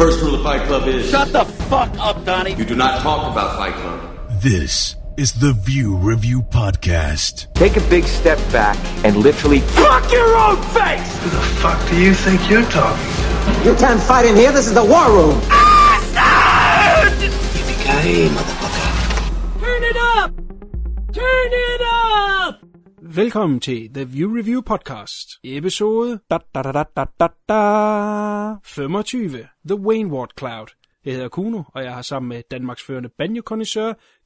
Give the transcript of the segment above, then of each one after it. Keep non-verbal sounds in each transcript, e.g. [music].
First rule of Fight Club is Shut the fuck up, Donnie. you do not talk about Fight Club. This is the View Review Podcast. Take a big step back and literally Fuck your own face! Who the fuck do you think you're talking to? You can't fight in here. This is the war room. Yippee-ki-yay, motherfucker. Turn it up! Turn it up! Velkommen til The View Review Podcast, episode da, da, da, da, da, da, da, 25, The Wayne Ward Cloud. Jeg hedder Kuno, og jeg har sammen med Danmarks førende banjo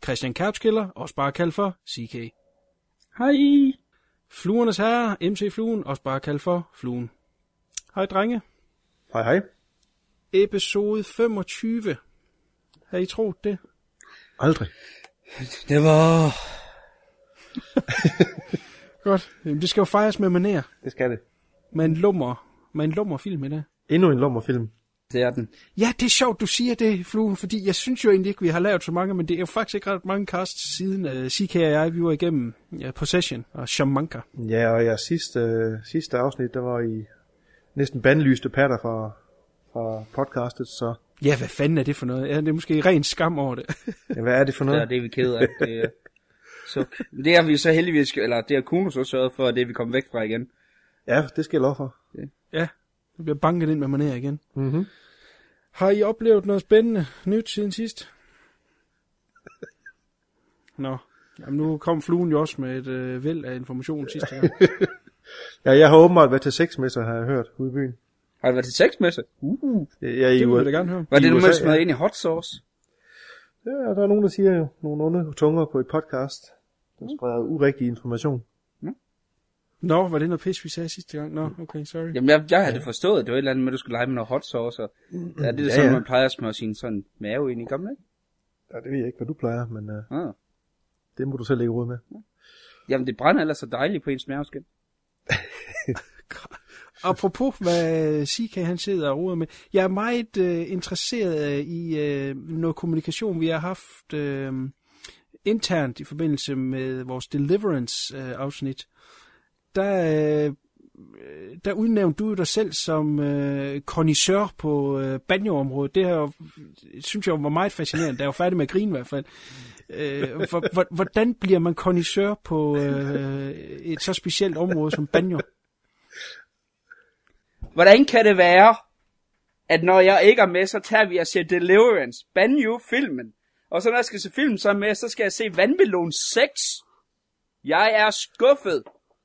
Christian Couchkiller, også bare kaldt for CK. Hej. Fluernes herre, MC Fluen, også bare kaldt for Fluen. Hej drenge. Hej hej. Episode 25. Har I troet det? Aldrig. Det var... [laughs] Godt. Jamen, det skal jo fejres med maner. Det skal det. Med en lummer, med en lummer film i dag. Endnu en lummerfilm. Det er den. Ja, det er sjovt, du siger det, Flue, fordi jeg synes jo egentlig ikke, vi har lavet så mange, men det er jo faktisk ikke ret mange casts siden uh, CK og jeg, vi var igennem uh, Possession og Shamanka. Ja, og jeres sidste, øh, sidste afsnit, der var I næsten bandlyste patter fra, fra podcastet, så Ja, hvad fanden er det for noget? Ja, det er måske ren skam over det. ja, hvad er det for Det noget? er det, vi er ked af. Det Så, det har vi så heldigvis, eller det har Kuno så sørget for, at det er vi kom væk fra igen. Ja, det skal jeg lov for. ja, det bliver banket ind med maner igen. Mm-hmm. Har I oplevet noget spændende nyt siden sidst? Nå, jamen nu kom fluen jo også med et øh, væld af information sidste gang. [laughs] Ja, jeg har åbenbart været til sexmesser, har jeg hørt, ude i byen. Har det været til sexmesse? Uh. Jeg, er i Det vil jeg gerne høre. Var det med smadret ja. ind i hot sauce? Ja, der er nogen, der siger jo nogle onde tunger på et podcast. Der spreder urigtig information. Nå, var det noget pis, vi sagde sidste gang? Nå, okay, sorry. Jamen, jeg, jeg havde det forstået. Det var et eller andet med, at du skulle lege med noget hot sauce. Og, ja, det er Ja, sådan, ja. man plejer at smøre sin sådan mave ind i, ikke? Ja, det ved jeg ikke, hvad du plejer, men uh, Ah. det må du selv lægge råd med. Jamen, det brænder ellers så dejligt på ens maveskin. [laughs] Apropos hvad CK han sidder og roder med. Jeg er meget øh, interesseret i øh, noget kommunikation, vi har haft øh, internt i forbindelse med vores Deliverance-afsnit. Øh, der, øh, der udnævnte du dig selv som øh, connoisseur på øh, banjoområdet. Det her synes jeg var meget fascinerende. Der er jo færdig med at grine i hvert fald. Øh, hvordan bliver man connoisseur på øh, et så specielt område som banjo? Hvordan kan det være, at når jeg ikke er med, så tager vi og ser Deliverance, Banjo-filmen. Og så når jeg skal se film så med, så skal jeg se Vandmelon 6. Jeg er skuffet.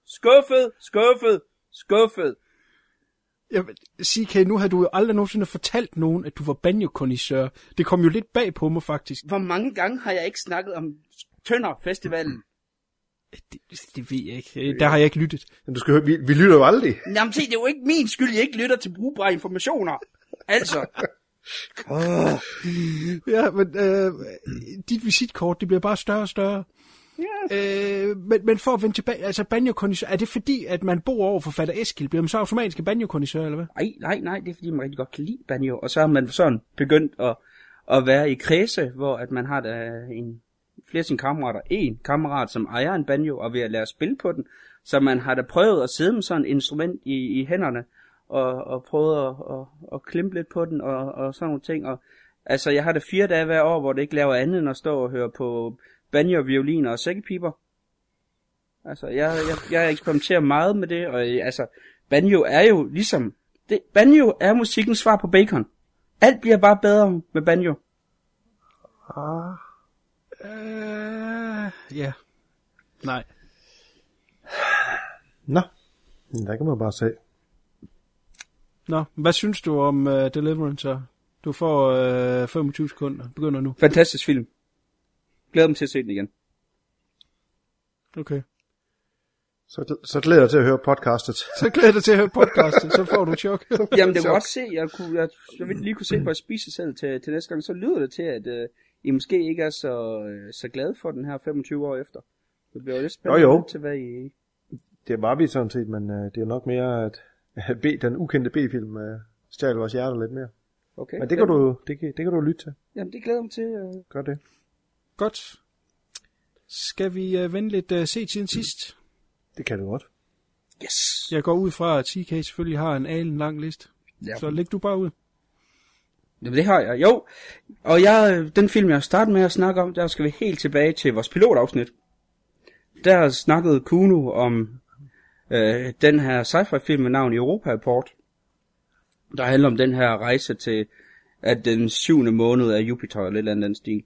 Skuffet, skuffet, skuffet. Jamen, CK, nu har du jo aldrig nogensinde fortalt nogen, at du var banjo Det kom jo lidt bag på mig, faktisk. Hvor mange gange har jeg ikke snakket om Tønder Festivalen? Det, det ved jeg ikke. Der har jeg ikke lyttet. Men du skal høre, vi, vi lytter jo aldrig. Jamen se, det er jo ikke min skyld, jeg ikke lytter til brugbare informationer. Altså, Ja, men øh, dit visitkort, det bliver bare større og større. ja. Øh, men, men for at vende tilbage, altså banjo er det fordi, at man bor over for fatter Eskil? Bliver man så automatisk banjo eller hvad? Nej, nej, nej, det er fordi, man rigtig godt kan lide banjo. Og så har man sådan begyndt at, at være i kredse, hvor at man har der en, flere af sine kammerater. En kammerat, som ejer en banjo og vil lære at spille på den. Så man har da prøvet at sidde med sådan et instrument i, i hænderne og, og prøvet at, at, at klimpe lidt på den og, og sådan nogle ting. Og, altså, jeg har det fire dage hver år, hvor det ikke laver andet end at stå og høre på banjo, violiner og sækkepiber. Altså, jeg, jeg, jeg eksperimenterer meget med det, og altså, banjo er jo ligesom, det, banjo er musikkens svar på bacon. Alt bliver bare bedre med banjo. Ah, Øh, ja. Nej. nå, der kan man bare se. Nå, hvad synes du om uh, Deliverance? så? Du får uh, 25 sekunder. Begynder nu. Fantastisk film. Glæder mig til at se den igen. Okay. Så, [laughs] så glæder jeg til at høre podcastet. Så glæder jeg til at høre podcasten, så får du chok. [laughs] Jamen, det kan godt se, jeg, kunne, jeg, jeg vil lige kunne se på at spise selv til, til næste gang, så lyder det til, at uh, I måske ikke er så, uh, så glade for den her 25 år efter. Det bliver jo lidt spændende Jo, jo. til, hvad I... Det var vi sådan set, men øh, det er nok mere, at B, den ukendte B-film øh, stjal vores hjerter lidt mere. Okay. Men det kan du, det kan, det kan du lytte til. Jamen, det glæder mig til. Uh... Gør det. Godt. Skal vi uh, vende lidt uh, se tiden sidst? Det kan du godt. Yes! Jeg går ud fra, at TK selvfølgelig har en alen lang liste. Ja. Så læg du bare ud. Jamen, det har jeg. Jo, og jeg, den film, jeg starter med at snakke om, der skal vi helt tilbage til vores pilotafsnit. Der snakkede Kuno om øh, den her sci-fi film med navn Europa Report, der handler om den her rejse til at den syvende måned af Jupiter, eller et eller andet stil,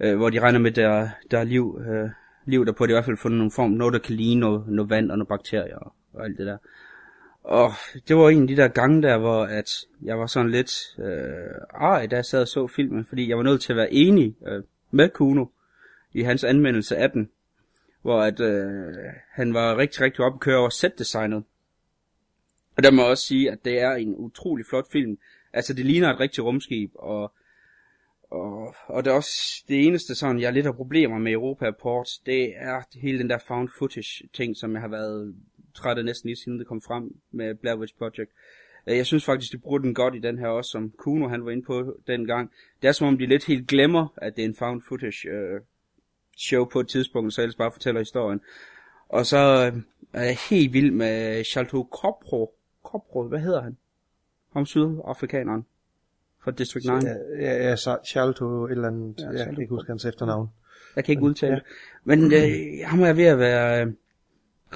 øh, hvor de regner med, der, der er liv, øh, liv der på, det i hvert fald fundet nogle form, noget der kan ligne noget, noget vand og nogle bakterier og, og alt det der. Og det var en af de der gange der, hvor at jeg var sådan lidt øh, ej, da jeg sad og så filmen, fordi jeg var nødt til at være enig øh, med Kuno i hans anmeldelse af den, hvor at øh, han var rigtig, rigtig op at køre over setdesignet. Og der må jeg også sige, at det er en utrolig flot film. Altså, det ligner et rigtigt rumskib, og, og, og det er også det eneste sådan, jeg lidt har problemer med Europa Port, det er hele den der found footage ting, som jeg har været træt af næsten lige siden det kom frem med Blair Witch Project. Øh, jeg synes faktisk, de bruger den godt i den her også, som Kuno han var inde på dengang. Det er som om, de lidt helt glemmer, at det er en found footage øh, show på et tidspunkt, så ellers bare fortæller historien. Og så øh, er jeg helt vild med Shalto Kopro. Kopro, hvad hedder han? Ham sydafrikaneren fra District 9. Ja, ja, ja Charlto et eller andet, Ja, ja, jeg kan ikke huske hans efternavn. Jeg kan ikke udtale det. Men øh, ham er jeg ved at være øh,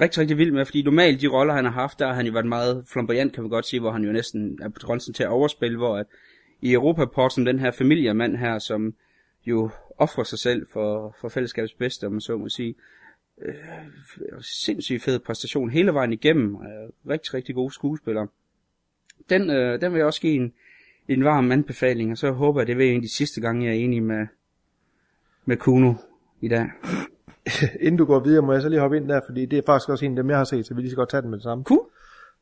rigtig, rigtig vild med, fordi normalt de roller, han har haft, der har han jo været meget flamboyant, kan man godt sige, hvor han jo næsten er på grænsen til at overspille, hvor at i Europaport, som den her familiemand her, som jo offrer sig selv for, for fællesskabets bedste, om man så må sige, øh, sindssygt fed præstation hele vejen igennem, øh, rigtig, rigtig gode skuespillere. Den, øh, den vil jeg også give en, en varm anbefaling, og så håber jeg, det vil en af de sidste gange, jeg er enig med, med Kuno i dag. [laughs] Inden du går videre, må jeg så lige hoppe ind der, fordi det er faktisk også en af dem, jeg har set, så vi lige så godt tage den med det samme. Cool.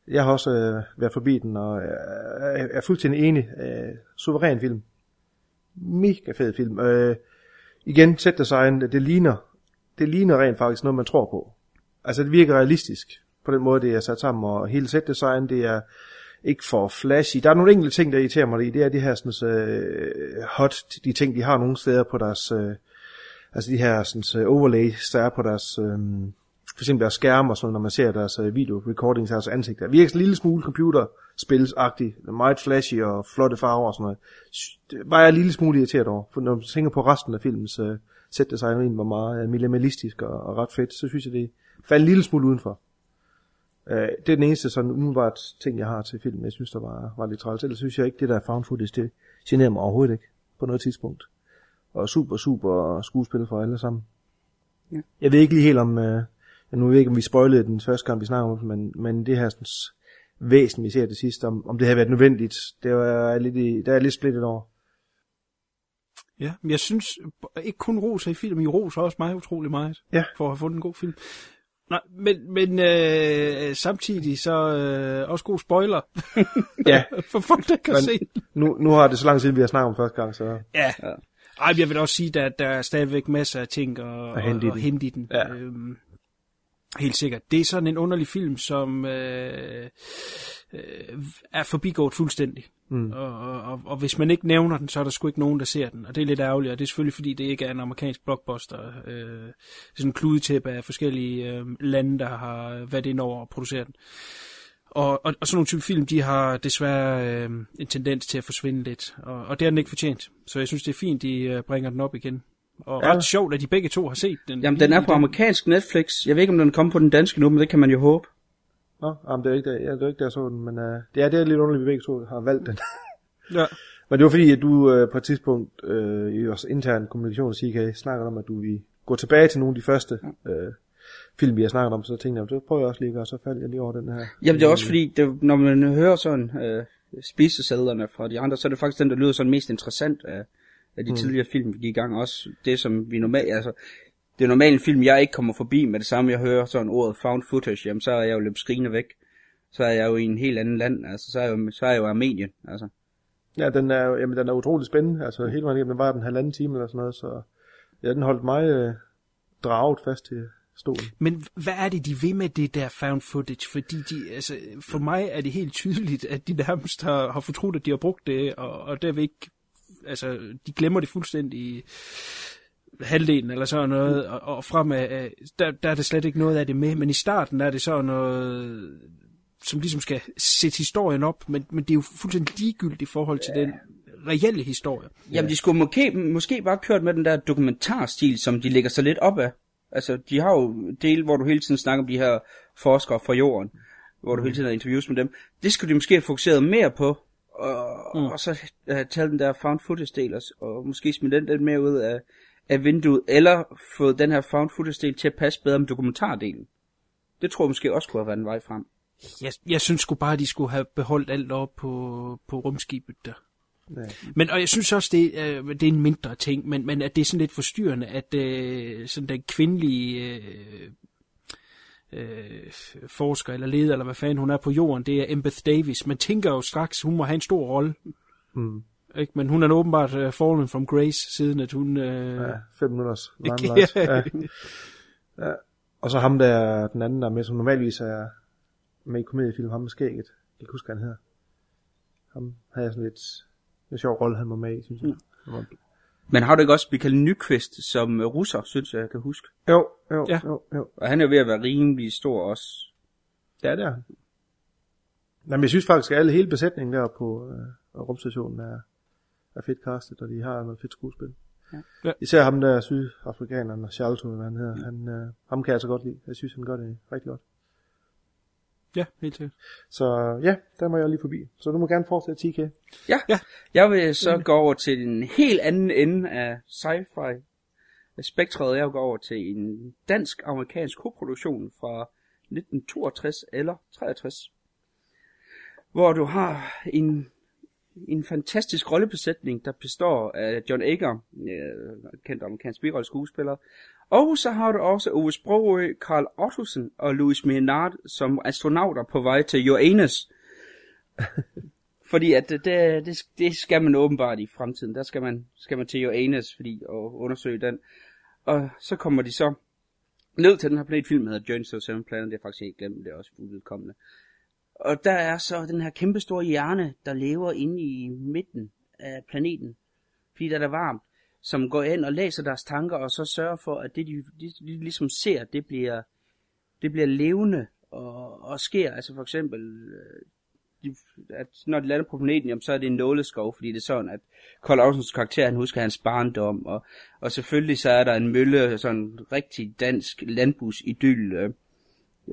Jeg har også øh, været forbi den, og øh, er, er fuldstændig enig. Øh, suveræn film. Mega fed film. Øh, igen, set design, det ligner, det ligner rent faktisk noget, man tror på. Altså, det virker realistisk på den måde, det er sat sammen, og hele set design, det er ikke for flashy. Der er nogle enkelte ting, der irriterer mig i. Det er de her sådan, øh, hot, de ting, de har nogle steder på deres, øh, altså de her sådan, så overlays, der er på deres, øh, for eksempel deres skærm og sådan, når man ser deres øh, video recordings af deres ansigter. Virker en lille smule computerspilsagtigt, meget flashy og flotte farver og sådan noget. Det var jeg en lille smule irriteret over, for når man tænker på resten af filmens øh, set design var meget øh, minimalistisk og, og ret fedt, så synes jeg, det faldt en lille smule udenfor. Øh, det er den eneste sådan umiddelbart ting, jeg har til filmen, jeg synes, der var, var lidt træls. Ellers synes jeg ikke, det der found footage, det generer mig overhovedet ikke på noget tidspunkt. Og super, super skuespil for alle sammen. Ja. Jeg ved ikke lige helt om, øh, nu ved jeg ikke, om vi spoilede den første gang, vi snakkede om det, men, men det her sådan, væsen, vi ser det sidste, om, om det havde været nødvendigt, det var lidt, i, der er lidt splittet over. Ja, men jeg synes ikke kun roser i film, I roser også mig utrolig meget Ja. for at have fundet en god film. Nej, men, men øh, samtidig så øh, også god spoiler Ja, [laughs] for folk, der kan Men- se. nu, nu har det så lang tid, vi har snakket om første gang, så Ja. ja. Ej, jeg vil også sige, at der er stadigvæk masser af ting at, at, hente i at, den. hente i den. Ja. Øhm, helt sikkert. Det er sådan en underlig film, som øh, øh, er forbigået fuldstændig. Mm. Og, og, og, hvis man ikke nævner den, så er der sgu ikke nogen, der ser den. Og det er lidt ærgerligt, og det er selvfølgelig, fordi det ikke er en amerikansk blockbuster. Øh, det er sådan en kludetæppe af forskellige øh, lande, der har været ind over at producere den. Og, og, og sådan nogle type film, de har desværre øh, en tendens til at forsvinde lidt, og, og det har den ikke fortjent. Så jeg synes, det er fint, de øh, bringer den op igen. Og Ja. ja. ret sjovt, at de begge to har set den. Jamen, den er på amerikansk Netflix. Jeg ved ikke, om den kommer på den danske nu, men det kan man jo håbe. Nå, jamen, det er ikke der, ja, det er ikke der, jeg så den, men uh, det, er, det er lidt underligt, at vi begge to har valgt den. [laughs] Ja. men det var fordi, at du uh, på et tidspunkt uh, i vores interne kommunikation, CK, snakkede om, at du vil gå tilbage til nogle af de første uh, film, vi har snakket om, så tænkte jeg, det prøver jeg også lige at gøre, så faldt jeg lige over den her. Jamen, det er også fordi, det, når man hører sådan øh, spisesedlerne fra de andre, så er det faktisk den, der lyder sådan mest interessant af, af de mm. tidligere film, vi gik i gang. Også det, som vi normalt... Altså, det er normalt en film, jeg ikke kommer forbi med det samme. Jeg hører sådan ordet found footage, jamen så er jeg jo løbet skrigende væk. Så er jeg jo i en helt anden land. Altså, så er jeg jo, så er jeg jo Armenien. Altså. Ja, den er, jo- jamen, den er utrolig spændende, altså hele vejen igennem, den var den halvanden time eller sådan noget, så ja, den holdt mig uh, draget fast til stolen. Men hvad er det, de vil med det der found footage? Fordi de, altså, for mig er det helt tydeligt, at de nærmest har, har fortrudt, at de har brugt det, og, og derved ikke, altså, de glemmer det fuldstændig i halvdelen eller sådan noget, og, og fremad, der, der er det slet ikke noget af det med, men i starten er det så noget som ligesom skal sætte historien op, men, men det er jo fuldstændig ligegyldigt i forhold til den reelle historie. Jamen, de skulle måske, måske bare kørt med den der dokumentarstil, som de lægger sig lidt op af. Altså, de har jo del, hvor du hele tiden snakker om de her forskere fra jorden, hvor du hele tiden har interviews med dem. Det skulle de måske have fokuseret mere på, og, mm. og så uh, tage den der found footage del, og, og måske smide den lidt mere ud af, af vinduet, eller få den her found footage del til at passe bedre med dokumentardelen. Det tror jeg måske også kunne have været en vej frem. Jeg, jeg synes sgu bare, at de skulle have beholdt alt op på, på rumskibet der. Ja. Men, og jeg synes også, det, øh, det er en mindre ting, men, men at det er sådan lidt forstyrrende, at øh, sådan den kvindelige øh, øh, forsker eller leder, eller hvad fanden hun er på jorden, det er Embeth Davis. Man tænker jo straks, hun må have en stor rolle. Mm. Ikke? Men hun er åbenbart uh, fallen from grace, siden at hun... Øh... Ja, fem minutters [laughs] limelight. ja. ja. Og så ham der, den anden der med, som normalvis er med i komediefilm, ham med skægget. Jeg kan ikke huske, hvad han hedder. Ham havde jeg sådan lidt, en sjov rolle, han var med i, synes jeg. Mm. Men har du ikke også Michael Nyqvist som øh, russer, synes jeg, jeg kan huske? Jo, jo, Ja. jo, jo. Og han er jo ved at være rimelig stor også. Ja, det er han. Jamen, jeg synes faktisk, at alle hele besætningen der på øh, rumstationen er, er fedt castet, og de har noget fedt skuespil. Ja. Ja. Især ham der sydafrikaneren, Charlton, hvad han hedder, han, øh, ham kan jeg så godt lide. Jeg synes, han gør det rigtig godt. Ja, helt sikkert. Så ja, der må jeg lige forbi. Så du må gerne fortsætte 10K. Ja. Ja. Jeg vil så gå over til en helt anden ende af sci-fi spektret. Jeg vil gå over til en dansk-amerikansk koproduktion fra 1962 eller 63. Hvor du har en, en fantastisk rollebesætning, der består af John Ager, øh, kendt amerikansk birolleskuespiller, og så har du også Ove Sprogø, Carl Ottosen og Louis Menard som astronauter på vej til Uranus. Fordi at øh, det, det, det, skal man åbenbart i fremtiden. Der skal man, skal man til Uranus fordi, og undersøge den. Og så kommer de så ned til den her planet film, der hedder Journey to Seven Planet. Det er faktisk helt glemt, det er også udkommende. Og der er så den her kæmpe store hjerne, der lever inde i midten af planeten. Fordi der er varmt som går ind og læser deres tanker, og så sørger for, at det, de, de, de ligesom ser, det bliver, det bliver levende og, og sker. Altså for eksempel, øh, de, at når de lander på planeten, jamen, så er det en nåleskov, fordi det er sådan, at Carl Aarhusens karakter, han husker hans barndom, og, og selvfølgelig så er der en mølle, sådan en rigtig dansk landbrugsidyl, øh,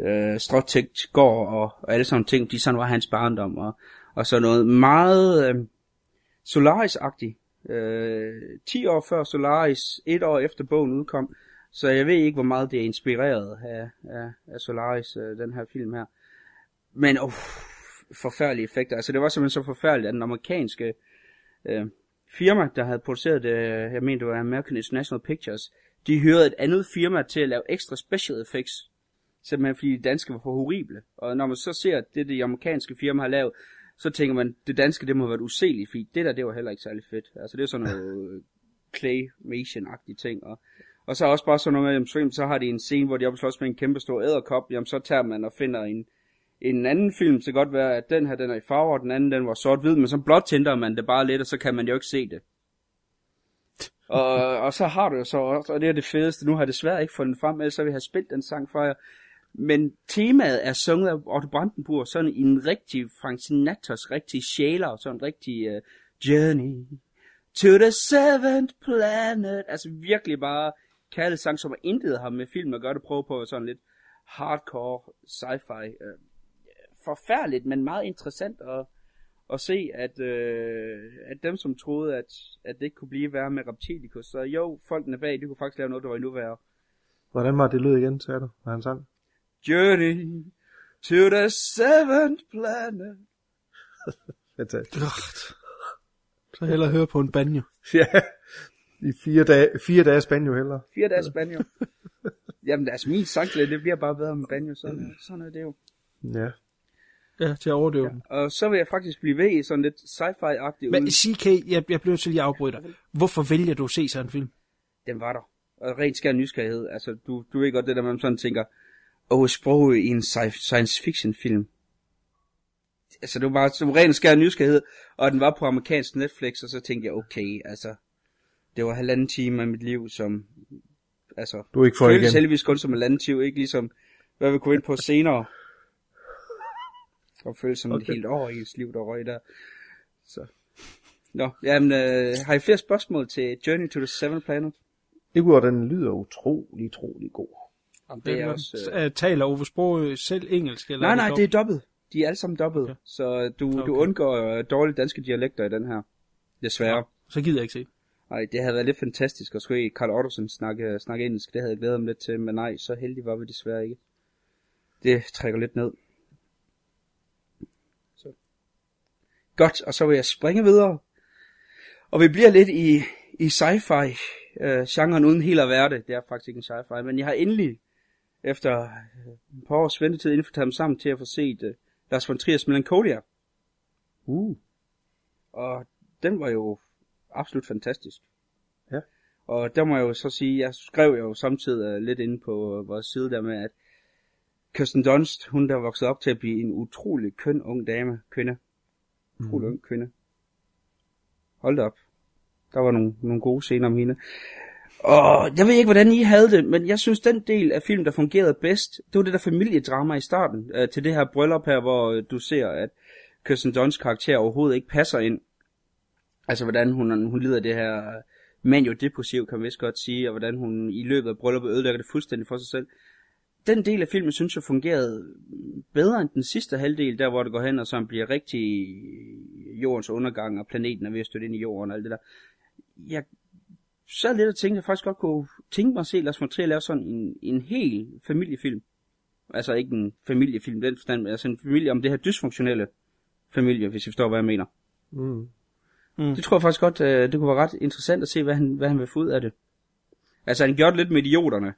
øh, stråtægt gård og, og alle sådan ting, de sådan var hans barndom, og, og så noget meget øh, Solaris-agtigt, øh, 10 år før Solaris, et år efter bogen udkom, så jeg ved ikke, hvor meget det er inspireret af, af, af Solaris, øh, den her film her. Men uh, forfærdelige effekter. Altså det var simpelthen så forfærdeligt, at den amerikanske øh, firma, der havde produceret det, jeg mener det var American International Pictures, de hyrede et andet firma til at lave ekstra special effects. Simpelthen fordi de danske var for horrible. Og når man så ser det, det amerikanske firma har lavet, så tænker man, det danske, det må have været useligt, fordi det der, det var heller ikke særlig fedt. Altså det er sådan noget øh, claymation-agtige ting. Og, og så også bare sådan noget med, jamen, så har de en scene, hvor de opslås med en kæmpe stor æderkop, jamen så tager man og finder en, en anden film, så kan godt være, at den her, den er i farver, og den anden, den var sort-hvid, men så blot tænder man det bare lidt, og så kan man jo ikke se det. og, og så har du jo så også, og det er det fedeste, nu har jeg desværre ikke fundet frem, ellers så vil jeg have spillet den sang for jer, men temaet er sunget af Otto Brandenburg, sådan i en rigtig Frank Sinatras, rigtig sjæler, sådan en rigtig uh, Journey to the seventh planet. Altså virkelig bare kærlig sang, som har intet ham med film at gøre det, prøve på sådan lidt hardcore sci-fi. Uh, forfærdeligt, men meget interessant at, at se, at, uh, at dem, som troede, at, at det ikke kunne blive værre med Reptilicus, så jo, folkene bag, de kunne faktisk lave noget, der var endnu værre. Hvordan var det lød igen, sagde du, når han sang? Journey to the seventh planet. [laughs] Fantastisk. Så hellere høre på en banjo. [laughs] ja, i fire dage, fire dage banjo heller. Fire dages banjo. Jamen altså min sangklæde, det bliver bare bedre med banjo, sådan, sådan er det jo. Ja. Ja, til at overdøve ja. den. Og så vil jeg faktisk blive ved i sådan lidt sci-fi-agtigt Men. CK, jeg, jeg bliver til lige at afbryde dig. Hvorfor vælger du at se sådan en film? Den var der. Og rent skær nysgerrighed. Altså, du, du ved godt det der, man sådan tænker, åh, sprog i en sci- science fiction film. Altså, det var bare som ren skær nysgerrighed, og den var på amerikansk Netflix, og så tænkte jeg, okay, altså, det var halvanden time af mit liv, som, altså, Du ikke føltes igen. heldigvis kun som halvanden time, ikke ligesom, hvad vi kunne ind på senere. Og føles som okay. Et helt år i ens liv, der røg der. Så. Nå, jamen, øh, har I flere spørgsmål til Journey to the Seven Planet? Det kunne den lyder utrolig, utrolig god. Jamen, det er også... Øh... Taler Ove Sprogøe selv engelsk? Eller Nej, nej, det er dobbelt. De er alle sammen dobbelt. Okay. Så du, okay. du undgår øh, dårlige danske dialekter i den her. Desværre. Så gider jeg ikke se. Nej, det havde været lidt fantastisk at skulle Carl Ottosen snakke, snakke engelsk. Det havde jeg glædet mig lidt til, men nej, så heldig var vi desværre ikke. Det trækker lidt ned. Så. Godt, og så vil jeg springe videre. Og vi bliver lidt i, i sci-fi øh, genren uden helt at være det. Det er faktisk ikke en sci-fi, men jeg har endelig efter et par års ventetid inden for taget dem sammen til at få set øh, Lars von Triers Melancholia. Uh. Og den var jo absolut fantastisk. Ja. Og der må jeg jo så sige, jeg skrev jo samtidig uh, lidt inde på uh, vores side der med, at Kirsten Dunst, hun der voksede op til at blive en utrolig køn ung dame, kvinde. Utrolig mm. ung kvinde. Hold da op. Der var nogle, nogle gode scener om hende. Og jeg ved ikke, hvordan I havde det, men jeg synes, den del af filmen, der fungerede bedst, det var det der familiedrama i starten, øh, til det her bryllup her, hvor øh, du ser, at Kirsten Dunst karakter overhovedet ikke passer ind. Altså, hvordan hun, hun lider det her øh, manio-depressiv, kan man vist godt sige, og hvordan hun i løbet af brylluppet ødelægger det fuldstændig for sig selv. Den del af filmen, synes jeg, fungerede bedre end den sidste halvdel, der hvor det går hen, og som bliver rigtig jordens undergang, og planeten er ved at støtte ind i jorden og alt det der. Jeg sad lidt og tænkte, at jeg faktisk godt kunne tænke mig at se Lars von Trier lave sådan en, en hel familiefilm. Altså ikke en familiefilm i den forstand, men altså en familie om det her dysfunktionelle familie, hvis I forstår, hvad jeg mener. Mm. Mm. Det tror jeg faktisk godt, øh, det kunne være ret interessant at se, hvad han, hvad han vil få ud af det. Altså, han gjorde det lidt med idioterne.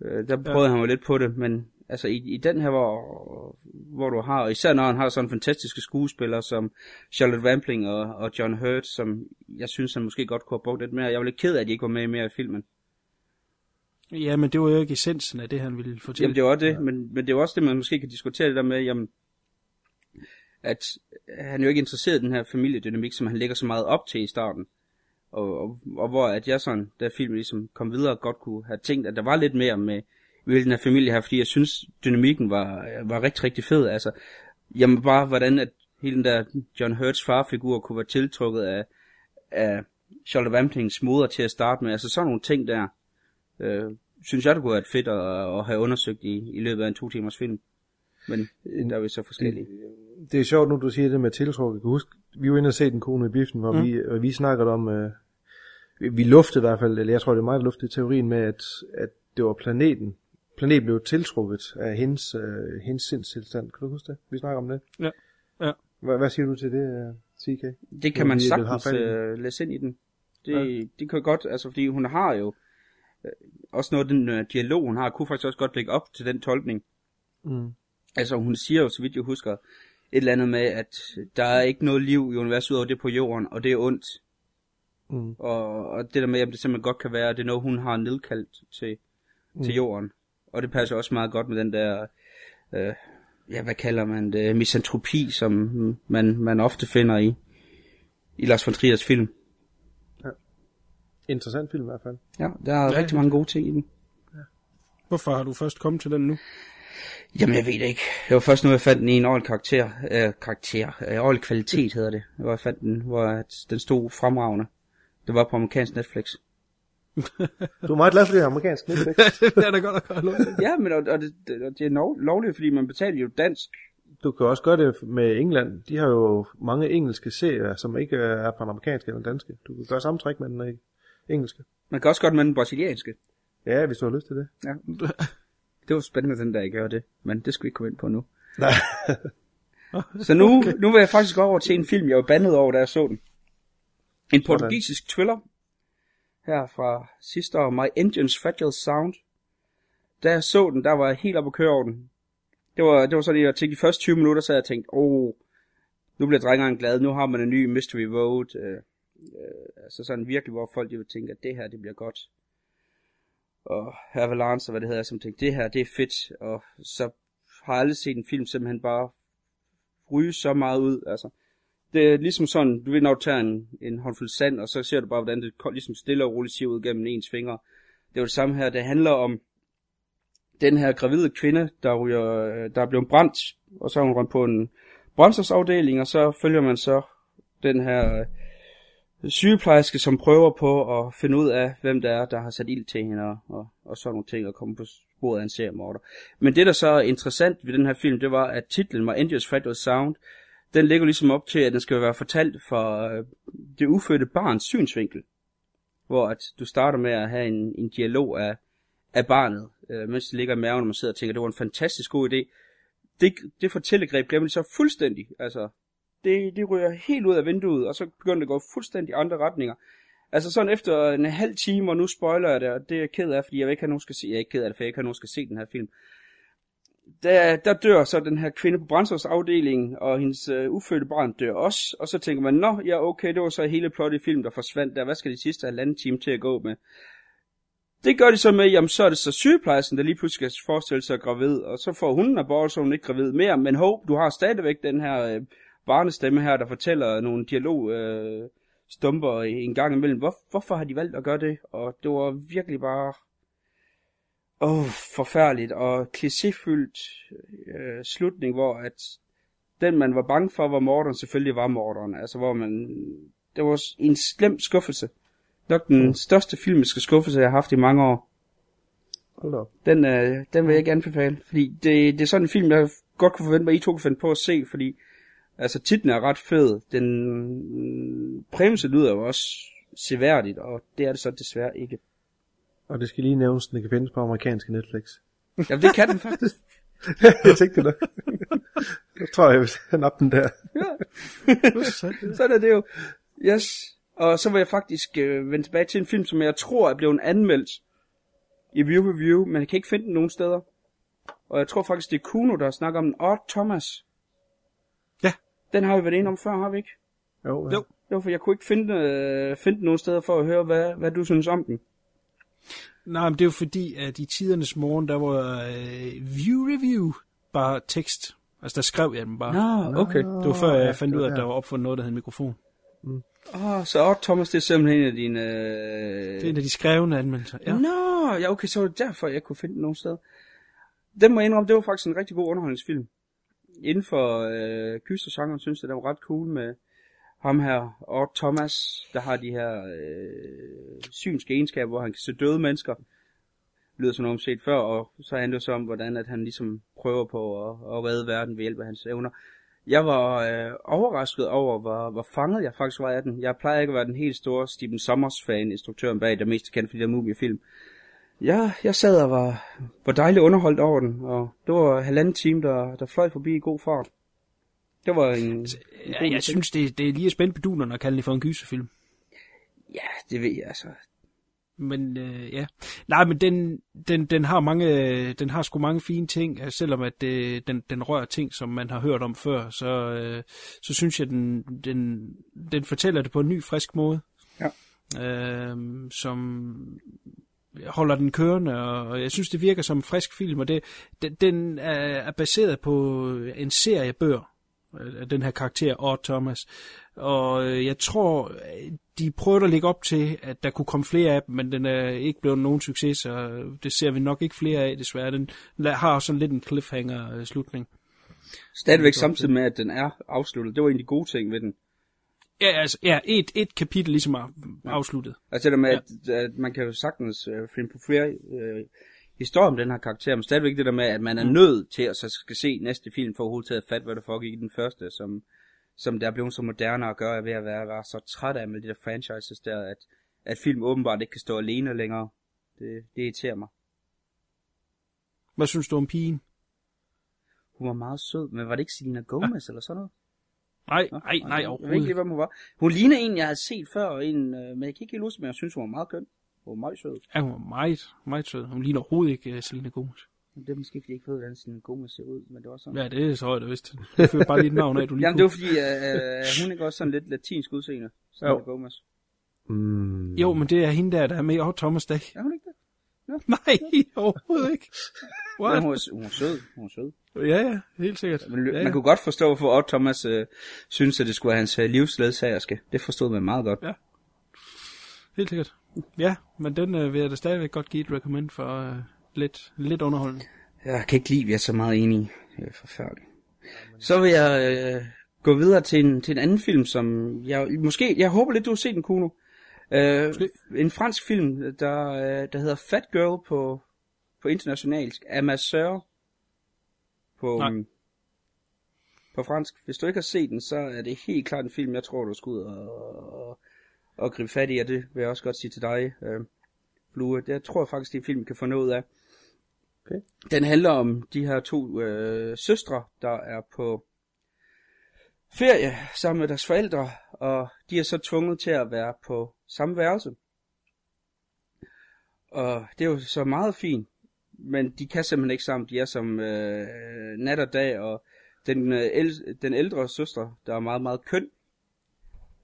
Øh, der prøvede ja. han jo lidt på det, men altså i, i den her, hvor, hvor du har, især når han har sådan fantastiske skuespillere som Charlotte Rampling og, og John Hurt, som jeg synes, han måske godt kunne have brugt lidt mere. Jeg var lidt ked af, at de ikke var med mere i filmen. Ja, men det var jo ikke essensen af det, han ville fortælle. Jamen, det var det, ja. men, men det er også det, man måske kan diskutere det der med, jamen, at han er jo ikke interesseret i den her familiedynamik, som han lægger så meget op til i starten. Og, og, og hvor at jeg sådan, da filmen ligesom kom videre, godt kunne have tænkt, at der var lidt mere med i den her familie her, fordi jeg synes, dynamikken var, var rigtig, rigtig fed. Altså, jamen bare, hvordan at hele den der John Hurts farfigur kunne være tiltrukket af, af Charlotte Ramplings moder til at starte med. Altså sådan nogle ting der, øh, synes jeg, det kunne være fedt at, at have undersøgt i, i løbet af en to timers film. Men der er vi så forskellige. Det er sjovt nu, du siger det med tiltruk. Jeg kan huske, vi var inde og se den kone i biffen, hvor mm. vi, og vi snakkede om, øh, vi, luftede i hvert fald, eller jeg tror, det er mig, der luftede teorien med, at, at det var planeten. Planeten blev tiltrukket af hendes, øh, hendes sindstilstand. Kan du huske det? Vi snakker om det. Ja. ja. Hvad, hvad siger du til det, CK? Det kan man sagtens øh, læse ind i den. Det, ja. det kan godt, altså fordi hun har jo øh, også noget af den øh, dialog, hun har, kunne faktisk også godt lægge op til den tolkning. Mm. Altså hun siger jo, så vidt jeg husker, et eller andet med, at der er ikke noget liv i universet udover det på jorden, og det er ondt. Mm. Og, og det der med, at det simpelthen godt kan være, at det er noget, hun har nedkaldt til, mm. til jorden. Og det passer også meget godt med den der, øh, ja, hvad kalder man det, misantropi, som man, man ofte finder i, i Lars von Triers film. Interessant film i hvert fald. Ja, der er ja, rigtig mange gode ting i den. Hvorfor har du først kommet til den nu? Jamen, jeg ved det ikke. Det var først nu, jeg fandt den i en ordentlig karakter. Øh, karakter. Øh, ordentlig kvalitet hedder det. Hvor jeg fandt den, hvor den stod fremragende. Det var på amerikansk Netflix. Du er meget glad for det amerikanske [laughs] Netflix. det er da godt at gøre lov. Ja, men og, og det, det, er lov, lovligt, fordi man betaler jo dansk. Du kan også gøre det med England. De har jo mange engelske serier, som ikke er på amerikanske eller danske. Du kan gøre samme træk med den øh, engelske. Man kan også godt med den brasilianske. Ja, hvis du har lyst til det. Ja. [laughs] Det var spændende, den der I gør det. Men det skal vi ikke komme ind på nu. Nej. [laughs] Så nu, okay. nu vil jeg faktisk gå over til en film, jeg var bandet over, da jeg så den. En portugisisk thriller. Her fra sidste år. My Engine's Fragile Sound. Da jeg så den, der var jeg helt oppe at køre over den. Det var, det var sådan, at jeg tænkte de første 20 minutter, så jeg tænkt, åh, oh, nu bliver drengeren glad, nu har man en ny Mystery Road. Øh, øh, altså sådan virkelig, hvor folk de vil tænke, at det her, det bliver godt. Og Avalanche, og hvad det hedder, som tænkte, det her, det er fedt. Og så har jeg aldrig set en film simpelthen bare ryge så meget ud, altså. Det er ligesom sådan, du ved, når du tager en, en håndfuld sand, og så ser du bare, hvordan det ligesom stille og roligt siger ud gennem ens fingre. Det er jo det samme her, det handler om den her gravide kvinde, der, ryger, øh, der er blevet brændt og så er hun rundt på en brændselsafdeling, og så følger man så den her øh, sygeplejerske, som prøver på at finde ud af, hvem der er, der har sat ild til hende, og, og, sådan nogle ting, og komme på sporet af en seriemorder. Men det, der så er interessant ved den her film, det var, at titlen var Endless Fatal Sound. Den ligger ligesom op til, at den skal være fortalt for øh, det ufødte barns synsvinkel. Hvor at du starter med at have en, en dialog af, af barnet, øh, mens det ligger i maven, og man sidder og tænker, det var en fantastisk god idé. Det, det fortællegreb glemmer de så fuldstændig. Altså, det, det ryger helt ud af vinduet, og så begynder det at gå fuldstændig andre retninger. Altså sådan efter en halv time, og nu spoiler jeg det, og det er jeg ked af, fordi jeg vil ikke have nogen skal se, jeg er ikke ked af det, for jeg ikke har nogen skal se den her film. Der, der dør så den her kvinde på brændstofsafdelingen, og hendes øh, ufødte barn dør også, og så tænker man, nå, ja okay, det var så hele plot i film, der forsvandt der, hvad skal de sidste halvanden time til at gå med? Det gør de så med, jamen så er det så sygeplejersken, der lige pludselig skal forestille sig gravid, og så får hun en abort, så hun ikke gravid mere, men håb, du har stadigvæk den her øh, barnestemme her, der fortæller nogle dialog øh, stumper en gang imellem. Hvor, hvorfor har de valgt at gøre det? Og det var virkelig bare åh, forfærdeligt og klichéfyldt øh, slutning, hvor at den man var bange for var morderen, selvfølgelig var morderen. Altså hvor man, det var en slem skuffelse. Nok den største filmiske skuffelse, jeg har haft i mange år. Hold op. Den, øh, den vil jeg ikke anbefale, fordi det, det er sådan en film, jeg godt kunne forvente mig, I to kunne finde på at se, fordi altså titlen er ret fed. Den mm, præmisse lyder jo også seværdigt, og det er det så desværre ikke. Og det skal lige nævnes, at den kan findes på amerikanske Netflix. Jamen det kan den faktisk. [laughs] jeg tænkte nok. jeg tror, jeg vil nappe den der. Sådan er det jo. Yes. Og så vil jeg faktisk øh, vende tilbage til en film, som jeg tror er blevet anmeldt i View Review, men jeg kan ikke finde den nogen steder. Og jeg tror faktisk, det er Kuno, der snakker om den. Odd Thomas. Ja. Den har vi været inde om før, har vi ikke? Jo, ja. Jo. Jo, for jeg kunne ikke finde, øh, finde den nogen steder for at høre, hvad, hvad du synes om den. Nej, men det er jo fordi, at i tidernes morgen, der var øh, view review bare tekst. Altså, der skrev jeg dem bare. Nå, okay. Det var før jeg ja, fandt ud af, at der var opfundet noget, der hed en mikrofon. Åh, så Odd Thomas, det er simpelthen en af dine... Øh... Det er en af de skrevne anmeldelser. Ja. Nå, ja, okay, så var det derfor, jeg kunne finde den nogen sted. Den må jeg indrømme, det var faktisk en rigtig god underholdningsfilm. Inden for øh, kystergenren synes jeg, det var ret cool med ham her, og Thomas, der har de her øh, synske egenskaber, hvor han kan se døde mennesker. Lyder som nogen set før, og så handler det så om, hvordan at han ligesom prøver på at, at redde verden ved hjælp af hans evner. Jeg var øh, overrasket over, hvor, hvor fanget jeg faktisk var af den. Jeg plejer ikke at være den helt store Stephen Sommers-fan, instruktøren bag, der mest er kendt for de der movie-film. Ja, jeg sad og var, var dejligt underholdt over den, og det var halvanden time, der, der fløj forbi i god fart. Det var en... Ja, jeg ting. synes, det, det er lige spændt på dunerne at kalde det for en gyserfilm. Ja, det ved jeg altså. Men øh, ja, nej, men den, den, den har mange, den har sgu mange fine ting, altså, selvom at det, den, den rører ting, som man har hørt om før, så, øh, så synes jeg, den, den, den fortæller det på en ny, frisk måde. Ja. Øh, som holder den kørende, og jeg synes, det virker som en frisk film, og det, den, den er, er baseret på en serie bøger, øh, den her karakter, Odd Thomas. Og øh, jeg tror, de prøvede at lægge op til, at der kunne komme flere af dem, men den er ikke blevet nogen succes, så det ser vi nok ikke flere af, desværre. Den har sådan lidt en cliffhanger-slutning. Stadigvæk samtidig med, at den er afsluttet. Det var en af de gode ting ved den. Ja, altså, ja, et, et kapitel ligesom er afsluttet. Altså det der med, ja. at, at man kan jo sagtens øh, finde på flere øh, historier om den her karakter, men stadigvæk det der med, at man er nødt til at så skal se næste film for overhovedet til at fatte, hvad der foregik i den første, som, som der er blevet så moderne at gøre, jeg ved at være, være så træt af med de der franchises der, at, at film åbenbart ikke kan stå alene længere. Det, det irriterer mig. Hvad synes du om pigen? Hun var meget sød, men var det ikke Selena Gomez ja. eller sådan noget? Nej, nej, nej, Jeg ved ikke overhovedet lige, hvem hun var. Hun ligner en, jeg har set før, og en, øh, men jeg kan ikke huske, men jeg synes, hun var meget køn. Hun var meget sød. Ja, hun var meget, meget sød. Hun ligner overhovedet ikke uh, Selena Gomez. Men Det er måske, fordi jeg ikke ved, hvordan Selena Gomez ser ud, men det var sådan. Ja, det er så højt, vist. Du fører bare lige et navn af, du lige Jamen, det var fordi, øh, øh, hun ikke også sådan lidt latinsk udseende. Selena Jo. Gomez. Mm. Jo, men det er hende der, der er med Odd Thomas Dag. Er hun ikke det? Nej, [laughs] overhovedet ikke. Men What? hun er, hun er sød. Hun er sød. Ja, ja, helt sikkert. Men, ja, man ja. kunne godt forstå, hvorfor Odd Thomas øh, synes, at det skulle være hans øh, livsledsagerske. Det forstod man meget godt. Ja. Helt sikkert. Ja, men den øh, vil jeg da stadigvæk godt give et recommend for øh, lidt, lidt underholdende. Jeg kan ikke lide, at vi er så meget enige. Det er forfærdeligt. Så vil jeg øh, gå videre til en, til en anden film, som jeg måske, jeg håber lidt, du har set den, Kuno. Øh, Måske. en fransk film, der, øh, der hedder Fat Girl på, på internationalsk. Amasseur på, Nej. på fransk. Hvis du ikke har set den, så er det helt klart en film, jeg tror, du skal ud og, og, og gribe fat i, og det vil jeg også godt sige til dig, øh, Flue. Det jeg tror jeg faktisk, det er en film, kan få noget af. Okay. Den handler om de her to øh, søstre, der er på ferie sammen med deres forældre, og de er så tvunget til at være på samme værelse. Og det er jo så meget fint, men de kan simpelthen ikke sammen. De er som øh, nat og dag, og den, øh, el- den ældre søster, der er meget, meget køn,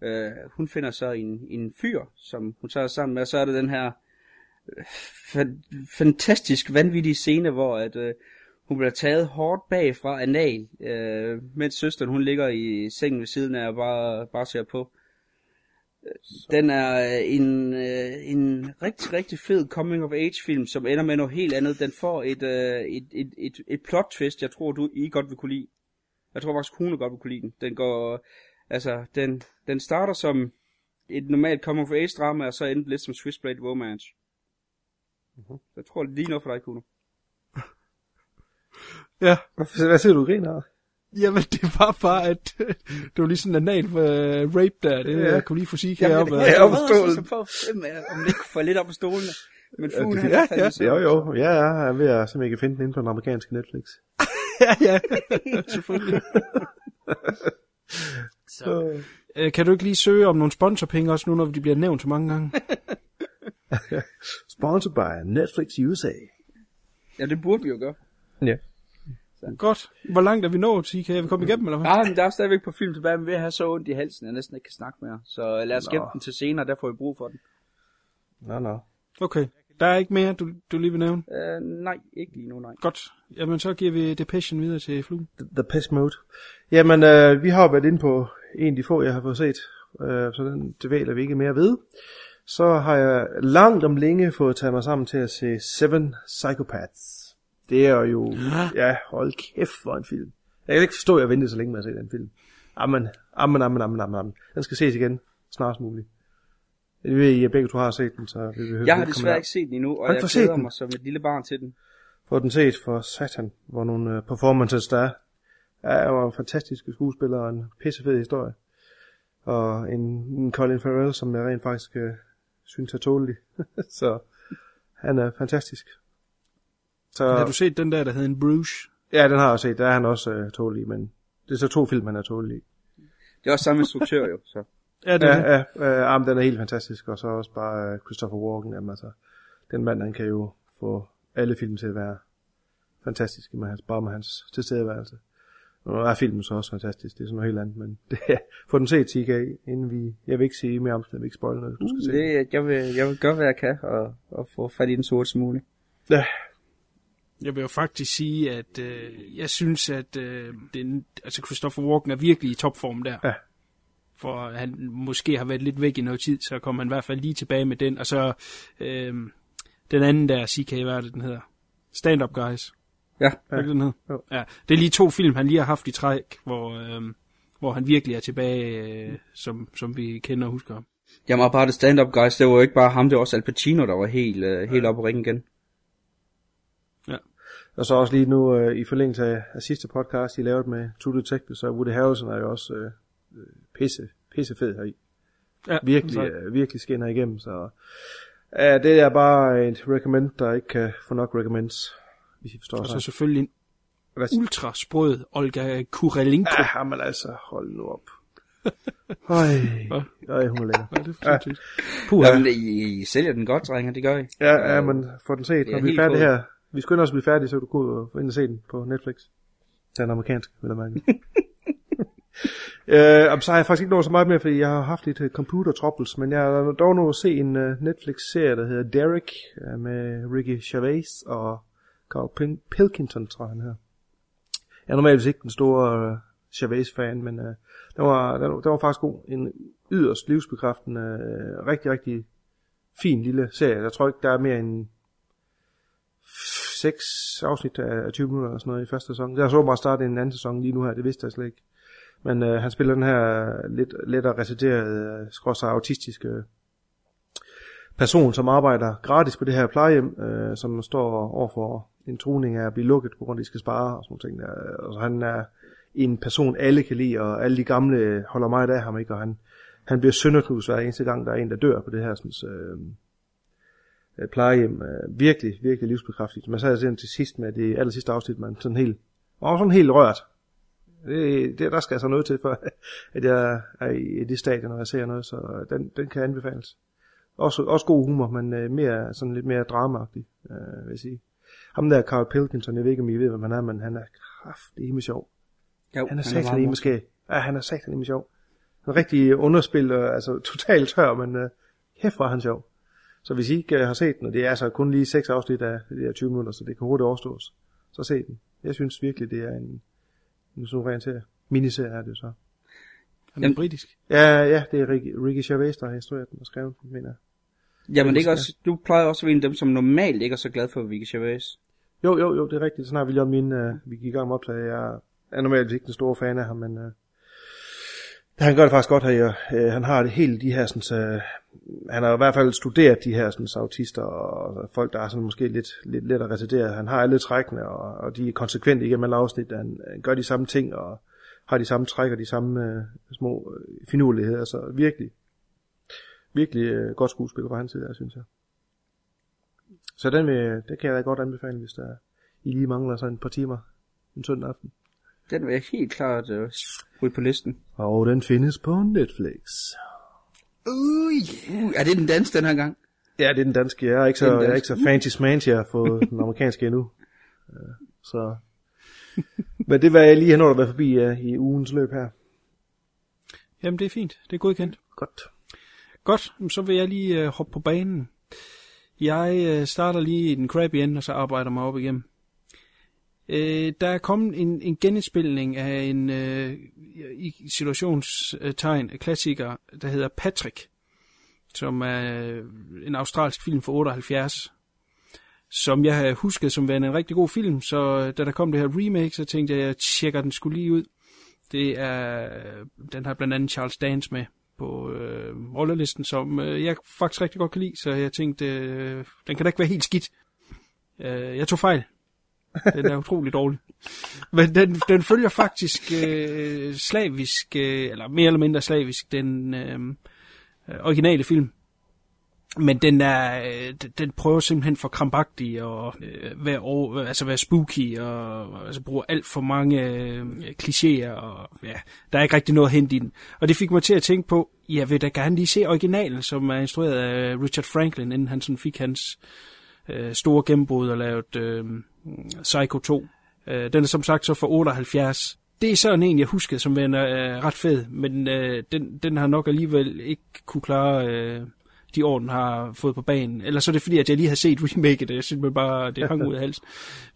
øh, hun finder så en, en fyr, som hun tager sammen med, og så er det den her øh, fa- fantastisk vanvittige scene, hvor at, øh, hun bliver taget hårdt bagfra anal, øh, mens søsteren hun ligger i sengen ved siden af og bare, bare ser på. Den er øh, en, øh, en rigtig, rigtig fed coming of age film, som ender med noget helt andet. Den får et, øh, et, et, et, et plot twist, jeg tror, du I godt vil kunne lide. Jeg tror faktisk, hun godt vil kunne lide den. Den går, altså, den, den starter som et normalt coming of age drama, og så ender lidt som Switchblade Romance. Uh-huh. Jeg tror, det er lige noget for dig, Kuno. [laughs] Ja, Hvad, hvad siger du, griner jamen det var bare, at [laughs] det var lige sådan en anal uh, rape der. Det Ja. ja. kunne lige få sige Jamen, heroppe. jeg, Ja, jeg, jeg, på jeg, stolen. så på om det ikke kunne få lidt op på stolene. Men fuglen, han ja, ja. sød. Jo, jo. Ja, ja, jeg er ved at se, om jeg kan finde den inde på den amerikanske Netflix. [laughs] ja, ja. Selvfølgelig. Så. Øh, kan du ikke lige søge om nogle sponsorpenge også nu, når de bliver nævnt så mange gange? [laughs] Sponsored by Netflix USA. Ja, det burde vi jo gøre. Ja. Godt. Hvor langt er vi nået, CK? Er vi kommet igennem, eller hvad? Ja, men der er stadigvæk på film tilbage, men vi har så ondt i halsen, at jeg næsten ikke kan snakke mere. Så lad os gemme den til senere, der får vi brug for den. Nå, nå. Okay. Der er ikke mere, du, du lige vil nævne? Uh, nej, ikke lige nu, nej. Godt. Jamen, så giver vi Depression videre til Flue. The, the Pest Mode. Jamen, øh, vi har jo været inde på en af de få, jeg har fået set, øh, så den dvæler vi ikke mere ved. Så har jeg langt om længe fået taget mig sammen til at se Seven Psychopaths. Det er jo, ja, hold kæft for en film. Jeg kan ikke forstå, at jeg ventede så længe med at se den film. Amen, amen, amen, amen, amen, amen. Den skal ses igen, snarest muligt. Jeg ved, I begge to har set den, så vi vil Jeg har desværre ikke set den endnu, og jeg glæder den? mig som et lille barn til den. Få den set for satan, hvor nogle uh, performances der er. Ja, der var fantastiske skuespillere og en pissefed historie. Og en, en Colin Farrell, som jeg rent faktisk uh, synes er tålelig. [laughs] så han er fantastisk. Så, Har du set den der, der hedder en Bruges? Ja, den har jeg set. Der er han også uh, tålelig, men det er så to film, han er tålelig i. Det er også samme instruktør jo, så. Ja, det er Ja, det. ja, jamen, den er helt fantastisk. Og så også bare uh, Christopher Walken. Jamen, altså, den mand, han kan jo få alle film til at være fantastiske, med hans, bare med hans tilstedeværelse. Og nu er filmen så også fantastisk, det er sådan noget helt andet, men [laughs] det få den set, TK, inden vi, jeg vil ikke sige mere om den, jeg vil ikke spoil noget, du skal se. den. Det, jeg, vil, jeg vil gøre, hvad jeg kan, og, og få fat i den så som muligt. Ja, Jeg vil jo faktisk sige, at øh, jeg synes, at øh, den, altså Christopher Walken er virkelig i topform der. Ja. For han måske har været lidt væk i noget tid, så kommer han i hvert fald lige tilbage med den. Og så øh, den anden der, CK, hvad er det, den hedder? Stand Up Guys. Ja. Det den? Jo. Ja. Det er lige to film, han lige har haft i træk, hvor, øh, hvor han virkelig er tilbage, øh, som, som vi kender og husker. ham. Jamen, og bare det stand-up guys, det var jo ikke bare ham, det var også Al Pacino, der var helt, uh, helt oppe på ringen igen. og så også lige nu, øh, i forlængelse af, af sidste podcast, I lavede med True Detective, så Woody Harrelson er jo også øh, øh, pisse, pisse fed heri. Ja, virkelig, øh, virkelig skinner igennem, så ja, det er bare et recommend, der ikke kan få nok recommends, hvis I forstår Og så selvfølgelig en ultra sprød Olga Kurelenko. Ja, men altså, hold nu op. [laughs] Øj, øj, hun er lækker. Ja, det er fantastisk. Puha. Jamen, I, I sælger den godt, drenge, det gør I. Ja, ja, men få den set, når vi er færdige her. Vi skynder os at blive færdige, så du kan ud og få ind og se den på Netflix. Den amerikanske, vil jeg mærke. [laughs] øh, så har jeg faktisk ikke nået så meget mere, fordi jeg har haft lidt uh, computer troubles, men jeg har dog nået at se en uh, Netflix-serie, der hedder Derek, uh, med Ricky Gervais og Carl Pilkington, tror jeg han her. Jeg er normalt ikke den store øh, uh, Chavez-fan, men uh, den, var, den, den var faktisk god. En yderst livsbekræftende, uh, rigtig, rigtig fin lille serie. Jeg tror ikke, der er mere end seks afsnit af 20 minutter eller sådan noget i første sæson. Jeg så bare starte en anden sæson lige nu her, det vidste jeg slet ikke. Men øh, han spiller den her lidt lettere reciterede, øh, skråsag autistiske person, som arbejder gratis på det her plejehjem, øh, som står overfor en truning af at blive lukket, på grund af, at de skal spare og sådan ting. Der. Og så han er en person, alle kan lide, og alle de gamle holder meget af ham, ikke? og han, han bliver sønderknus hver eneste gang, der er en, der dør på det her sådan, øh, øh, plejehjem. Øh, virkelig, virkelig livsbekræftigt. Man sagde sådan til sidst med det aller sidste afsnit, man sådan helt, og sådan helt rørt. Det, det, der skal altså noget til, for [laughs] at jeg er i det stadie, når jeg ser noget, så øh, den, den kan anbefales. Også, også god humor, men øh, mere, sådan lidt mere dramaagtig, øh, vil jeg sige. Ham der, Carl Pilkington, jeg ved ikke, om I ved, hvem han er, men han er kraftig med sjov. Jo, Han er satan i måske. Ja, han er satan i sjov. Han er rigtig underspil, og, altså totalt tør, men øh, hæft var han sjov. Så hvis I ikke øh, har set den, og det er altså kun lige seks afsnit af de her 20 minutter, så det kan hurtigt overstås, så se den. Jeg synes virkelig, det er en, en suveræn serie. Miniserie er det jo så. Han er Jamen- britisk. Ja, ja, det er Ricky, Ricky Gervais, der har instrueret den og skrevet den, mener jeg. Jamen det er ikke også, du plejer også at være en af dem, som normalt ikke er så glad for Vicky Gervais. Jo, jo, jo, det er rigtigt. Sådan har vi lige om min, uh, vi gik i gang med optaget. Jeg er normalt ikke den store fan af ham, men uh, han gør det faktisk godt her. Uh, han har det helt de her, sådan, så, han har i hvert fald studeret de her sådan, så autister og folk, der er sådan måske lidt, lidt let at retardere. Han har alle trækkene, og, og de er konsekvente igennem alle afsnit. Han, han gør de samme ting, og har de samme træk og de samme uh, små uh, finurligheder. Så virkelig, virkelig uh, godt skuespil fra hans side, der, synes jeg. Så den, vil, det kan jeg da godt anbefale, hvis der I lige mangler sådan et par timer en søndag aften. Den vil jeg helt klart øh, ryge på listen. Og den findes på Netflix. Uh, er det den danske den her gang? Ja, det er den danske. Jeg er ikke så, er jeg er ikke så fancy smancy at få den amerikanske endnu. Øh, Så. [laughs] Men det var jeg lige har nået at være forbi uh, i ugens løb her. Jamen, det er fint. Det er godkendt. Godt. Godt, så vil jeg lige øh, hoppe på banen. Jeg øh, starter lige i den crappy ende, og så arbejder mig op igennem. Øh, der er kommet en, en genindspilning af en øh, i situationstegn øh, klassiker, der hedder Patrick, som er øh, en australsk film fra 78, som jeg havde husket som værende en rigtig god film, så øh, da der kom det her remake, så tænkte jeg, at jeg tjekker den skulle lige ud. Det er, øh, den har blandt andet Charles Dance med på øh, rollerlisten, som øh, jeg faktisk rigtig godt kan lide, så jeg tænkte, øh, den kan da ikke være helt skidt. Øh, jeg tog fejl. Den er utrolig dårlig. Men den, den følger faktisk øh, slavisk, øh, eller mere eller mindre slavisk, den øh, øh originale film. Men den er, øh, den- prøver simpelthen for krampagtig og øh, være, over, øh, altså være spooky og altså bruger alt for mange øh, klichéer og ja, der er ikke rigtig noget hent i den. Og det fik mig til at tænke på, jeg vil da gerne lige se originalen, som er instrueret af Richard Franklin, inden han sådan fik hans øh, store gennembrud og lavet øh, Psycho 2. Øh, den er som sagt så fra 78. Det er sådan en, jeg husker, som er øh, ret fed, men øh, den, den har nok alligevel ikke kunne klare øh, de år, den har fået på banen. Eller så er det fordi, at jeg lige har set remaket, jeg synes bare, det hang ud af [laughs] halsen.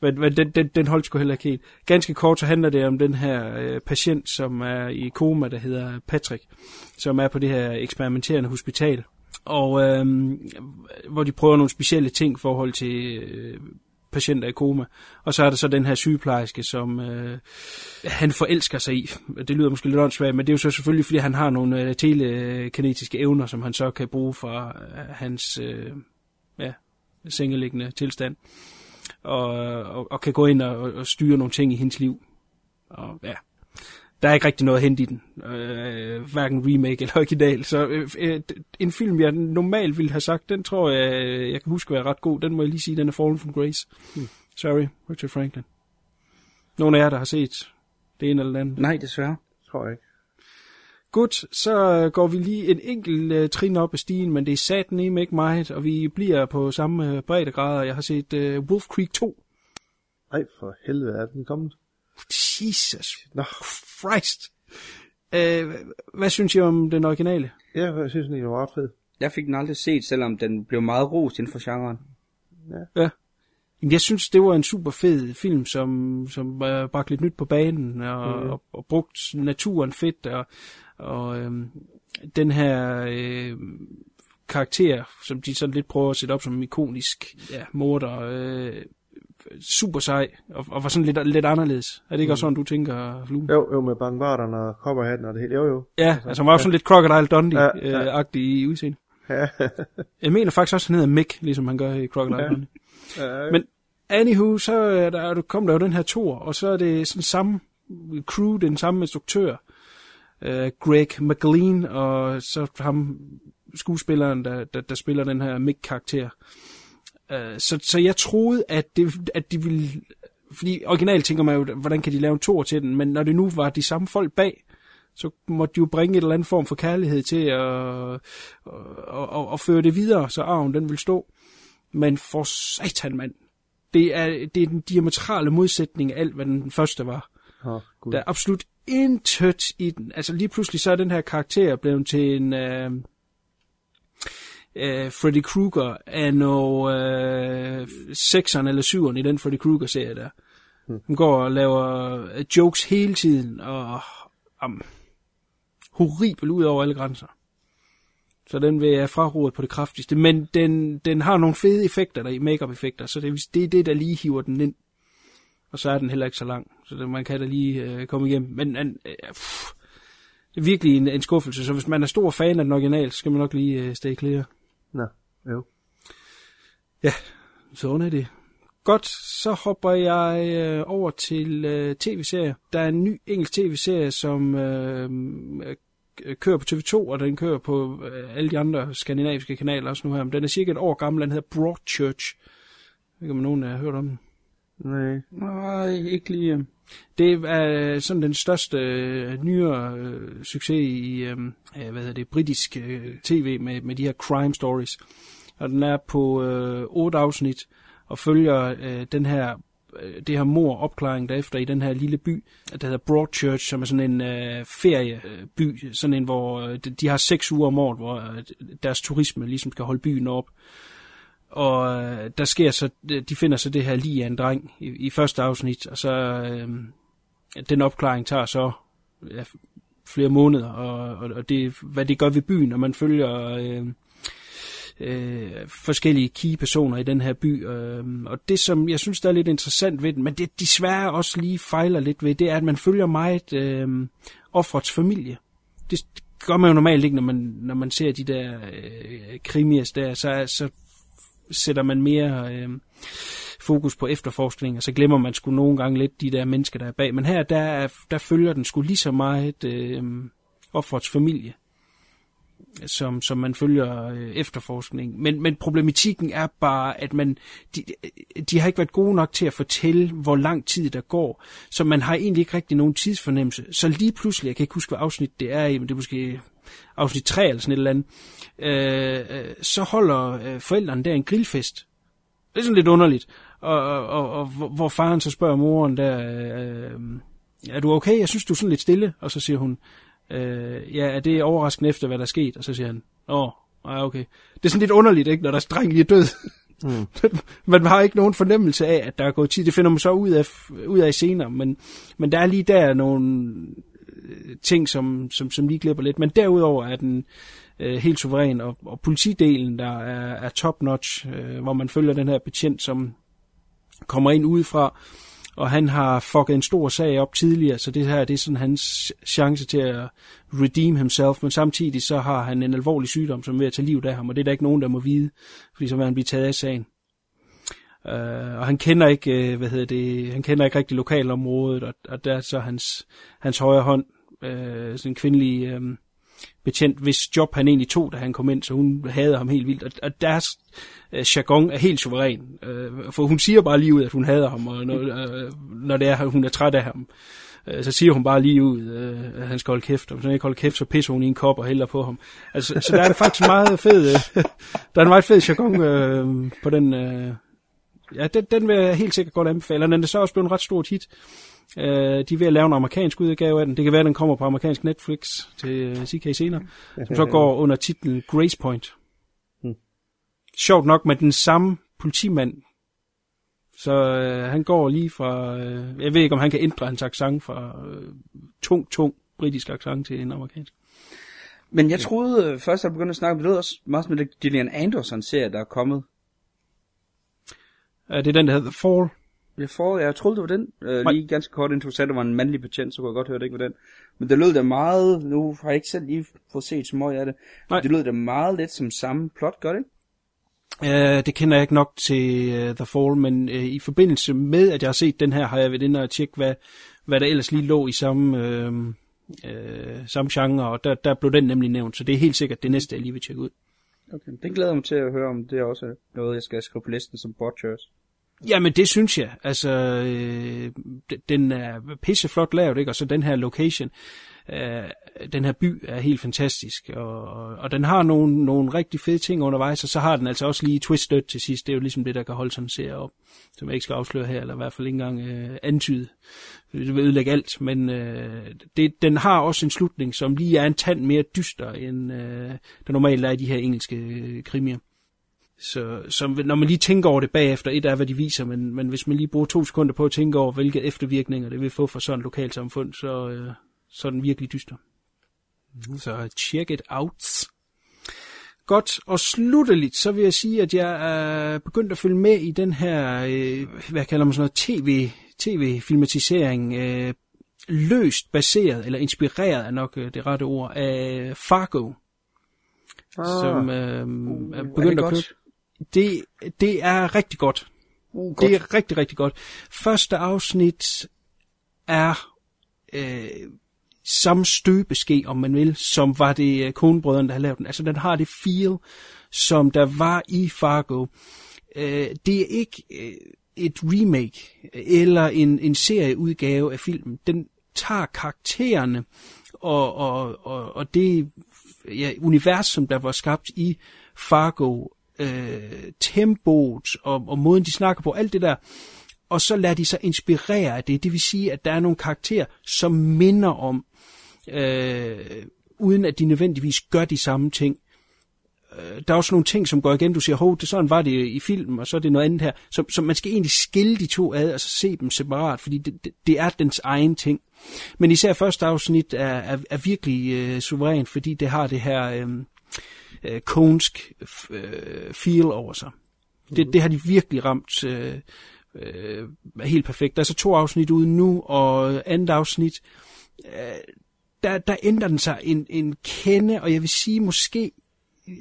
Men, men den, den, den holdt sgu heller ikke helt. Ganske kort så handler det om den her øh, patient, som er i koma, der hedder Patrick, som er på det her eksperimenterende hospital. Og øhm, hvor de prøver nogle specielle ting i forhold til øh, patienter i koma. Og så er der så den her sygeplejerske, som øh, han forelsker sig i. Det lyder måske lidt åndssvagt, men det er jo så selvfølgelig, fordi han har nogle øh, telekinetiske evner, som han så kan bruge fra øh, hans øh, ja, sengeliggende tilstand. Og, og, og kan gå ind og, og styre nogle ting i hendes liv. Og ja, der er ikke rigtig noget at hente i den. Øh, hverken remake eller original. Så øh, øh, en film, jeg normalt ville have sagt, den tror jeg, øh, jeg kan huske være ret god. Den må jeg lige sige, den er Fallen from Grace. Hmm. Sorry, Richard Franklin. Nogle af jer, der har set det ene eller det andet. Nej, desværre. Tror jeg ikke. Godt, så går vi lige en enkelt uh, trin op ad stigen, men det er satan ikke meget, og vi bliver på samme uh, breddegrader. Jeg har set uh, Wolf Creek 2. Nej, for helvede er den kommet. Jesus Nå, Christ. Uh, hvad synes I om den originale? ja, jeg synes, den var ret fed. Jeg fik den aldrig set, selvom den blev meget rost inden for genren. Jamen, Jeg synes, det var en super fed film, som, som uh, bragte lidt nyt på banen, og, mm. og, og brugt naturen fedt, og, og øhm, den her øh, karakter, som de sådan lidt prøver at sætte op som en ikonisk ja, morder, øh, super sej, og, og var sådan lidt, lidt anderledes. Er det ikke også sådan, du tænker, Flue? Jo, jo, med bangbarterne og kopperhatten og det hele. Jo, jo. Ja, altså han var også sådan lidt Crocodile Dundee-agtig Ja, ja. øh, i udseende. Ja. [laughs] Jeg mener faktisk også, at han hedder Mick, ligesom han gør i Crocodile Ja. Dundee. ja. Men anywho, så er der, der kom der jo den her tor, og så er det sådan samme crew, den samme instruktør, uh, Greg McLean, og så ham skuespilleren, der, der, der spiller den her Mick-karakter. Uh, så, så jeg troede, at, det, at de ville... Fordi originalt tænker man jo, hvordan kan de lave en tor til den, men når det nu var de samme folk bag, så måtte de jo bringe et eller andet form for kærlighed til at, at, at, at, føre det videre, så arven den vil stå. Men for satan, mand. Det er, det er den diametrale modsætning af alt, hvad den første var. Oh, Gud. Der er absolut intet i den. Altså lige pludselig så er den her karakter blevet til en... Øh, øh, Freddy Krueger af no øh, 6'eren eller 7'eren i den Freddy Krueger-serie der. Han går og laver øh, jokes hele tiden, og um, horribel ud over alle grænser. Så den vil jeg fraråde på det kraftigste. Men den, den har nogle fede effekter der i, make effekter så det, det er det, der lige hiver den ind. Og så er den heller ikke så lang, så man kan da lige øh, komme igennem. Men øh, pff, det er virkelig en, en skuffelse, så hvis man er stor fan af den original, så skal man nok lige øh, stay clear. Nå, jo. Ja, sådan er det. Godt, så hopper jeg øh, over til øh, tv-serier. Der er en ny engelsk tv-serie, som øh, øh kører på TV2, og den kører på øh, alle de andre skandinaviske kanaler også nu her. Men den er cirka et år gammel, den hedder Broadchurch. Jeg ved ikke, om nogen har hørt om den. Nej. Nej, ikke lige... Øhm. Det er øh, sådan den største øh, nyere øh, succes i øhm, øh, hvad hedder det, britisk øh, tv med, med de her crime stories. Og den er på øh, otte afsnit og følger øh, den her øh, det her mor opklaring derefter i den her lille by, der hedder Broadchurch, som er sådan en øh, ferieby, øh, sådan en, hvor øh, de- de har seks uger om året, hvor øh, deres turisme ligesom skal holde byen op. Og øh, der sker så, de finder så det her lige af en dreng i, i første afsnit, og så øh, den opklaring tager så ja, flere måneder, og, og, og det, hvad det gør ved byen, og man følger øh, øh, forskellige key-personer i den her by. Øh, og det, som jeg synes, der er lidt interessant ved den, men det desværre også lige fejler lidt ved, det er, at man følger meget øh, offrets familie. Det gør man jo normalt ikke, når man, når man ser de der øh, krimier der, så, så sætter man mere øh, fokus på efterforskning, og så glemmer man sgu nogle gange lidt de der mennesker, der er bag. Men her, der, der følger den sgu lige så meget øh, offerets familie, som, som man følger øh, efterforskning. Men, men problematikken er bare, at man, de, de har ikke været gode nok til at fortælle, hvor lang tid der går, så man har egentlig ikke rigtig nogen tidsfornemmelse. Så lige pludselig, jeg kan ikke huske, hvad afsnit det er i, men det er måske afsnit 3 eller sådan et eller andet, øh, øh, så holder øh, forældrene der en grillfest. Det er sådan lidt underligt. Og, og, og, og hvor- hvor faren så spørger moren der, øh, er du okay? Jeg synes, du er sådan lidt stille. Og så siger hun, øh, ja, er det overraskende efter, hvad der er sket? Og så siger han, åh, ja, okay. Det er sådan lidt underligt, ikke, når der er dreng lige er død. Mm. [laughs] man har ikke nogen fornemmelse af, at der er gået tid. Det finder man så ud af, ud af senere, men, men der er lige der nogle øh, ting, som, som, som lige glipper lidt. Men derudover er den øh, helt suveræn, og, og politidelen, der er, er top-notch, øh, hvor man følger den her betjent, som kommer ind udefra, og han har fucket en stor sag op tidligere, så det her det er sådan hans chance til at redeem himself, men samtidig så har han en alvorlig sygdom, som er ved at tage livet af ham, og det er der ikke nogen, der må vide, fordi så vil han blive taget af sagen. Uh, og han kender ikke, uh, hvad hedder det, han kender ikke rigtig lokalområdet, og, og der er så hans, hans højre hånd, uh, sådan en kvindelig Uh, betjent, hvis job han egentlig tog, da han kom ind, så hun havde ham helt vildt. Og, og deres øh, jargon er helt suveræn, øh, for hun siger bare lige ud, at hun hader ham, og når, øh, når det er, hun er træt af ham, øh, så siger hun bare lige ud, øh, at han skal holde kæft, og hvis han ikke holder kæft, så pisser hun i en kop og hælder på ham. Altså, så der er faktisk meget fed, øh, [laughs] der er en meget fed jargon øh, på den, øh, ja, den, den vil jeg helt sikkert godt anbefale, og den er så også blevet en ret stort hit. Uh, de er ved at lave en amerikansk udgave af den. Det kan være, at den kommer på amerikansk Netflix til uh, CK senere, som så går under titlen Grace Point. Hmm. Sjovt nok med den samme politimand. Så uh, han går lige fra... Uh, jeg ved ikke, om han kan ændre hans accent fra uh, tung, tung britisk accent til en amerikansk. Men jeg troede øh, først, at jeg begyndte at snakke, men det var også meget som den Gillian Anderson-serie, der er kommet. Uh, det er den, der hedder The Fall. Jeg, får, jeg troede, det var den. Øh, lige ganske kort indtil du sagde, det var en mandlig betjent, så kunne jeg godt høre, det ikke var den. Men det lød da meget, nu har jeg ikke selv lige fået set så meget af det. Nej. Det lød da meget lidt som samme plot, gør det ikke? Uh, det kender jeg ikke nok til uh, The Fall, men uh, i forbindelse med, at jeg har set den her, har jeg været inde og tjekke, hvad, hvad der ellers lige lå i samme, uh, uh, samme genre, og der, der blev den nemlig nævnt, så det er helt sikkert det næste, jeg lige vil tjekke ud. Okay. Det glæder jeg mig til at høre om. Det er også noget, jeg skal skrive på listen som Butchers. Jamen, det synes jeg. Altså, øh, den er pisseflot lavet, ikke? Og så den her location, øh, den her by er helt fantastisk, og, og, og den har nogle, nogle rigtig fede ting undervejs, og så har den altså også lige twistet til sidst. Det er jo ligesom det, der kan holde sådan en serie op, som jeg ikke skal afsløre her, eller i hvert fald ikke engang øh, antyde. Det vil ødelægge alt, men øh, det, den har også en slutning, som lige er en tand mere dyster, end øh, der normalt er i de her engelske øh, krimier. Så, så når man lige tænker over det bagefter, et er, hvad de viser, men, men hvis man lige bruger to sekunder på at tænke over, hvilke eftervirkninger det vil få for sådan et lokalsamfund, så, øh, så er den virkelig dyster. Mm. Så check it out. Godt, og slutteligt, så vil jeg sige, at jeg er begyndt at følge med i den her, øh, hvad kalder man sådan noget, TV, tv-filmatisering, øh, løst baseret, eller inspireret er nok øh, det rette ord, af Fargo, ah, som øh, uh, er begyndt er at køre. Det, det er rigtig godt. Uh, Det er rigtig, rigtig godt. Første afsnit er øh, samme støbeske, om man vil, som var det øh, konebrødrene, der har lavet den. Altså, den har det feel, som der var i Fargo. Øh, det er ikke øh, et remake eller en, en serieudgave af filmen. Den tager karaktererne og, og, og, og det ja, univers, som der var skabt i Fargo, øh, tempoet og, og måden, de snakker på, alt det der, og så lader de sig inspirere af det. Det vil sige, at der er nogle karakterer, som minder om, øh, uden at de nødvendigvis gør de samme ting. Øh, der er også nogle ting, som går igen. Du siger, hov, det sådan var det i filmen, og så er det noget andet her. Så, så man skal egentlig skille de to ad, og så se dem separat, fordi det, det, det er dens egen ting. Men især første afsnit er, er, er virkelig øh, suveræn, fordi det har det her øh, øh, konsk øh, feel over sig. Det, det har de virkelig ramt øh, øh, helt perfekt. Der er så to afsnit ude nu, og andet afsnit, øh, der, der ændrer den sig en, en kende, og jeg vil sige måske,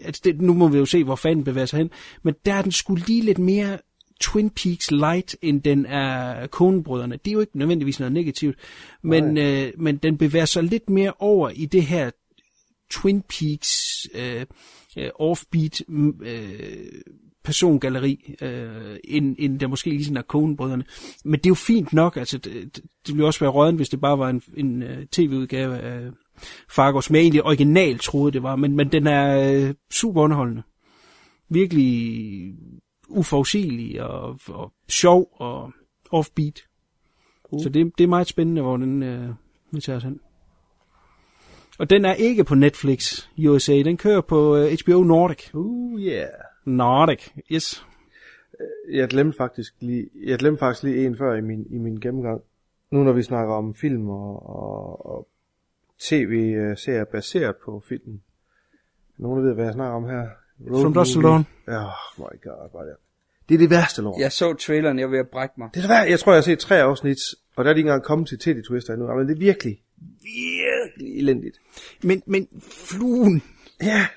at det, nu må vi jo se, hvor fanden bevæger sig hen, men der er den skulle lige lidt mere Twin Peaks light, end den er Coen-brødrene. Det er jo ikke nødvendigvis noget negativt, men, øh, men den bevæger sig lidt mere over i det her Twin Peaks øh, øh, offbeat øh, persongalleri, øh, end, end der måske lige sådan er Coen-brødrene. Men det er jo fint nok, altså det, det ville også være råden, hvis det bare var en, en uh, tv-udgave af Fargo, som jeg egentlig originalt troede det var, men, men den er øh, super underholdende. Virkelig uforudsigelig og, og sjov og offbeat. Uh. Så det, det er meget spændende, hvor den øh, vil tage os hen. Og den er ikke på Netflix USA, den kører på øh, HBO Nordic. Uh, yeah. Nordic, yes. Jeg glemte faktisk lige, jeg glemte faktisk lige en før i min, i min gennemgang. Nu når vi snakker om film og, og, og tv-serier baseret på film. Nogen ved, hvad jeg snakker om her? Road From Dusk Till Movie. Dawn. Ja, oh my god, var det. Det er det værste lort. Jeg så traileren, jeg var ved at brække mig. Det er det værste. Jeg tror, jeg har set tre afsnit, og der er de ikke engang kommet til Teddy Twister endnu. Men det er virkelig, virkelig elendigt. Men, men fluen, Ja,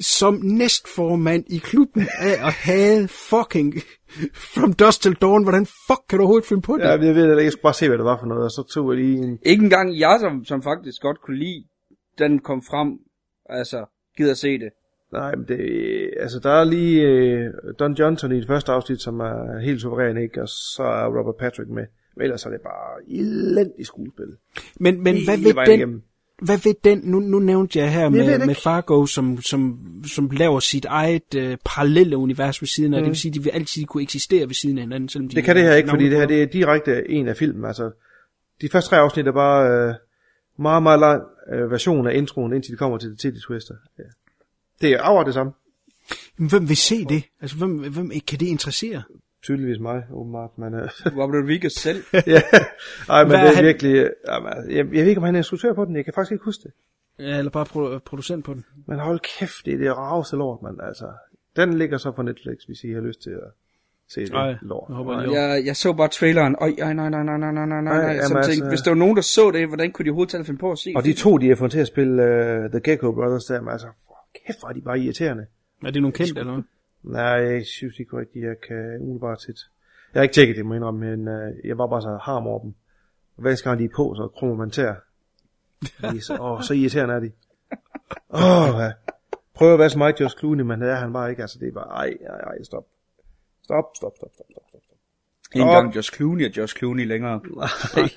som næstformand i klubben af at have fucking From Dusk Till Dawn, hvordan fuck kan du overhovedet finde på det? ja jeg ved det, ikke. jeg skulle bare se, hvad det var for noget, og så tog jeg lige en... Ikke engang jeg, som, som faktisk godt kunne lide, den kom frem, altså, gider se det. Nej, men det, altså der er lige øh, Don Johnson i det første afsnit, som er helt suveræn, ikke? Og så er Robert Patrick med. Men ellers er det bare elendigt skuespil. Men, men hvad Hele ved den, igennem. hvad ved den, nu, nu nævnte jeg her det med, Fargo, som, som, som laver sit eget øh, parallelle univers ved siden af, mm. det vil sige, de vil altid kunne eksistere ved siden af hinanden, selvom de Det kan det her ikke, fordi det her det er direkte en af filmen. Altså, de første tre afsnit er bare øh, meget, meget lang øh, version af introen, indtil de kommer til det Teddy Twister. Ja. Det er over det samme. Men Hvem vil se det? Altså, hvem, hvem kan det interessere? Tydeligvis mig, åbenbart. Men, øh, Robert Rodriguez selv. [laughs] ja. Ej, men Hvad det er er han- virkelig... Øh, jamen, jeg, jeg ved ikke, om han er instruktør på den. Jeg kan faktisk ikke huske det. Ja, eller bare pro- producent på den. Men hold kæft, det er det raveste lort, mand. Altså, den ligger så på Netflix, hvis I har lyst til at se det Ej, lort. jeg håber, er Jeg, jeg så bare traileren. Oj, ej, nej, nej, nej, nej, nej, nej, Nej, nej. jamen Som altså- tænkte, hvis der var nogen, der så det, hvordan kunne de overhovedet tage finde på at se Og de to, de har fået til at spille uh, The Gecko Brothers der, men altså, kæft, hvor er de bare irriterende. Er det nogen kendt, eller hvad? Nej, jeg synes ikke rigtigt, jeg kan umiddelbart tit. Jeg har ikke tjekket det, må jeg indrømme, men uh, jeg var bare så harm over dem. Og hver gang de er på, så krummer man tær. Så, åh, så irriterende er de. Åh, ja. Prøv at være som mig, Josh Clooney, men det er han bare ikke. Altså, det er bare, ej, ej, ej, stop. Stop, stop, stop, stop, stop, stop. En gang Josh Clooney og Josh Clooney længere. Nej,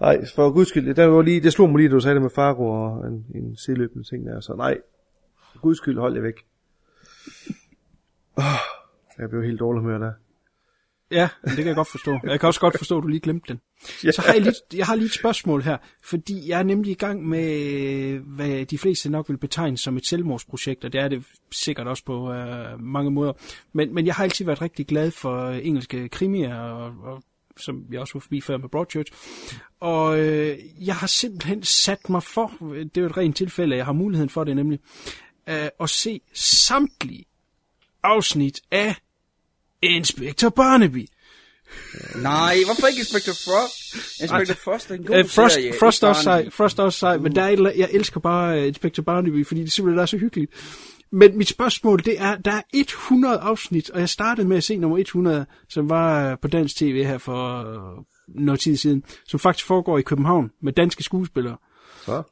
nej, for guds skyld, det, var lige, det slog mig lige, da du sagde det med Fargo og en, en sideløbende ting der, så nej, for guds skyld, hold det væk. Oh, jeg blev helt dårlig med der. Ja, det kan jeg godt forstå. Jeg kan også godt forstå, at du lige glemte den. Så har jeg, lige, jeg har lige et spørgsmål her, fordi jeg er nemlig i gang med, hvad de fleste nok vil betegne som et selvmordsprojekt, og det er det sikkert også på øh, mange måder. Men, men jeg har altid været rigtig glad for engelske krimier, og, og som jeg også var forbi før med Broadchurch. Og øh, jeg har simpelthen sat mig for, det er jo et rent tilfælde, jeg har muligheden for det nemlig, øh, at se samtlige afsnit af Inspector Barnaby. Nej, hvorfor ikke Inspector Frost? Inspector Frost er en god Uh, Frost, serie. Frost, også sej. Frost også sej, men der er et, jeg elsker bare uh, Inspector Barnaby, fordi det simpelthen er så hyggeligt. Men mit spørgsmål, det er, der er 100 afsnit, og jeg startede med at se nummer 100, som var øh, på dansk tv her for øh, noget tid siden, som faktisk foregår i København med danske skuespillere. Så.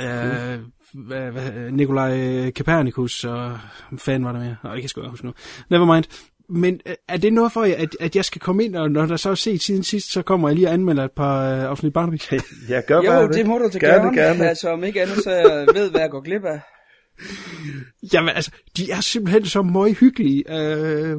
Øh, hvad, hvad, Nikolaj Copernicus og hvad fanden var der mere? Nej, det kan jeg sgu ikke huske nu. Never mind. Men øh, er det noget for jer, at, at jeg skal komme ind, og når der så er set siden sidst, så kommer jeg lige og anmelder et par øh, afsnit Barnaby? Jeg gør Jo, bare det må du til gerne, gerne, gerne. Altså, om ikke andet, så jeg ved, hvad jeg går glip af. Jamen altså, de er simpelthen så meget hyggelige. Øh,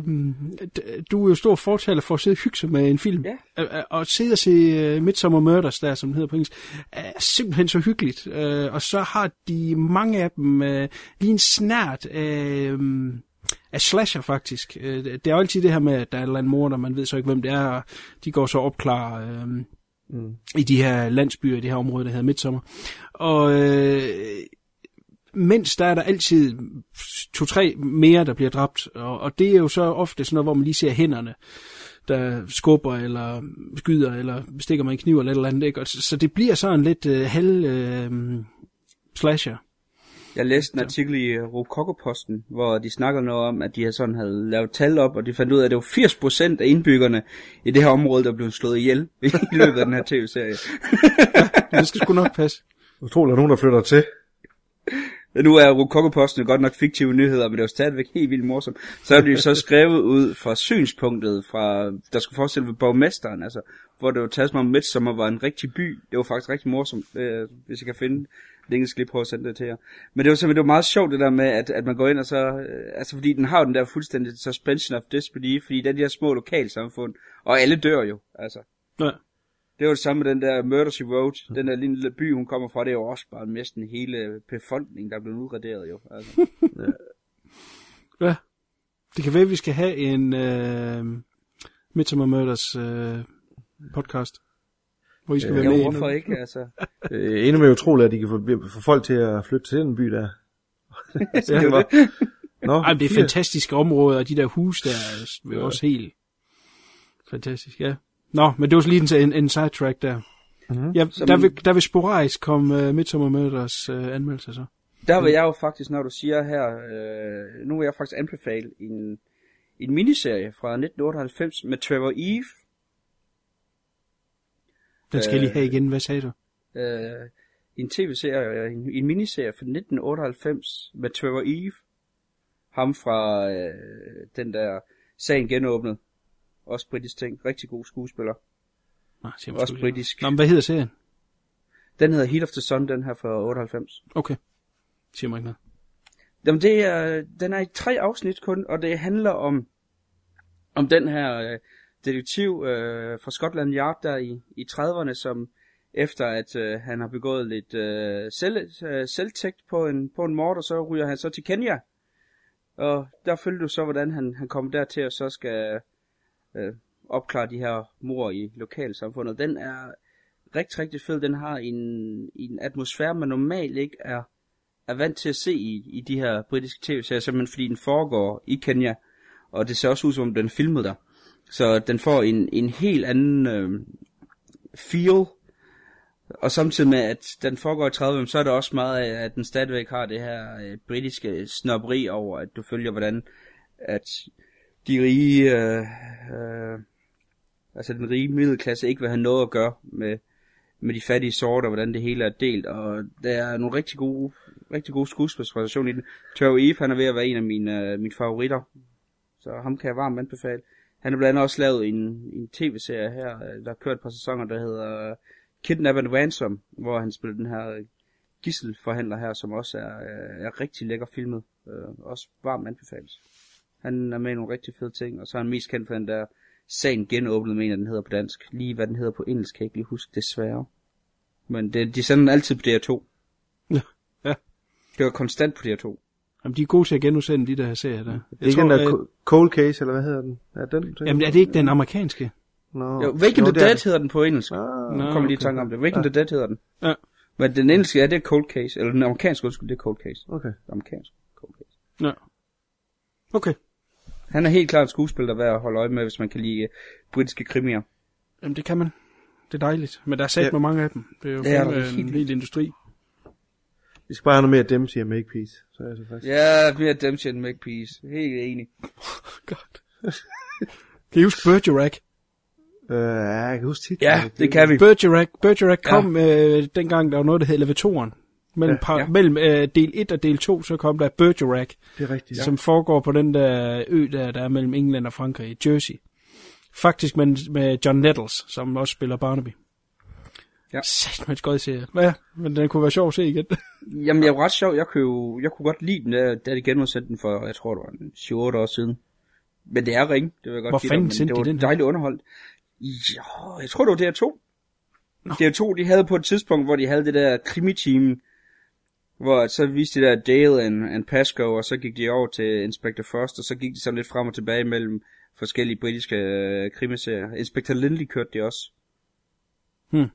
du er jo stor fortaler for at sidde og hygge sig med en film. Ja. Øh, øh, og sidde og se uh, Midsummer Murders, der som den hedder på engelsk, er simpelthen så hyggeligt. Øh, og så har de mange af dem øh, lige en snært øh, af slasher faktisk. Øh, det er jo altid det her med, at der er en eller anden morder, man ved så ikke, hvem det er, og de går så opklare øh, mm. i de her landsbyer, i det her område, der hedder Midsommer. Og øh, mens der er der altid to-tre mere, der bliver dræbt, og, og det er jo så ofte sådan noget, hvor man lige ser hænderne, der skubber, eller skyder, eller stikker med en kniv, eller et eller andet, ikke? Og så, det bliver sådan lidt øh, halv øh, slasher. Jeg læste en artikel i Rokokoposten, hvor de snakker noget om, at de har sådan havde lavet tal op, og de fandt ud af, at det var 80% af indbyggerne i det her område, der blev slået ihjel [laughs] i løbet af den her tv-serie. [laughs] Det skal sgu nok passe. Utroligt, at der er nogen, der flytter til. Nu er Rokokoposten godt nok fiktive nyheder, men det er jo stadigvæk helt vildt morsomt. Så er det jo så skrevet ud fra synspunktet, fra, der skulle forestille ved borgmesteren, altså, hvor det var taget som om Midsommer var en rigtig by. Det var faktisk rigtig morsomt, øh, hvis jeg kan finde linket, skal lige prøve at sende det til jer. Men det var simpelthen det var meget sjovt det der med, at, at man går ind og så, øh, altså fordi den har jo den der fuldstændig suspension of disbelief, fordi det er de her små lokalsamfund, og alle dør jo, altså. Ja. Det var det samme med den der Murdersy Road, den der lille by, hun kommer fra, det er jo også bare næsten hele befolkningen, der er blevet udraderet jo. Altså. [laughs] ja. Det kan være, at vi skal have en øh, Midsommar Murders øh, podcast, hvor I skal være Jo, med. i hvorfor noget. ikke, altså. [laughs] Øh, endnu mere utroligt, at de kan få, få folk til at flytte til den by der. [laughs] Ja, det var, Nå, Ej, det er fire. fantastiske områder, og de der hus der er jo også helt fantastisk, ja. Nå, men det var så lige en, en, en sidetrack der. Mm-hmm. Ja, Som- der, vil, der vil sporadisk komme uh, Midsommar Murders uh, anmeldelser så. der vil jeg jo faktisk, når du siger her, øh, nu vil jeg faktisk anbefale en, en miniserie fra 1998 med Trevor Eve. Den skal jeg lige have igen, hvad sagde du? Øh, en tv-serie, en, en miniserie fra 1998 med Trevor Eve. Ham fra øh, den der sagen genåbnet. Også britisk ting. Rigtig god skuespiller. Nå, siger man Også ikke. britisk. Nå, men hvad hedder serien? Den hedder Heat of the Sun, den her fra 98. Okay. Siger mig ikke noget. Jamen det er, den er i tre afsnit kun, og det handler om, om den her øh, detektiv øh, fra Scotland Yard der i, i 30'erne, som efter at øh, han har begået lidt øh, selv, øh, selvtægt på en, på en mord, og så ryger han så til Kenya. Og der følger du så, hvordan han, han kommer dertil, og så skal øh, opklare de her mor i lokalsamfundet. Den er rigtig, rigtig fed. Den har en, en atmosfære, man normalt ikke er er vant til at se i, i de her britiske tv-serier, simpelthen fordi den foregår i Kenya, og det ser også ud som om den er filmet der. Så den får en, en helt anden øh, feel, og samtidig med, at den foregår i 30, så er det også meget af, at den stadigvæk har det her øh, britiske snobberi over, at du følger, hvordan at de rige, øh, øh, altså den rige middelklasse, ikke vil have noget at gøre med, med de fattige sorte, og hvordan det hele er delt, og der er nogle rigtig gode, rigtig gode skuespilspræstationer i den. Terry Eve, han er ved at være en af mine, øh, mine favoritter, så ham kan jeg varmt anbefale. Han har blandt andet også lavet en, en tv-serie her, øh, der har kørt et par sæsoner, der hedder øh, Kidnap and Ransom, hvor han spiller den her øh, gisselforhandler her, som også er, er, er rigtig lækker filmet. Øh, også varmt anbefales. Han er med i nogle rigtig fede ting, og så er han mest kendt for den der sagen genåbnet med en, den hedder på dansk. Lige hvad den hedder på engelsk, kan jeg ikke lige huske, desværre. Men det, de sender den altid på DR2. Ja. ja. Det var konstant på DR2. Jamen, de er gode til at genudsende de der serier der. Det er ikke den der co- Cold Case, eller hvad hedder den? Er den Jamen, er det ikke den amerikanske? Nå. Jo, Waking Jo, the Dead hedder den på engelsk. Ah, Nu kommer lige i okay. tanke om det. Waking the Dead hedder den. Ja. Men den engelske er det Cold Case, eller den amerikanske, undskyld, det er Cold Case. Okay. Den amerikanske Cold Case. Ja. Okay. Han er helt klart en skuespiller, der er værd at holde øje med, hvis man kan lide uh, britiske krimier. Jamen, det kan man. Det er dejligt. Men der er sat Ja. med mange af dem. Det er jo Det er en hel industri. Vi skal bare have noget mere Dempsey og Makepeace. Så er så faktisk. Ja, mere Dempsey and Makepeace. Helt enig. [laughs] Godt. kan I huske Bergerac? Øh, ja, jeg kan huske titlen. Ja, det kan vi. Bergerac, Bergerac Ja. kom øh, dengang, der var noget, der hed Elevatoren. Mellem, Ja. Ja. mellem øh, del 1 og del 2, så kom der Bergerac, Det er rigtigt. ja. som foregår på den der ø, der, der er mellem England og Frankrig, Jersey. Faktisk med, med John Nettles, som også spiller Barnaby. Ja. Sæt med et skød serie. Ja, men den kunne være sjov at se igen. [laughs] Jamen, jeg var ret sjov. Jeg kunne, jo, jeg kunne godt lide den, da, da de genudsendte den for, jeg tror, det var en 7-8 år siden. Men det er ring, det vil jeg godt Hvor give fanden dig, det var de den? dejligt underholdt. Ja, jeg tror, det var DR2. DR2, de havde på et tidspunkt, hvor de havde det der krimi-team, hvor så viste de der Dale and, and Pasco, og så gik de over til Inspector Frost, og så gik de sådan lidt frem og tilbage mellem forskellige britiske øh, krimiserier. Inspector Lindley kørte de også. Hmm.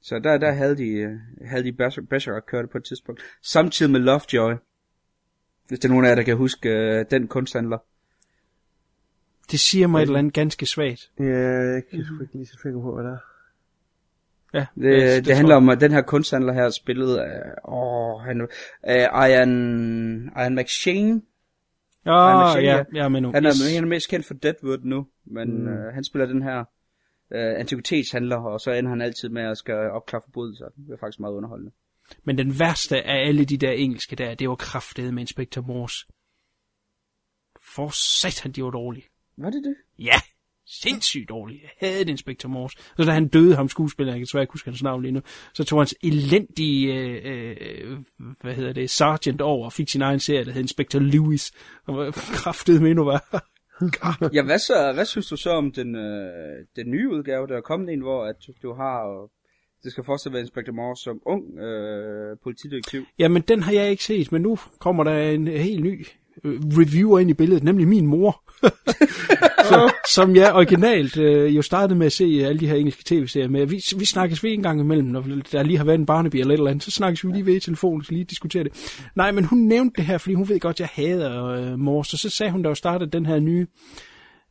Så der, der havde de, øh, havde de Bas- Bergerac kørte på et tidspunkt. Samtidig med Lovejoy. Hvis der er nogen af jer, der kan huske øh, den kunsthandler. Det siger mig et eller andet ganske svagt. Ja, jeg kan sgu ikke lige så sikker på, hvad det er. Ja, Det, det, det handler om, at den her kunsthandler her spillet af, åh, han, af Ian, Ian McShane. Ja, Machine, ja, ja. med nu. Han er, Yes. han er mest kendt for Deadwood nu, men mm. øh, han spiller den her øh, antikvitetshandler, og så ender han altid med at skal opklare forbrydelser. Det er faktisk meget underholdende. Men den værste af alle de der engelske der, det var kraftedet med Inspector Morse. For satan, de var dårlige. Var det det? Ja, sindssygt dårlige. Jeg havde Inspector Morse. Så da han døde, ham skuespiller, jeg kan desværre ikke huske hans navn lige nu, så tog hans elendige, øh, øh, hvad hedder det, sergeant over og fik sin egen serie, der hed Inspector Lewis. Og var kraftedet med endnu værre. [laughs] Ja, hvad, så, hvad synes du så om den, øh, den nye udgave, der er kommet ind, hvor at du har, det skal fortsat være Inspector Morse som ung øh, politidetektiv. Jamen, den har jeg ikke set, men nu kommer der en helt ny øh, reviewer ind i billedet, nemlig min mor. [laughs] så, som jeg originalt øh, jo startede med at se øh, alle de her engelske tv-serier med. Vi, vi snakkes ved en gang imellem, når der lige har været en Barnaby eller et eller andet, så snakkes vi lige ved i telefonen, så lige diskutere det. Nej, men hun nævnte det her, fordi hun ved godt, at jeg hader øh, Morse, så så sagde hun, der jo startede den her nye,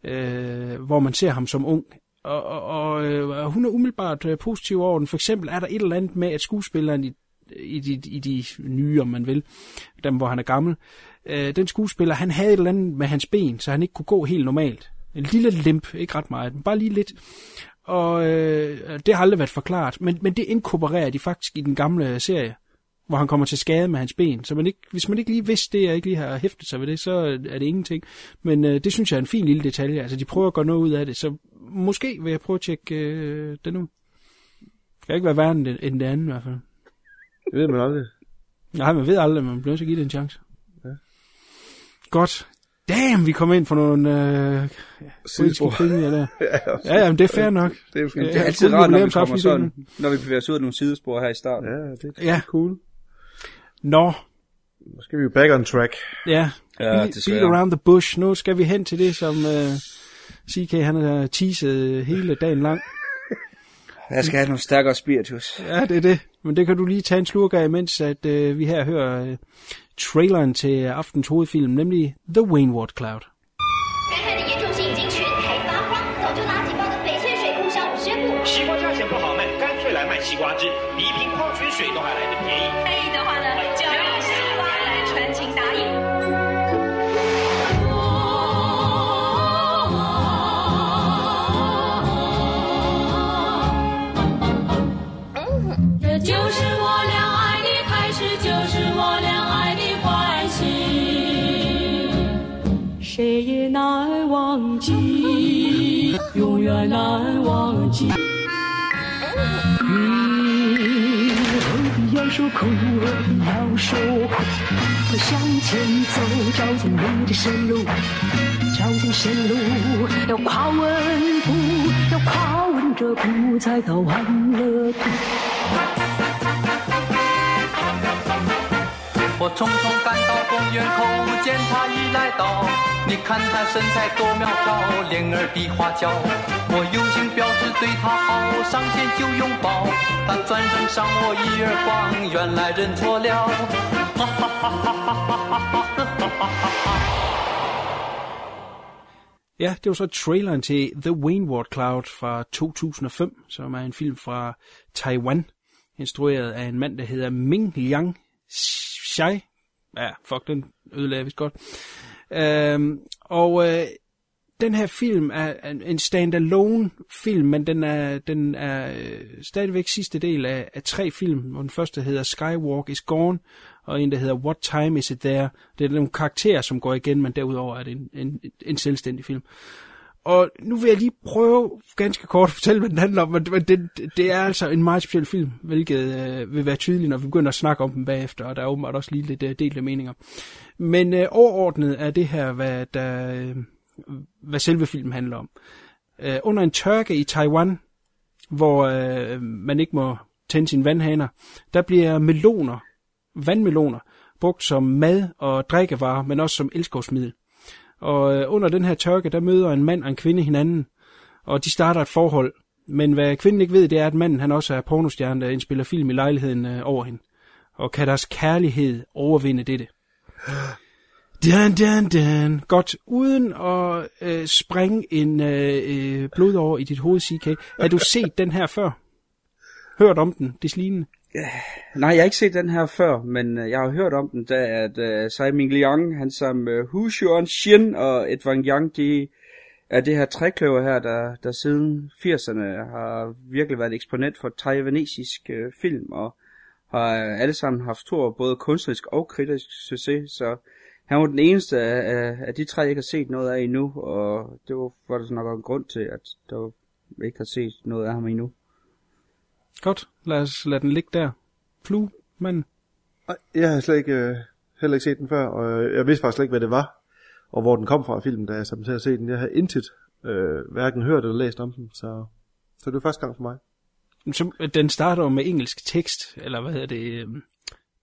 øh, hvor man ser ham som ung. Og, og, og øh, hun er umiddelbart øh, positiv over den. For eksempel er der et eller andet med, at skuespilleren i, i, de, i de nye, om man vil, dem hvor han er gammel, øh, den skuespiller, han havde et eller andet med hans ben, så han ikke kunne gå helt normalt. En lille limp, ikke ret meget, men bare lige lidt. Og øh, det har aldrig været forklaret, men, men det inkorporerer de faktisk i den gamle serie, hvor han kommer til skade med hans ben. Så man ikke, hvis man ikke lige vidste det, og ikke lige har hæftet sig ved det, så er det ingenting. Men øh, det synes jeg er en fin lille detalje. Altså, de prøver at gøre noget ud af det, så måske vil jeg prøve at tjekke øh, den ud. Det kan ikke være værre end det, end det andet i hvert fald. Det ved man aldrig. Nej, man ved aldrig, man bliver at give det en chance. Ja. Godt. Damn, vi kom ind for nogle øh, Sidespor. politiske krimier der. [laughs] ja, Ja, jamen, det er fair nok. det er jo Det er altid rart, når vi kommer sådan, når vi bevæger os ud af nogle sidespor her i starten. Ja, det er Ja. cool. Nå, Nu skal vi jo back on track. ja. Ja, beat around the bush. Nu skal vi hen til det, som øh, CK han har teaset hele dagen lang. [laughs] Jeg skal have nogle stærkere spiritus. Ja, det er det. Men det kan du lige tage en slurk af, mens at, øh, vi her hører øh, traileren til aftens hovedfilm, nemlig The Wainwright Cloud. 永远难忘记。嗯，何必要说苦，何必要说苦？向前走，照进你的生路，照进生路，要跨稳步，要跨稳这步，才到安乐谷。我匆匆赶到公园口，见他已来到。你看他身材多苗条，脸儿比花娇。我表示对他好，上前就拥抱。他转身赏我一耳光，原来认错了。哈哈哈哈哈哈哈哈哈哈哈！呀，就是说 trailer 的 The Wainwood Cloud 发 2005，som er en film fra Taiwan。historian en mand, hedder Ming Shai. Ja, fuck, den ødelagde jeg vist godt. Øhm, og øh, den her film er en standalone film, men den er, den er øh, stadigvæk sidste del af, af tre film, hvor den første hedder Skywalk is Gone, og en, der hedder What Time Is It There. Det er nogle karakterer, som går igen, men derudover er det en, en, en selvstændig film. Og nu vil jeg lige prøve ganske kort at fortælle, hvad den handler om, men det, det er altså en meget speciel film, hvilket øh, vil være tydeligt, når vi begynder at snakke om den bagefter, og der er åbenbart også lige lidt øh, delte meninger. Men øh, overordnet er det her, hvad, der, øh, hvad selve filmen handler om. Øh, under en tørke i Taiwan, hvor øh, man ikke må tænde sine vandhaner, der bliver meloner, vandmeloner, brugt som mad- og drikkevarer, men også som elskovsmiddel. Og øh, under den her tørke, der møder en mand og en kvinde hinanden, og de starter et forhold. Men hvad kvinden ikke ved, det er, at manden han også er pornostjerne, der indspiller film i lejligheden øh, over hende. Og kan deres kærlighed overvinde dette? Dan, dan, dan. Godt, uden at øh, springe en øh, øh, blod over i dit hoved, CK. Har du set den her før? Hørt om den, det lignende? Øh, nej, jeg har ikke set den her før, men øh, jeg har hørt om den, da at uh, Tsai Ming Liang, han som uh, Hu Xuan Xin og Edwang Yang, de er det her trækløver her, der, der siden 80'erne har virkelig været eksponent for taiwanesisk uh, film, og har uh, alle sammen haft stor både kunstnerisk og kritisk succes, så han var den eneste af, af, af de tre, jeg ikke har set noget af endnu, og det var, var der nok en grund til, at der ikke har set noget af ham endnu. Godt, lad os lade den ligge der. Flue, mand. Nej, jeg har slet ikke, øh, heller ikke set den før, og øh, jeg vidste faktisk slet ikke, hvad det var, og hvor den kom fra filmen, da jeg satte til at se den. Jeg havde intet øh, hverken hørt eller læst om den, så, så det var første gang for mig. Så, den starter jo med engelsk tekst, eller hvad hedder det? Øh,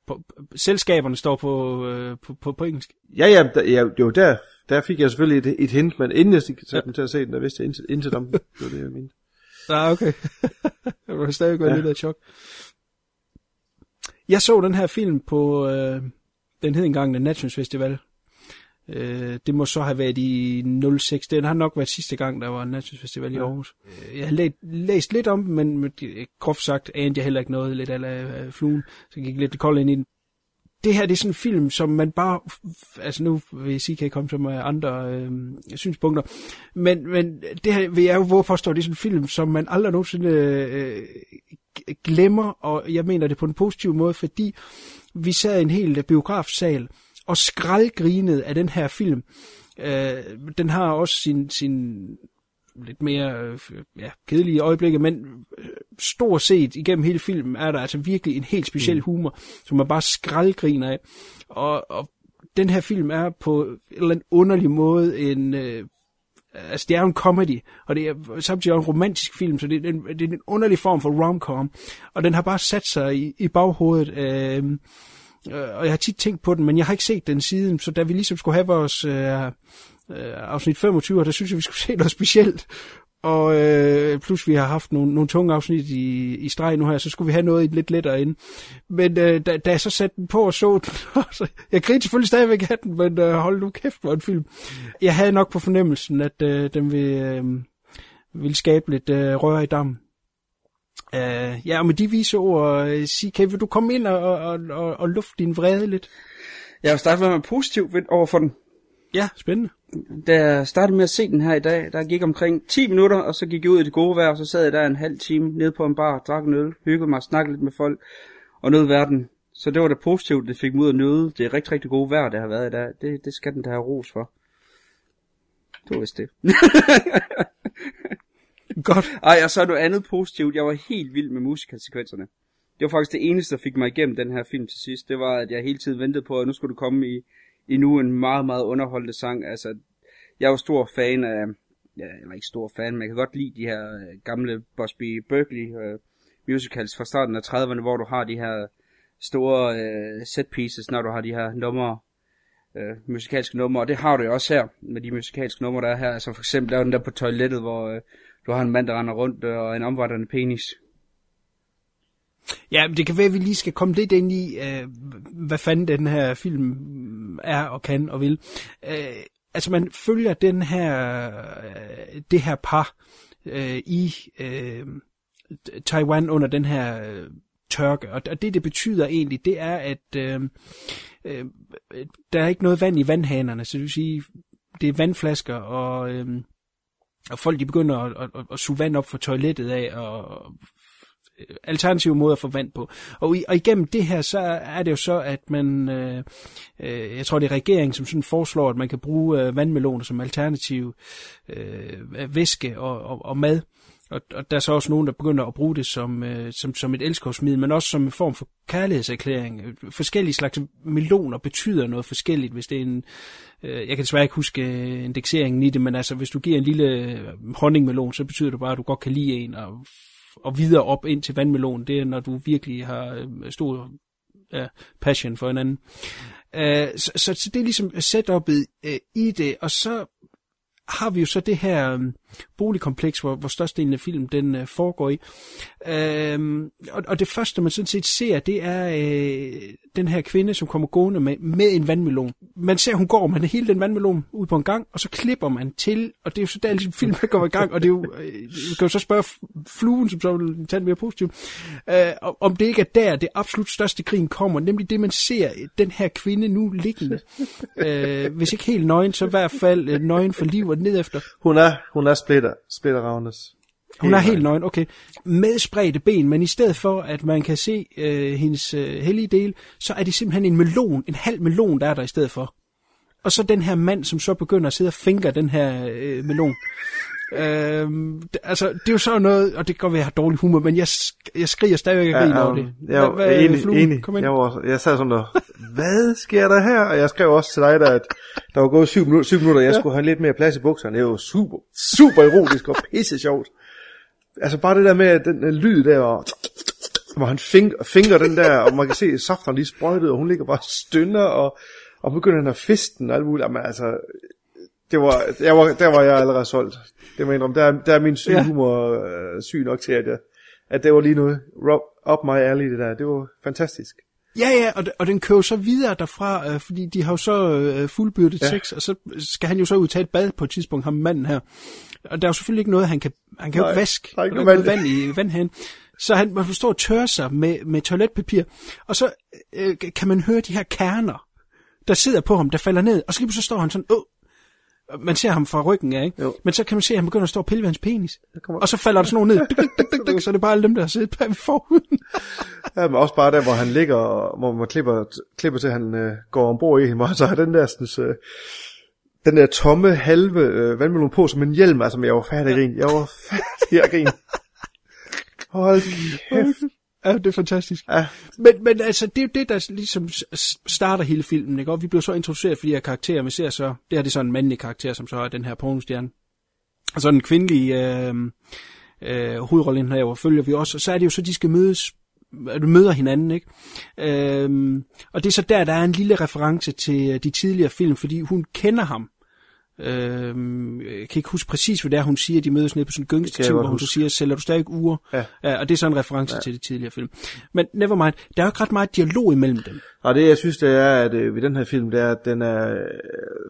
på, selskaberne står på, øh, på, på, på engelsk. Ja, ja, der, ja jo, der, der fik jeg selvfølgelig et, et hint, men inden jeg satte ja. til at se den, der vidste jeg intet, intet om den. [laughs] Det var det, jeg mente. Ah, okay. [laughs] jeg var stadig ja. lidt af chok. Jeg så den her film på, øh, den hed engang The Nations Festival. Øh, det må så have været i 06. Den har nok været sidste gang, der var en Nations Festival ja. i Aarhus. Jeg har læ- læst lidt om den, men, groft sagt anede jeg heller ikke noget lidt af uh, fluen. Så jeg gik lidt kold ind i den. Det her det er sådan en film, som man bare... Altså nu vil kan komme som andre øh, synspunkter. Men, men det her vil jeg jo våge påstå, det er sådan en film, som man aldrig nogensinde øh, glemmer. Og jeg mener det på en positiv måde, fordi vi sad i en hel biografsal og skraldgrinede af den her film. Øh, den har også sin, sin lidt mere øh, ja, kedelige øjeblikke, men øh, stort set igennem hele filmen er der altså virkelig en helt speciel mm. humor, som man bare skraldgriner af. Og, og den her film er på en eller anden underlig måde en... Øh, altså det er jo en comedy, og det er samtidig en romantisk film, så det er en, det er en underlig form for romcom, og den har bare sat sig i, i baghovedet. Øh, og jeg har tit tænkt på den, men jeg har ikke set den siden, så da vi ligesom skulle have vores øh, øh, afsnit 25, der synes jeg, vi skulle [laughs] se noget specielt. Og øh, plus vi har haft nogle, nogle tunge afsnit i, i streg nu her, så skulle vi have noget lidt lettere ind. Men øh, da, da jeg så satte den på og så den, [laughs] så, jeg grinte selvfølgelig stadigvæk af den, men øh, hold nu kæft, hvor en film. Jeg havde nok på fornemmelsen, at øh, den ville, øh, ville skabe lidt øh, røre i dammen. Uh, ja, og med de vise ord, øh, uh, CK, vil du komme ind og, og, og, og lufte din vrede lidt? Jeg vil starte med at være positiv over for den. Ja, spændende. Da jeg startede med at se den her i dag, der gik omkring 10 minutter, og så gik jeg ud i det gode vejr, og så sad jeg der en halv time nede på en bar, drak en øl, hyggede mig, snakkede lidt med folk, og nød verden. Så det var da positivt, det fik mig ud at nøde det rigtig, rigtig gode vejr, der har været i dag. Det, det skal den da have ros for. Det var vist det. [laughs] Godt. Ej, og så noget andet positivt. Jeg var helt vild med musikalsekvenserne. Det var faktisk det eneste, der fik mig igennem den her film til sidst. Det var, at jeg hele tiden ventede på, at nu skulle du komme i, i en meget, meget underholdende sang. Altså, jeg var stor fan af, ja, jeg var ikke stor fan, men jeg kan godt lide de her øh, gamle Busby Berkeley øh, musicals fra starten af 30'erne, hvor du har de her store øh, set pieces, når du har de her numre, øh, musikalske numre, og det har du jo også her, med de musikalske numre, der er her. Altså for eksempel, der er den der på toilettet, hvor øh, du har en mand, der render rundt, øh, og en omvandrende penis. Ja, men det kan være, at vi lige skal komme lidt ind i, øh, hvad fanden den her film er og kan og vil. Øh, altså man følger den her, øh, det her par øh, i øh, Taiwan under den her øh, tørke. Og og det, det betyder egentlig, det er, at øh, øh, der er ikke noget vand i vandhanerne. Så det vil sige, det er vandflasker, og, øh, og folk de begynder at, at, at suge vand op fra toilettet af, og alternative måder at få vand på. Og, i, og igennem det her, så er det jo så, at man, øh, øh, jeg tror det er regeringen, som sådan foreslår, at man kan bruge øh, vandmeloner som alternativ øh, væske og, og, og mad. Og, og der er så også nogen, der begynder at bruge det som, øh, som, som et elskovsmiddel, men også som en form for kærlighedserklæring. Forskellige slags meloner betyder noget forskelligt, hvis det er en, øh, jeg kan desværre ikke huske øh, indekseringen i det, men altså hvis du giver en lille øh, honningmelon, så betyder det bare, at du godt kan lide en, og og videre op ind til vandmelon, det er, når du virkelig har øh, stor øh, passion for hinanden. Øh, så, så, så det er ligesom setupet øh, i det, og så har vi jo så det her øh, boligkompleks, hvor, hvor størstedelen af filmen den øh, foregår i. Uh, og, og det første, man sådan set ser, det er øh, den her kvinde, som kommer gående med, med en vandmelon. Man ser, hun går med hele den vandmelon ud på en gang, og så klipper man til, og det er jo så der, ligesom filmen går i gang, og det er jo, øh, kan jo så spørge fluen, som så vil tage det mere positivt, øh, om det ikke er der, det absolut største grin kommer, nemlig det, man ser øh, den her kvinde nu liggende. øh, hvis ikke helt nøgen, så i hvert fald øh, nøgen for liv og ned efter. Hun er, hun er splitter, splitter Ravnes. Hun er helt nøgen, okay. Med spredte ben, men i stedet for, at man kan se øh, hendes øh, hellige del, så er det simpelthen en melon, en halv melon, der er der i stedet for. Og så den her mand, som så begynder at sidde og fingre den her øh, melon. Øhm, det, altså, det er jo så noget, og det kan godt være, jeg har dårlig humor, men jeg, jeg skriger stadigvæk af grin over det. Jeg var enig, enig. Jeg, var, jeg sad sådan der, hvad sker der her? Og jeg skrev også til dig, der, at der var gået syv minutter, syv minutter jeg ja. skulle have lidt mere plads i bukserne. Det er jo super, super erotisk og pisse sjovt. Altså bare det der med den, den lyd der, og, hvor han fing, finger den der, og man kan se safterne lige sprøjtet, og hun ligger bare stønner, og, og begynder han at fiste den og alt muligt. Jamen altså, det var, jeg var, der var jeg allerede solgt. Det mener om, der, der er min syg humor øh, syg nok til, at, jeg, at det var lige noget up my alley, det der. Det var fantastisk. Ja, ja, og, og den kører så videre derfra, øh, fordi de har jo så øh, fuldbyrdet ja. sex, og så skal han jo så ud tage et bad på et tidspunkt, ham manden her. Og der er jo selvfølgelig ikke noget, han kan, han kan Nej, jo vaske, der er ikke noget vand i vandhanen. Så han må stå og tørre sig med, med toiletpapir, og så øh, kan man høre de her kerner, der sidder på ham, der falder ned, og så, så står han sådan, åh, man ser ham fra ryggen af, ikke? Jo. Men så kan man se, at han begynder at stå og pille ved hans penis. Og så falder der sådan noget ned. [laughs] Dyk, så er det bare alle dem, der har siddet bag forhuden. [laughs] ja, men også bare der, hvor han ligger, hvor man klipper, klipper til, at han øh, går ombord i hende, [laughs] og så har den der sådan, øh, den der tomme halve øh, vandmelon på som en hjelm, altså, men jeg var færdig at grine. Jeg var færdig at grine. Hold kæft. Ja, det er fantastisk. Ja. Men, men altså, det er jo det, der ligesom starter hele filmen, ikke? Og vi bliver så introduceret for de her karakterer. Vi ser så, det her det er så en mandlig karakter, som så er den her pornostjerne. Og så den kvindelige øh, øh, hovedrollen her, hvor følger vi også. Og så er det jo så, de skal mødes du møder hinanden, ikke? Øhm, og det er så der, der er en lille reference til de tidligere film, fordi hun kender ham. Øhm, jeg kan ikke huske præcis, hvad det er, hun siger. De mødes nede på sådan en gyngestativ, hvor hun så siger, sælger du stadig uger? Ja. ja. Og det er så en reference ja. til de tidligere film. Men never mind, der er jo ikke ret meget dialog imellem dem. Og det, jeg synes, det er, at øh, ved den her film, det er, at den er, øh,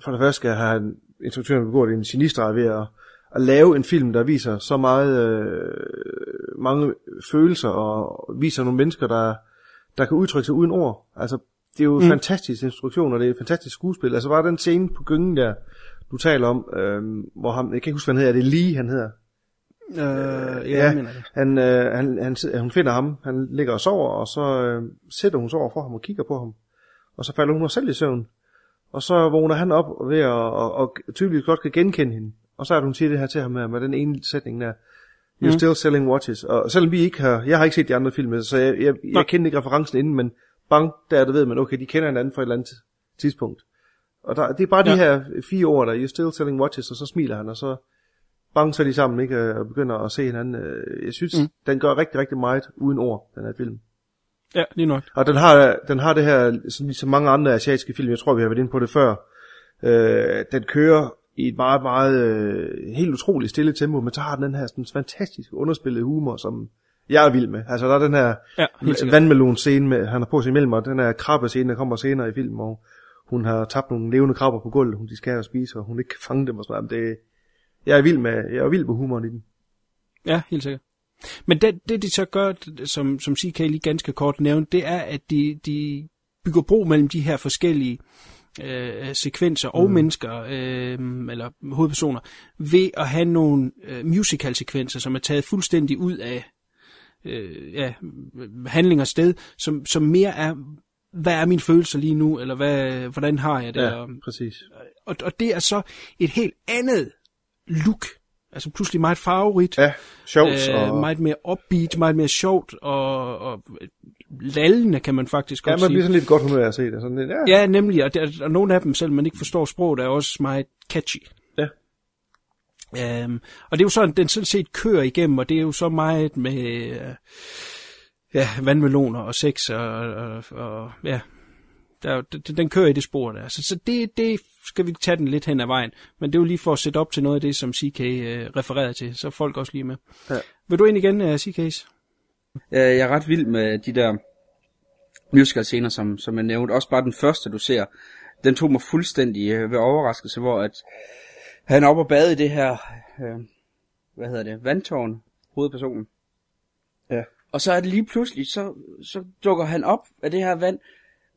for det første have instruktøren begået en genistreg ved at, at lave en film, der viser så meget, øh, mange følelser, og viser nogle mennesker, der, der kan udtrykke sig uden ord. Altså, det er jo mm. fantastisk instruktion, og det er fantastisk skuespil. Altså bare den scene på gyngen der, du taler om, øh, hvor ham, jeg kan ikke huske, hvad han hedder, er det lige, han hedder? Øh, ja, ja mener det. Han, øh, han, han, han finder ham, han ligger og sover, og så øh, sætter hun sig over for ham og kigger på ham. Og så falder hun selv i søvn. Og så vågner han op ved at og, og tydeligt godt kan genkende hende. Og så er hun siger det her til ham med, med den ene sætning der. You're Mm. still selling watches. Og selvom vi ikke har, jeg har ikke set de andre film, så jeg, jeg, jeg kendte ikke referencen inden, men bang, der ved man, okay, de kender hinanden fra et eller andet tidspunkt. Og der, det er bare ja. de her fire ord der, you're still selling watches, og så smiler han, og så bang, så er de sammen, ikke, og begynder at se hinanden. Øh, Jeg synes, mm. Den gør rigtig, rigtig meget uden ord, den her film. Ja, lige nok. Og den har, den har det her, som ligesom mange andre asiatiske film, jeg tror, vi har været inde på det før, øh, den kører i et meget, meget, øh, helt utroligt stille tempo, men så har den den her sådan, fantastiske underspillede humor, som jeg er vild med. Altså, der er den her Ja, helt sikkert. vandmelon scene, med, han har på sig imellem, og den her krabbe scene, der kommer senere i filmen, og hun har tabt nogle levende krabber på gulvet, hun de skal at spise, og hun ikke kan fange dem og sådan noget. Men Det, jeg er vild med, jeg er vild med humoren i den. Ja, helt sikkert. Men det, det de så gør, som, som CK lige ganske kort nævnte, det er, at de, de bygger bro mellem de her forskellige øh, sekvenser og Mm. mennesker, øh, eller hovedpersoner, ved at have nogle øh, musical-sekvenser, som er taget fuldstændig ud af øh, ja, handling og sted, som, som mere er, hvad er mine følelser lige nu, eller hvad, hvordan har jeg det? Ja, Og, præcis. og, og det er så et helt andet look. Altså pludselig meget farverigt. Ja, sjovt. Øh, og, meget mere upbeat, meget mere sjovt og, og lallende, kan man faktisk ja, godt man sige. bliver sådan lidt godt humør at se det. Sådan lidt, ja. Ja, nemlig, og, der, og nogle af dem, selvom man ikke forstår sproget, er også meget catchy. Ja. Øhm, og det er jo sådan, den sådan set kører igennem, og det er jo så meget med øh, ja, vandmeloner og sex, og, og, og ja, der, er den, den kører i det spor der. Så, så det, det skal vi tage den lidt hen ad vejen. Men det er jo lige for at sætte op til noget af det, som CK øh, refererede til, så folk også lige med. Ja. Vil du ind igen, uh, CK's? Øh, Jeg er ret vild med de der musical scener, som, som jeg nævnte. Også bare den første, du ser. Den tog mig fuldstændig øh, ved overraskelse, hvor at han er oppe og bade i det her, øh, hvad hedder det, vandtårn, hovedpersonen. Og så er det lige pludselig, så, så dukker han op af det her vand,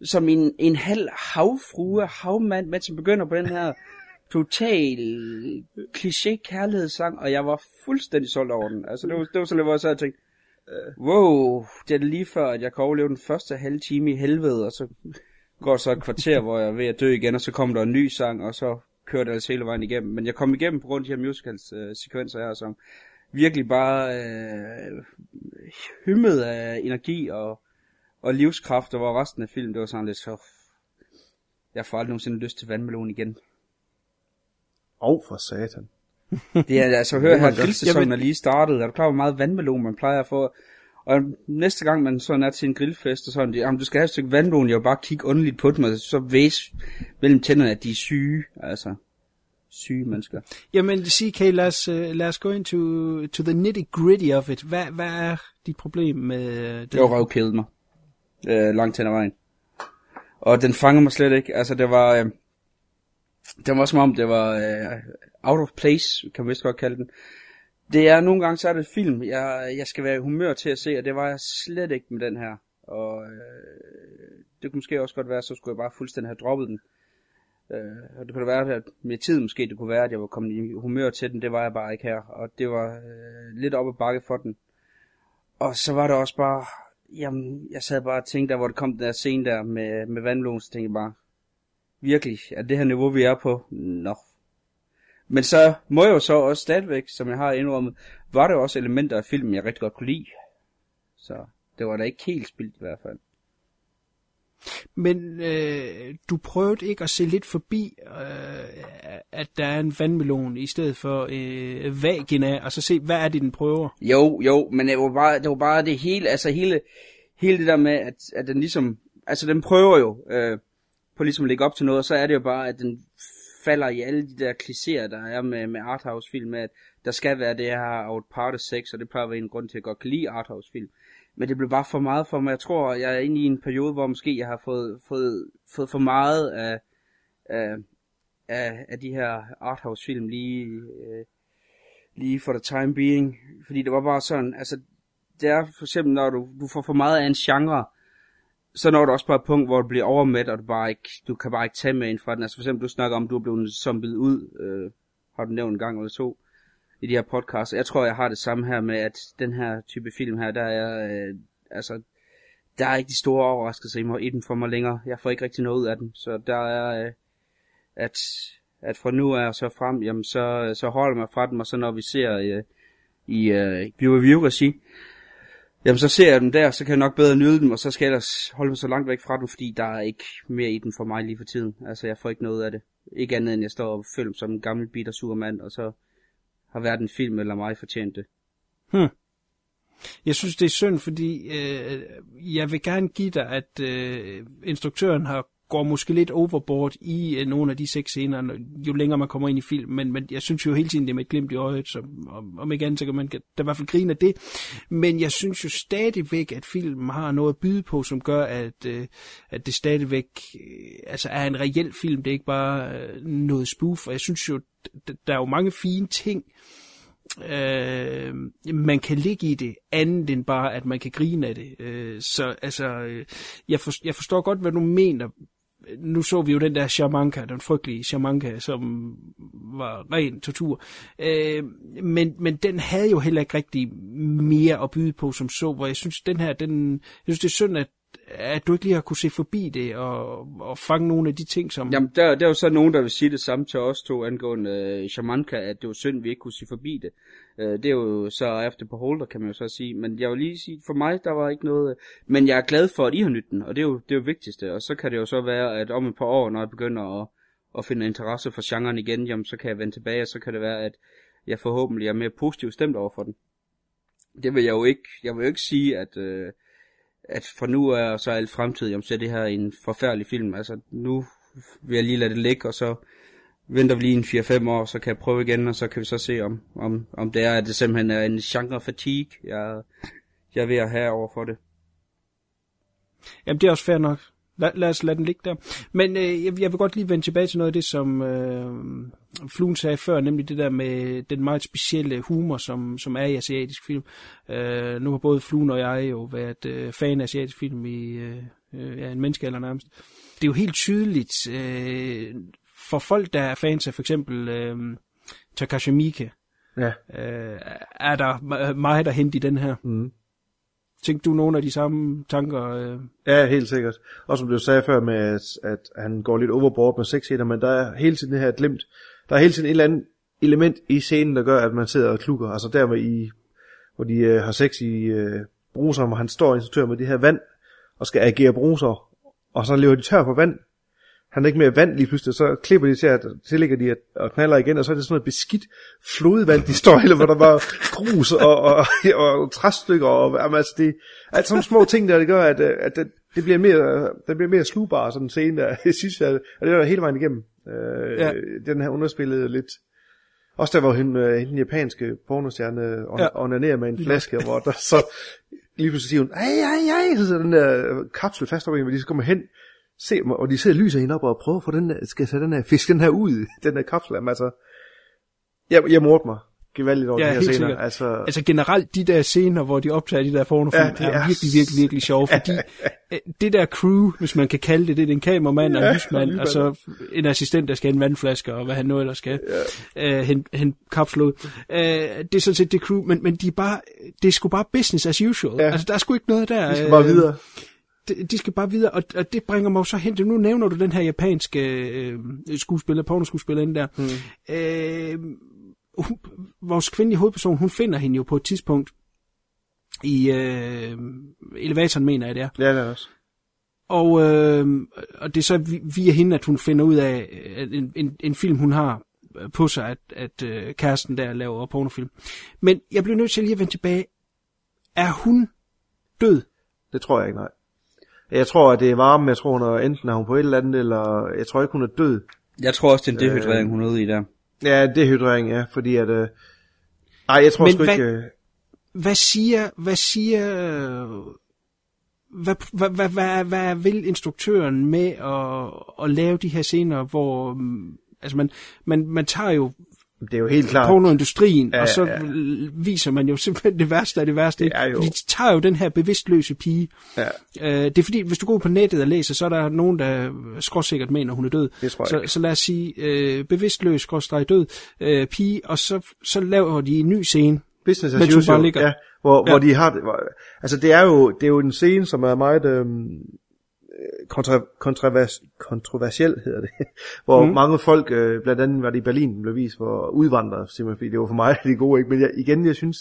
som en, en halv havfrue, havmand, mens han begynder på den her total kliché kærlighedssang, og jeg var fuldstændig solgt over den. Altså, det var, det var sådan hvor jeg så jeg tænkte, wow, det er lige før, at jeg kan overleve den første halve time i helvede, og så går så et kvarter, hvor jeg er ved at dø igen, og så kommer der en ny sang, og så kører det altså hele vejen igennem. Men jeg kom igennem på grund af de her musicals øh, sekvenser her, som virkelig bare øh, hymmede af energi og, og livskraft, og hvor resten af filmen, det var sådan lidt så... Jeg får aldrig nogensinde lyst til vandmelon igen. Åh, for satan. [laughs] Det er altså, hør her, grillsæsonen er lige startet. Er du klar, hvor meget vandmelon man plejer at få? Og næste gang man sådan er til en grillfest, og sådan, de, jamen, du skal have et stykke vandmelon, jeg vil bare kigge underligt på dem, og så væs mellem tænderne, at de er syge. Altså, syge mennesker. Jamen, CK, lad os, uh, lad os gå ind to, to the nitty-gritty of it. Hvad, hvad er dit problem med øh, det? Det var røvkædet mig. Øh, langt hen ad vejen. Og den fanger mig slet ikke. Altså, det var... Øh, det var som om, det var øh, out of place, kan man vist godt kalde den. Det er nogle gange, så er det et film, jeg, jeg skal være i humør til at se, og det var jeg slet ikke med den her. Og øh, det kunne måske også godt være, så skulle jeg bare fuldstændig have droppet den. Øh, og det kunne da være, at med tid måske, det kunne være, at jeg var kommet i humør til den, det var jeg bare ikke her. Og det var øh, lidt op ad bakke for den. Og så var det også bare, jamen, jeg sad bare og tænkte, der hvor det kom den der scene der med, med vandlån, så tænkte jeg bare, virkelig, er det her niveau, vi er på? Nå. Men så må jeg jo så også stadigvæk, som jeg har indrømmet, var der også elementer af filmen, jeg rigtig godt kunne lide. Så det var da ikke helt spildt i hvert fald. Men øh, du prøvede ikke at se lidt forbi, øh, at der er en vandmelon i stedet for øh, vagina, og så se, hvad er det, den prøver? Jo, jo, men det var bare det, var bare det hele, altså hele, hele det der med, at, at den ligesom, altså den prøver jo øh, på ligesom at lægge op til noget, og så er det jo bare, at den falder i alle de der klichéer, der er med, med arthouse-film, at der skal være det her out party sex, og det plejer at være en grund til, at jeg godt kan lide arthouse-film. Men det blev bare for meget for mig. Jeg tror, jeg er inde i en periode, hvor måske jeg har fået, fået, fået for meget af, af, af, af de her arthouse-film lige, øh, lige for the time being. Fordi det var bare sådan, altså, det er for eksempel, når du, du får for meget af en genre, så når du også bare et punkt, hvor du bliver overmæt, og du, bare ikke, du kan bare ikke tage med ind fra den. Altså for eksempel, du snakker om, du er blevet zombiet ud, øh, har du nævnt en gang eller to, i de her podcasts. Jeg tror, jeg har det samme her med, at den her type film her, der er, øh, altså, der er ikke de store overraskelser i, mig, i den for mig længere. Jeg får ikke rigtig noget ud af den, så der er, øh, at, at fra nu af og så frem, jamen så, så holder jeg mig fra dem, og så når vi ser øh, i øh, View Review regi, jamen så ser jeg dem der, så kan jeg nok bedre nyde dem, og så skal jeg ellers holde mig så langt væk fra dem, fordi der er ikke mere i den for mig lige for tiden. Altså jeg får ikke noget af det. Ikke andet end jeg står og føler mig som en gammel bitter surmand, og så har hverken film eller mig fortjent det. Hmm. Jeg synes, det er synd, fordi øh, jeg vil gerne give dig, at øh, instruktøren har går måske lidt overboard i øh, nogle af de seks scener, jo længere man kommer ind i filmen, men, men jeg synes jo hele tiden, det er med et glimt i øjet, så om, om ikke andet, så kan man da i hvert fald grine af det. Men jeg synes jo stadigvæk, at filmen har noget at byde på, som gør, at, øh, at det stadigvæk øh, altså er en reel film, det er ikke bare øh, noget spoof, og jeg synes jo, d- der er jo mange fine ting, øh, man kan ligge i det, andet end bare, at man kan grine af det. Øh, så altså, øh, jeg, for, jeg forstår godt, hvad du mener. Nu så vi jo den der Shamanka, den frygtelige Shamanka, som var ren tortur. Øh, men, men den havde jo heller ikke rigtig mere at byde på som så, hvor jeg synes, den her, den, jeg synes, det er synd, at at du ikke lige har kunne se forbi det og, og fange nogle af de ting, som... Jamen, der, der er jo så nogen, der vil sige det samme til os to angående øh, Shamanka, at det var synd, vi ikke kunne se forbi det. Øh, det er jo så efter på holder, kan man jo så sige. Men jeg vil lige sige, for mig, der var ikke noget... Øh, men jeg er glad for, at I har nydt den, og det er jo det er jo vigtigste. Og så kan det jo så være, at om et par år, når jeg begynder at, at finde interesse for genren igen, jamen, så kan jeg vende tilbage, og så kan det være, at jeg forhåbentlig er mere positivt stemt over for den. Det vil jeg jo ikke... Jeg vil jo ikke sige, at... Øh, at fra nu er og så alt fremtid, jamen, så er det her en forfærdelig film. Altså, nu vil jeg lige lade det ligge, og så venter vi lige en 4-5 år, så kan jeg prøve igen, og så kan vi så se, om, om, om det er, at det simpelthen er en genre fatigue, jeg, jeg er ved at have over for det. Jamen, det er også fair nok. Lad, lad os lade den ligge der. Men øh, jeg, jeg vil godt lige vende tilbage til noget af det, som øh, Fluen sagde før, nemlig det der med den meget specielle humor, som, som er i asiatisk film. Øh, nu har både Fluen og jeg jo været øh, fan af asiatisk film i øh, øh, ja, en menneskealder nærmest. Det er jo helt tydeligt øh, for folk, der er fans af for eksempel øh, Takashi Miike, Ja. øh, er der me- meget at hente i den her. Mm. Tænkte du nogle af de samme tanker? Øh? Ja, helt sikkert. Og som du sagde før med, at, at han går lidt overboard med sexscener, men der er hele tiden det her glemt. Der er hele tiden et eller andet element i scenen, der gør, at man sidder og klukker. Altså der med i, hvor de øh, har sex i øh, bruser, hvor han står instruktør med det her vand, og skal agere bruser, og så lever de tør for vand. Han er ikke mere vand lige pludselig, så klipper de til, at tillægger de at, og knaller igen, og så er det sådan noget beskidt flodvand, de står eller hvor der var grus og, og, og, og træstykker, og jamen, altså det, alt sådan små ting, der det gør, at, øh, at det, det bliver mere, det bliver mere slugbar, sådan en scene der, [laughs] jeg synes jeg, og det er der hele vejen igennem. Øh, Ja. Den her underspillet lidt, også der, hvor hende, øh, hende den japanske pornostjerne on, Ja. onanerer med en flaske, hvor der så lige pludselig siger hun, ej, ej, ej, så sidder den der kapsel fast op, hvor de så kommer hen, se dem, og de sidder og lyser hende op og prøver at få den der, skal tage den her, fisk den her ud, [laughs] den der kapsel, jamen, altså, jeg, jeg mordte mig gevaldigt over Ja, de her scener, sikkert. altså, Altså generelt, de der scener, hvor de optager de der pornofilm, ja, Ja, det er, er virkelig, virkelig, virkelig sjove, fordi [laughs] øh, det der crew, hvis man kan kalde det, det er en kameramand og en Ja, lysmand, og så en assistent, der skal hente vandflasker, og hvad han nu ellers skal, ja. øh, hente, hente kapsel ud. Øh, det er sådan set det crew, men, men de er bare, det er sgu bare business as usual. Ja. Altså, der er sgu ikke noget der. de skal bare øh, videre. de, de skal bare videre, og, og det bringer mig jo så hen til, nu nævner du den her japanske øh, skuespiller, pornoskuespillerinde der. Mm. Øh, hun, vores kvindelige hovedperson, hun finder hende jo på et tidspunkt i øh, elevatoren, mener jeg det er. Ja, det er også. Og, øh, og det er så vi- via hende, at hun finder ud af at en, en, en film, hun har på sig, at, at øh, kæresten der laver pornofilm. Men jeg bliver nødt til lige at vende tilbage. Er hun død? Det tror jeg ikke, nej. Jeg tror, at det er varme. Jeg tror, hun er, enten er hun på et eller andet, eller jeg tror ikke, hun er død. Jeg tror også, det er en dehydrering, hun er ude i der. Ja, det er hydrering, ja, fordi at... Øh, ej, jeg tror Men sgu hvad- ikke... Øh, hvad siger, hvad siger, hvad, hvad, hvad, hvad, hvad vil instruktøren med at, at lave de her scener, hvor, mm, altså man, man, man tager jo det er jo helt klart... pornoindustrien, Ja, og så ja. viser man jo simpelthen det værste af det værste. Det er jo- Fordi de tager jo den her bevidstløse pige. Ja. Øh, det er fordi, hvis du går på nettet og læser, så er der nogen, der skråsikkert mener, hun er død. Det tror jeg så, ikke. så lad os sige, øh, bevidstløs, skråstreg død, øh, pige, og så, så laver de en ny scene. Business as usual, ja, hvor, Ja. hvor de har hvor, altså det er jo, det er jo en scene, som er meget, øhm, kontra, kontrovers, kontroversiel, hedder det, [laughs] hvor Mm. mange folk, øh, blandt andet var det i Berlin, blev vist, hvor udvandrere, simpelthen, fordi det var for mig det gode, ikke? men jeg, igen, jeg synes,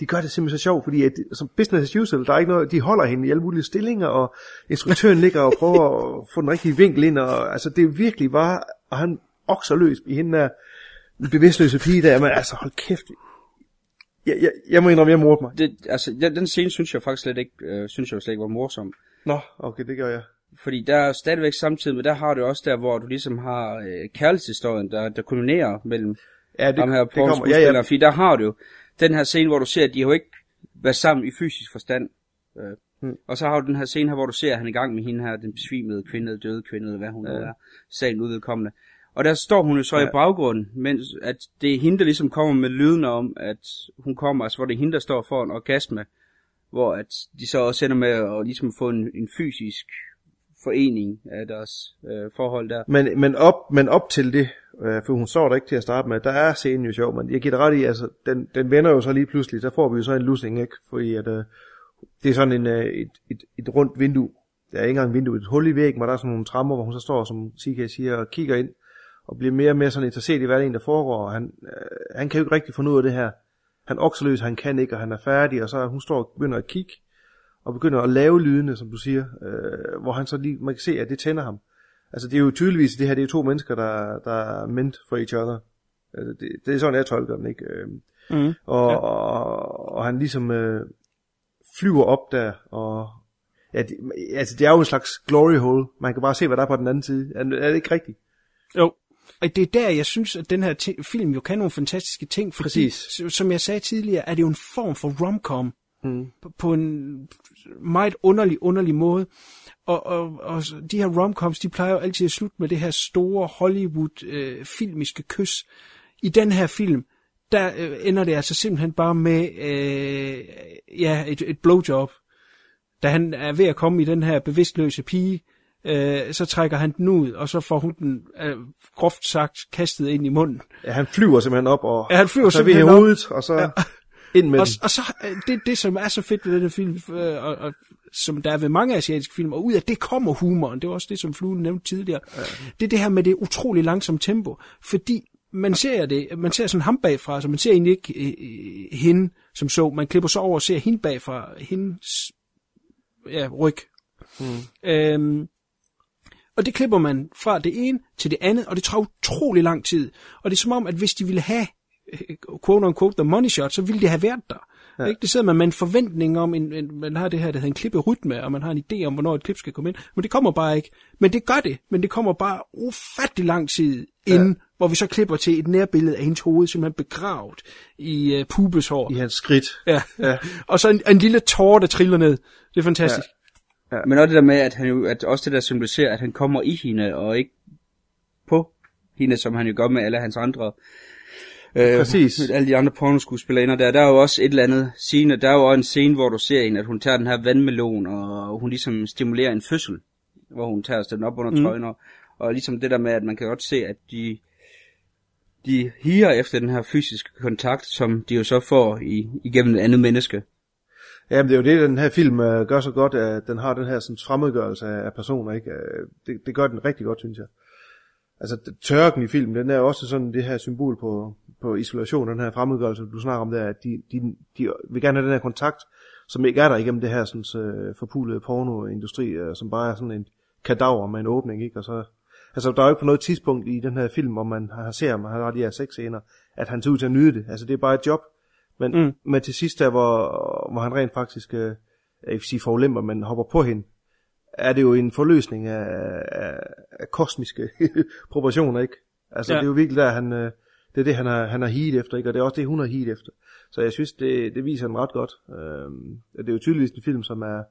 de gør det simpelthen så sjovt, fordi at, som business as usual, der er ikke noget, de holder hende i alle mulige stillinger, og instruktøren ligger og prøver at [laughs] få den rigtige vinkel ind, og altså det er virkelig bare, og han okser løs i hende der bevidstløse pige der, men altså hold kæft, jeg, jeg, jeg må indrømme, jeg mordte mig. Det, altså, ja, den scene synes jeg faktisk slet ikke, øh, synes jeg slet ikke var morsom. Nå, okay, det gør jeg. Fordi der er stadigvæk samtidig, men der har du også der, hvor du ligesom har øh, kærlighedshistorien, der, der kulminerer mellem Ja, det, ham her det kommer, ja, ja. Fordi der har du jo den her scene, hvor du ser, at de har jo ikke været sammen i fysisk forstand. Øh, Hmm. Og så har du den her scene her, hvor du ser, at han er i gang med hende her, den besvimede kvinde, døde kvinde, eller hvad hun Ja. er, sagen udvedkommende. Og der står hun jo så. Ja. i baggrunden, mens at det er hende, der ligesom kommer med lyden om, at hun kommer, altså hvor det er hende, der står for en orgasme, hvor at de så også ender med at ligesom få en, en fysisk forening af deres øh, forhold der. Men, men, op, men op til det, øh, for hun står der ikke til at starte med, der er scenen jo sjov, men jeg giver det ret i, altså, den, den vender jo så lige pludselig, så får vi jo så en lussing, ikke? Fordi at, øh, det er sådan en, øh, et, et, et rundt vindue, der er ikke engang vinduet, vindue, et hul i væggen, hvor der er sådan nogle trammer, hvor hun så står, som CK siger, og kigger ind, og bliver mere og mere sådan interesseret i, hvad der er en, der foregår, og han, øh, han kan jo ikke rigtig finde ud af det her. Han okseløs, han kan ikke, og han er færdig, og så hun står og begynder at kigge, og begynder at lave lydene, som du siger, øh, hvor han så lige, man kan se, at det tænder ham. Altså det er jo tydeligvis, det her det er to mennesker, der, der er meant for each other. Altså, det, det er sådan, jeg tolker den, ikke? Øh, Mm. og, ja. og, og han ligesom øh, flyver op der, og ja, det, altså det er jo en slags glory hole. Man kan bare se, hvad der er på den anden side. Er, er det ikke rigtigt? Jo. Og det er der, jeg synes, at den her film jo kan nogle fantastiske ting, fordi, Præcis. som jeg sagde tidligere, er det jo en form for romcom Mm. på- på en meget underlig, underlig måde. Og, og, og de her romcoms, de plejer jo altid at slutte med det her store Hollywood-filmiske kys. I den her film, der øh, ender det altså simpelthen bare med øh, ja, et, et blowjob. Da han er ved at komme i den her bevidstløse pige, øh, så trækker han den ud, og så får hun den øh, groft sagt kastet ind i munden. Ja, han flyver simpelthen op, og, Ja, han flyver og så ved simpelthen op. hovedet, og så Ja. ind med Og, den. og så øh, det, det, som er så fedt ved denne film, øh, og, og, som der er ved mange asiatiske film, og ud af det kommer humoren, det var også det, som Fluen nævnte tidligere, ja. det er det her med det utrolig langsomme tempo, fordi man ser det, man ser sådan ham bagfra, så man ser egentlig ikke øh, hende som så, man klipper så over og ser hende bagfra, hendes ja, ryg. Mm. Øhm, og det klipper man fra det ene til det andet, og det tager utrolig lang tid. Og det er som om, at hvis de ville have, øh, quote unquote, the money shot, så ville det have været der. Ja. Ikke? Det sidder man med en forventning om, en, en, man har det her, der hedder en klipperytme, og man har en idé om, hvornår et klip skal komme ind. Men det kommer bare ikke. Men det gør det, men det kommer bare ufattelig lang tid inden, ja. hvor vi så klipper til et nærbillede af hendes hoved, simpelthen begravet i uh, pubeshår. I hans skridt. Ja. Ja. [laughs] og så en, en lille tårer, der triller ned. Det er fantastisk. Ja. Men også det der med, at han jo, at også det der symboliserer, at han kommer i hende, og ikke på hende, som han jo gør med alle hans andre Øh, Præcis. Alle de andre pornoskuespillere der. Der er jo også et eller andet scene. Der er jo også en scene, hvor du ser hende, at hun tager den her vandmelon, og hun ligesom stimulerer en fødsel, hvor hun tager den op under Mm. trøjen. Og, og ligesom det der med, at man kan godt se, at de, de higer efter den her fysiske kontakt, som de jo så får i, igennem et andet menneske. Jamen det er jo det, den her film øh, gør så godt, at den har den her sådan, fremmedgørelse af, af personer. Ikke? Øh, det, det gør den rigtig godt, synes jeg. Altså tørken i filmen, den er også sådan det her symbol på, på isolation, den her fremmedgørelse, du snakker om der, at de, de, de vil gerne have den her kontakt, som ikke er der igennem det her sådan, uh, forpulede pornoindustri, som bare er sådan en kadaver med en åbning, ikke? Og så, altså der er jo ikke på noget tidspunkt i den her film, hvor man har ser, man har de her seks scener, at han ser ud til at nyde det. Altså det er bare et job. Men, Mm. men til sidst der, hvor, hvor han rent faktisk, øh, jeg vil sige forulemper, men hopper på hende, er det jo en forløsning af, af, af kosmiske [laughs] proportioner, ikke? Altså Ja. det er jo virkelig der, han, øh, det er det, han har, han har higet efter, ikke? Og det er også det, hun har higet efter. Så jeg synes, det, det viser han ret godt. Øhm, det er jo tydeligvis en film, som er,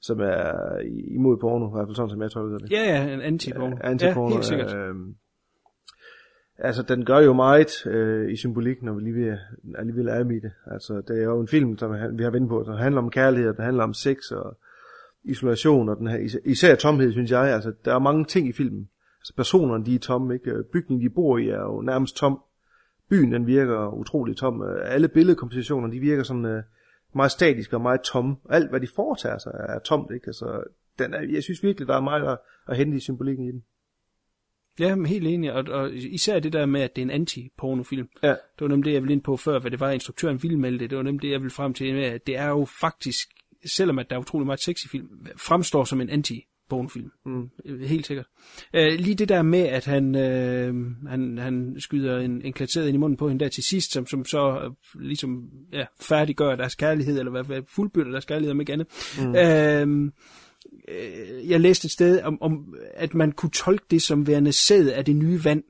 som er imod porno, i hvert fald sådan, som jeg tolker det. Ja, ja, en anti-porno. Ja, anti-porno. Ja, helt sikkert. øhm, altså, den gør jo meget øh, i symbolik, når vi lige vil, alligevel er med i det. Altså, det er jo en film, som vi har vendt på, der handler om kærlighed, den handler om sex og isolation, og den her, især, især tomhed, synes jeg. Altså, der er mange ting i filmen. Altså, personerne, de er tomme, ikke? Øh, bygningen, de bor i, er jo nærmest tom. Byen, den virker utrolig tom. Øh, alle billedkompositioner, de virker sådan øh, meget statiske og meget tomme. Alt, hvad de foretager sig, er tomt, ikke? Altså, den er, jeg synes virkelig, der er meget at, at hente i symbolikken i den. Ja, men helt enig, og, og især det der med, at det er en anti-pornofilm. Ja. Det var nemlig det, jeg ville ind på før, hvad det var, instruktøren ville melde det. Det var nemlig det, jeg ville frem til, med, at det er jo faktisk, selvom at der er utrolig meget sex i film, fremstår som en anti pornofilm. Mm. Helt sikkert. Uh, lige det der med, at han, uh, han, han skyder en, en klateret ind i munden på hende der til sidst, som, som så uh, ligesom ja, færdiggør deres kærlighed, eller hvad, hvad fuldbyrder deres kærlighed, om ikke andet. Mm. Uh, øh, jeg læste et sted om, om, at man kunne tolke det som værende sæd af det nye vand.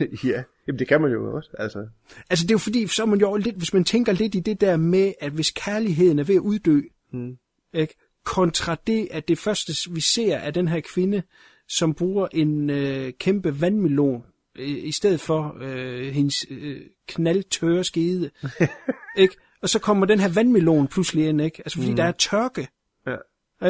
[laughs] ja, jamen det kan man jo også. Altså. Altså det er jo fordi, så er man jo lidt, hvis man tænker lidt i det der med, at hvis kærligheden er ved at uddø, Mm. ikke? kontra det, at det første vi ser er den her kvinde, som bruger en øh, kæmpe vandmelon, øh, i stedet for øh, hendes øh, knaldtørre skede. [laughs] ikke? Og så kommer den her vandmelon pludselig ind, ikke? Altså fordi mm. der er tørke. Ja.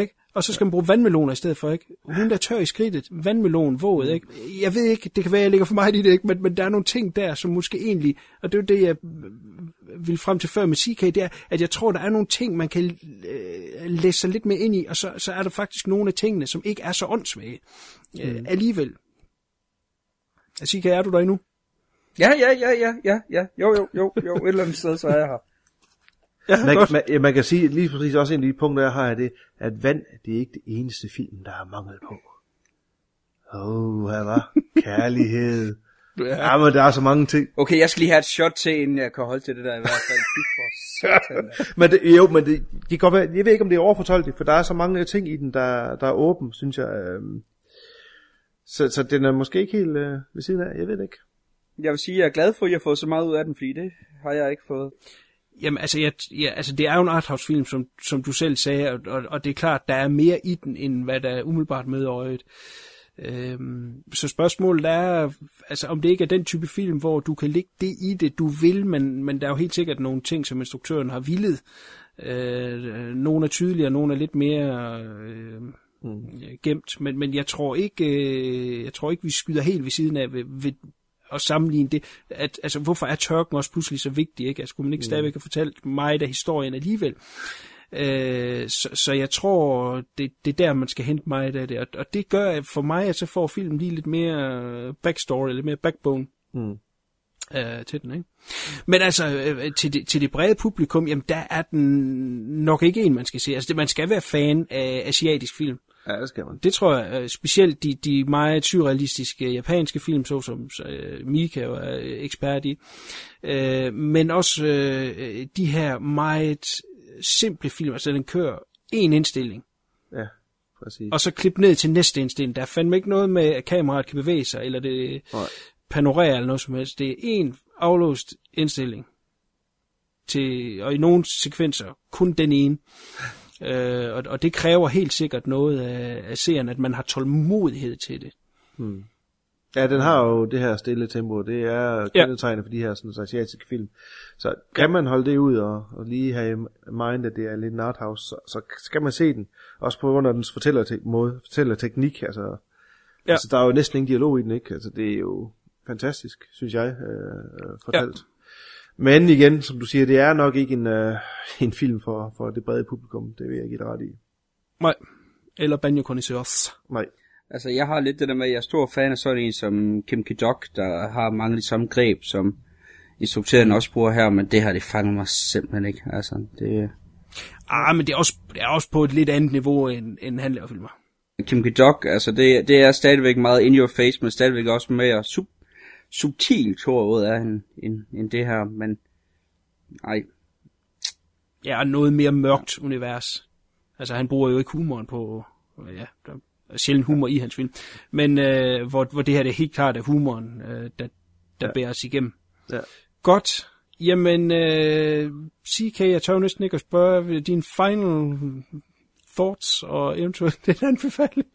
Ikke? Og så skal man bruge vandmeloner i stedet for, ikke? Hun der tør i skridtet, vandmelon, våget, ikke? Jeg ved ikke, det kan være, jeg ligger for meget i det, ikke? Men, men der er nogle ting der, som måske egentlig, og det er det, jeg vil frem til før med CK, det er, at jeg tror, der er nogle ting, man kan øh, læse sig lidt mere ind i, og så, så er der faktisk nogle af tingene, som ikke er så åndssvage øh, Mm. alligevel. CK, er du der endnu? Ja, ja, ja, ja, ja, ja. Jo, jo, jo, jo. Et eller andet sted, så er jeg her. Ja, Man, godt. man, ja, man kan sige lige præcis også en af de punkter, jeg har, er det, at vand, det er ikke det eneste film, der er mangel på. Åh, oh, her var kærlighed. ja, men der er så mange ting. Okay, jeg skal lige have et shot til, inden jeg kan holde til det der i hvert fald. For. [laughs] Men det, jo, men det, det kan være, jeg ved ikke, om det er overfortolket, for der er så mange ting i den, der, der er åben, synes jeg. øhm. Så, så den er måske ikke helt øh, ved siden af, jeg ved det ikke. Jeg vil sige, at jeg er glad for, at jeg har fået så meget ud af den, fordi det har jeg ikke fået. Jamen, altså, jeg, ja, altså, det er jo en arthouse-film, som, som du selv sagde, og, og, og det er klart, der er mere i den, end hvad der er umiddelbart med øjet. Øhm, så spørgsmålet er, altså, om det ikke er den type film, hvor du kan lægge det i det, du vil, men, men der er jo helt sikkert nogle ting, som instruktøren har villet. Øh, nogle er tydeligere, nogle er lidt mere øh, mm. gemt, men, men jeg tror ikke, øh, jeg tror ikke, vi skyder helt ved siden af ved, ved at sammenligne det. At, altså, hvorfor er tørken også pludselig så vigtig? Ikke? Altså, kunne man ikke stadigvæk have fortalt mig af historien alligevel? Øh, så, så jeg tror, det, det er der, man skal hente mig af det. Og, og det gør at for mig, at så får filmen lige lidt mere backstory, lidt mere backbone Mm. øh, til den. Ikke? Men altså, øh, til, det, til det brede publikum, jamen der er den nok ikke en, man skal se. Altså, det, man skal være fan af asiatisk film. Ja, det skal man. Det tror jeg, øh, specielt de, de meget surrealistiske japanske film, såsom øh, Mika er øh, ekspert i, øh, men også øh, de her meget simple film, altså den kører en indstilling, Ja, præcis. og så klip ned til næste indstilling. Der er fandme ikke noget med, at kameraet kan bevæge sig, eller det Nej. panorerer eller noget som helst. Det er en aflåst indstilling, til, og i nogle sekvenser kun den ene. Øh, og, og det kræver helt sikkert noget af, af serien, at man har tålmodighed til det. Mm. Ja, den har jo det her stille tempo, det er Ja. kendetegnet for de her sådan, asiatiske film. Så kan man holde det ud og, og lige have i mind, at det er lidt en arthouse, så, så skal man se den. Også på grund af dens fortællertek- måde, fortællerteknik. Altså, Ja. altså, der er jo næsten ingen dialog i den, ikke? Altså, det er jo fantastisk, synes jeg, øh, fortalt. Ja. Men igen, som du siger, det er nok ikke en, øh, [laughs] en film for, for det brede publikum. Det vil jeg give dig ret i. Nej. Eller Banjo Connoisseurs. Nej. Altså, jeg har lidt det der med, at jeg er stor fan af sådan en som Kim Ki-dok, der har mange af de samme greb, som instruktøren også bruger her, men det her, det fanger mig simpelthen ikke. Altså, det... Ah, men det er, også, det er også på et lidt andet niveau, end, end han laver filmer. Kim Ki-dok, altså, det, det er stadigvæk meget in your face, men stadigvæk også mere sub, subtil, tror jeg, end, end, end det her, men... Ej, Ja, og noget mere mørkt univers. Altså, han bruger jo ikke humoren på... Ja, der er sjældent humor i hans film. Men øh, hvor, hvor det her det er helt klart er humoren, øh, der, der ja. bærer os igennem. Ja. Godt. Jamen, øh, CK, jeg tør næsten ikke at spørge din final thoughts og eventuelt [laughs] den anbefaling.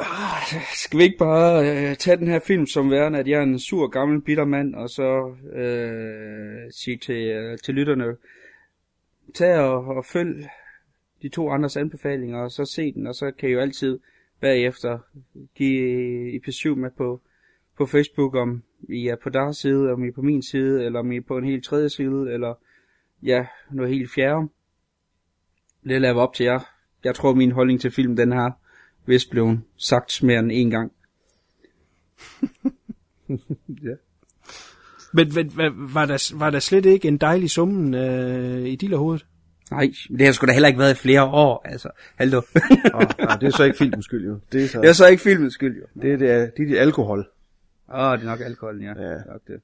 Ah, skal vi ikke bare øh, tage den her film som værende, at jeg er en sur gammel bitter mand, og så øh, sige til, øh, til lytterne, tag og, og følg de to andres anbefalinger, og så se den, og så kan I jo altid bagefter give episode med på, på Facebook, om I er på deres side, om I er på min side, eller om I er på en helt tredje side, eller ja, noget helt fjerde. Det lader op til jer. jeg tror, min holdning til film, den her, vist blevet sagt mere end en gang. [laughs] ja. Men, men var, der, var der slet ikke en dejlig summen øh, i dillerhovedet? Nej, det har sgu da heller ikke været i flere år, altså. Hallo. oh, nej, det er så ikke filmens skyld, jo. Det er så, det er så ikke filmens skyld, jo. Det er, det er, det er dit alkohol. Åh, oh, det er nok alkoholen, ja. Ja. Nok det.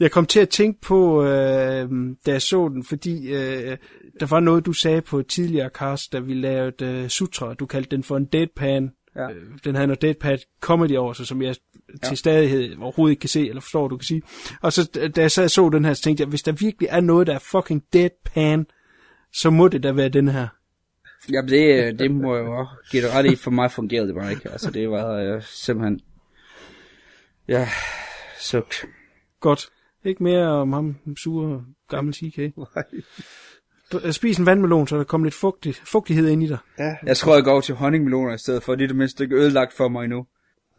Jeg kom til at tænke på, øh, da jeg så den, fordi øh, der var noget, du sagde på et tidligere cast, da vi lavede øh, Sutra. Du kaldte den for en deadpan. Ja. Øh, den havde noget deadpan comedy over sig, som jeg ja. til stadighed overhovedet ikke kan se, eller forstår, du kan sige. Og så da jeg så så den her, så tænkte jeg, hvis der virkelig er noget, der er fucking deadpan, så må det da være den her. Jamen, det, det må jeg jo give det ret i. For mig fungerede det bare ikke. Altså, det var øh, simpelthen... Ja, sugt. Godt. Ikke mere om ham, sure gammel CK. [laughs] Nej. Spis en vandmelon, så der kommer lidt fugtig, fugtighed ind i dig. Ja. Jeg tror, jeg går over til honningmeloner i stedet for. Det er det mindste ikke ødelagt for mig endnu.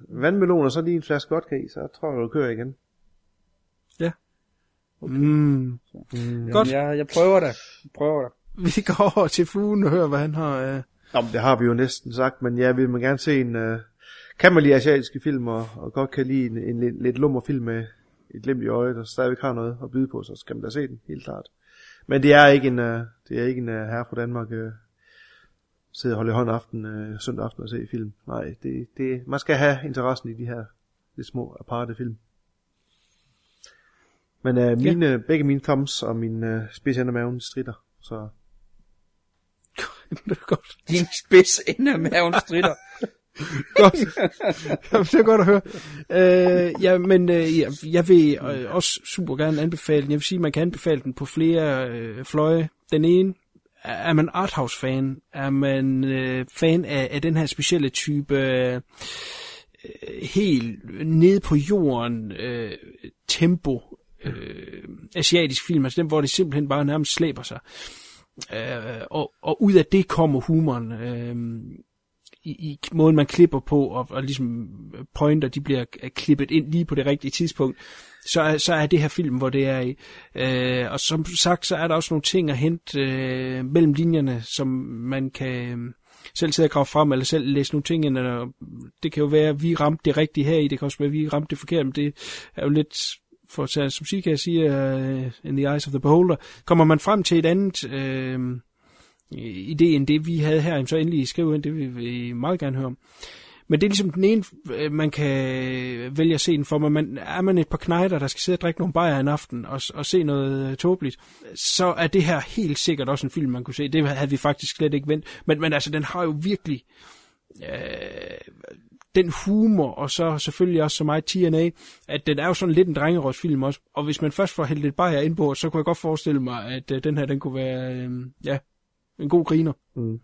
Vandmelon og så lige en flaske vodka i, så tror jeg, du kører igen. Ja. Okay. Mm. Mm, Godt. Jeg, jeg prøver det. Jeg prøver det. [laughs] Vi går over til fuglen og hører, hvad han har... Øh... Jamen, det har vi jo næsten sagt, men ja, vil man gerne se en... Øh, kan man lide asiatiske film, og, og godt kan lide en, en, en lidt lummer film med et glimt i øjet, og stadigvæk har noget at byde på, så skal man da se den, helt klart. Men det er ikke en, uh, det er ikke en uh, herre fra Danmark, uh, sidde og holde i hånd aften, uh, søndag aften og se film. Nej, det, det, man skal have interessen i de her lidt små aparte film. Men uh, mine, ja. begge mine thumbs og min uh, spids ende af maven strider, så... [laughs] det godt. Din spids ende af maven strider godt. Jamen, det er godt at høre. Øh, ja, men øh, jeg, jeg vil øh, også super gerne anbefale den. Jeg vil sige, at man kan anbefale den på flere øh, fløje. Den ene, er man arthouse-fan? Er man øh, fan af, af den her specielle type øh, helt nede på jorden øh, tempo øh, asiatisk film, altså den, hvor det simpelthen bare nærmest slæber sig. Øh, og, og ud af det kommer humoren. Øh, i, i måden, man klipper på, og, og ligesom øh, pointer, de bliver øh, klippet ind lige på det rigtige tidspunkt, så er, så er det her film, hvor det er i. Øh, og som sagt, så er der også nogle ting at hente øh, mellem linjerne, som man kan øh, selv sidde og grave frem, eller selv læse nogle ting ind. Eller, det kan jo være, at vi ramte det rigtige her i, det kan også være, at vi ramte det forkert, men det er jo lidt for at tage, som Sika siger, uh, in the eyes of the beholder, kommer man frem til et andet øh, Øh, idé end det, vi havde her, så endelig skriv ind, det vil vi meget gerne høre om. Men det er ligesom den ene, øh, man kan vælge at se den for, men man, er man et par knejder, der skal sidde og drikke nogle bajer en aften og, og se noget øh, tåbeligt, så er det her helt sikkert også en film, man kunne se. Det havde vi faktisk slet ikke vendt. Men, men altså, den har jo virkelig øh, den humor, og så selvfølgelig også så meget TNA, at den er jo sådan lidt en drengerådsfilm også. Og hvis man først får hældt lidt bajer ind på, så kunne jeg godt forestille mig, at øh, den her, den kunne være, øh, ja, en god griner. Mm.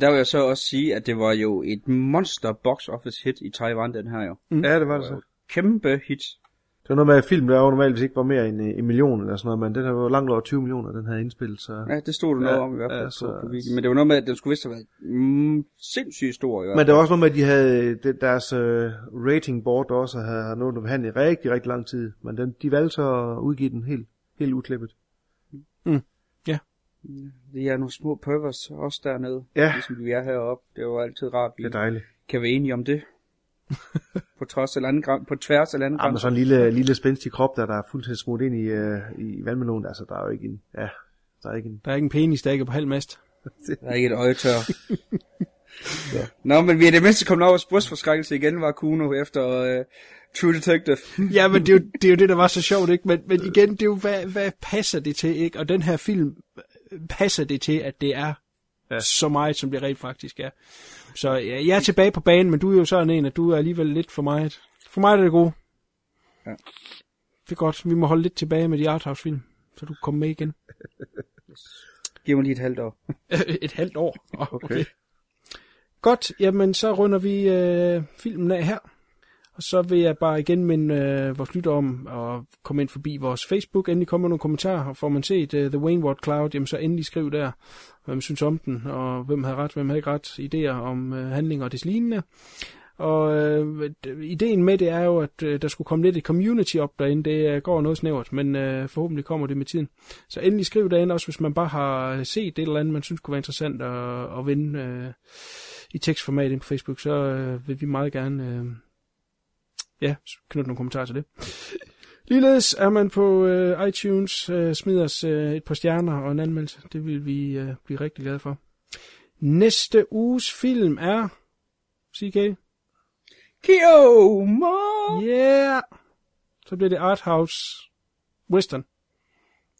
Der vil jeg så også sige, at det var jo et monster box office hit i Taiwan, den her jo. Mm. Ja, det var det så. Kæmpe hit. Det var noget med, at film der jo normalt hvis ikke var mere end en million eller sådan noget, men den her var langt over 20 millioner, den havde indspillet. Så... Ja, det stod der noget ja, om i hvert fald ja, så... på videoen. Men det var noget med, at den skulle vist have været mm, sindssygt stor. I hvert men det var også noget med, at de havde det, deres uh, rating board også havde nået at behandle i rigtig, rigtig lang tid. Men den, de valgte så at udgive den helt, helt uklippet. Mm. Ja. Det er nogle små purvers også dernede, ja. ligesom vi er heroppe. Det er jo altid rart, vi det er dejligt. kan være enige om det. [laughs] på trods af landgram, på tværs af landgram. Ja, men sådan en lille, lille spændstig krop, der, der er fuldstændig smurt ind i, uh, i vandmelonen, altså der er jo ikke en, ja, der er ikke en... Der er ikke en penis, der ikke er på halv mast. [laughs] der er ikke et øjetør. ja. [laughs] Nå, men vi er det mindste kommet over brystforskrækkelse igen, var Kuno efter uh, True Detective. ja, men det er, jo, det er jo det, der var så sjovt, ikke? Men, men igen, det er jo, hvad, hvad passer det til, ikke? Og den her film passer det til, at det er ja. så meget, som det rent faktisk er. Så ja, jeg er tilbage på banen, men du er jo sådan en, at du er alligevel lidt for meget. For mig er det gode. Ja. Det er godt. Vi må holde lidt tilbage med de arthouse-film, så du kan komme med igen. [laughs] Giv mig lige et halvt år. [laughs] et halvt år? Oh, okay. okay. Godt, jamen så runder vi øh, filmen af her. Så vil jeg bare igen minde øh, vores lytter om at komme ind forbi vores Facebook. Endelig kommer nogle kommentarer, og får man set øh, The Wayne Ward Cloud, jamen så endelig skriv der, hvad man synes om den, og hvem havde ret, hvem havde ikke ret, idéer om øh, handlinger og des lignende. Og øh, ideen med det er jo, at øh, der skulle komme lidt et community op derinde. Det øh, går noget snævert, men øh, forhåbentlig kommer det med tiden. Så endelig skriv derinde også, hvis man bare har øh, set det eller andet, man synes kunne være interessant at, at vinde øh, i tekstformat ind på Facebook, så øh, vil vi meget gerne øh, ja, knytte nogle kommentarer til det. [laughs] Ligeledes er man på øh, iTunes, øh, smider os øh, et par stjerner og en anmeldelse. Det vil vi øh, blive rigtig glade for. Næste uges film er... CK? Kyo! Mom! Yeah! Så bliver det Arthouse Western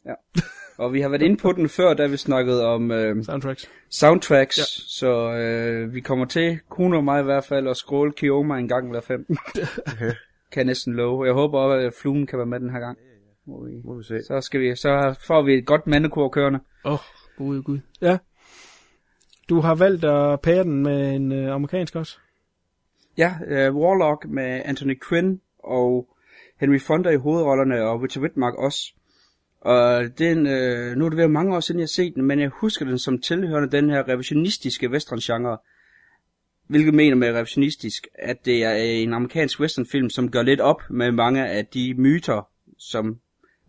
Ja. [laughs] Og vi har været inde på den før, da vi snakkede om øh, soundtracks. soundtracks, Ja. så øh, vi kommer til, Kuno og mig i hvert fald, at scrolle Kioma en gang hver fem. [laughs] kan jeg næsten love. Jeg håber også, at fluen kan være med den her gang. Må vi, Må vi se. så, skal vi, så får vi et godt mandekor kørende. Åh, oh, gud, gud. Ja. Du har valgt at pære den med en øh, amerikansk også. Ja, uh, Warlock med Anthony Quinn og Henry Fonda i hovedrollerne, og Richard Whitmark også. Og den, øh, nu er det ved mange år siden, jeg har set den, men jeg husker den som tilhørende den her revisionistiske western-genre. Hvilket mener med revisionistisk, at det er en amerikansk westernfilm, som gør lidt op med mange af de myter, som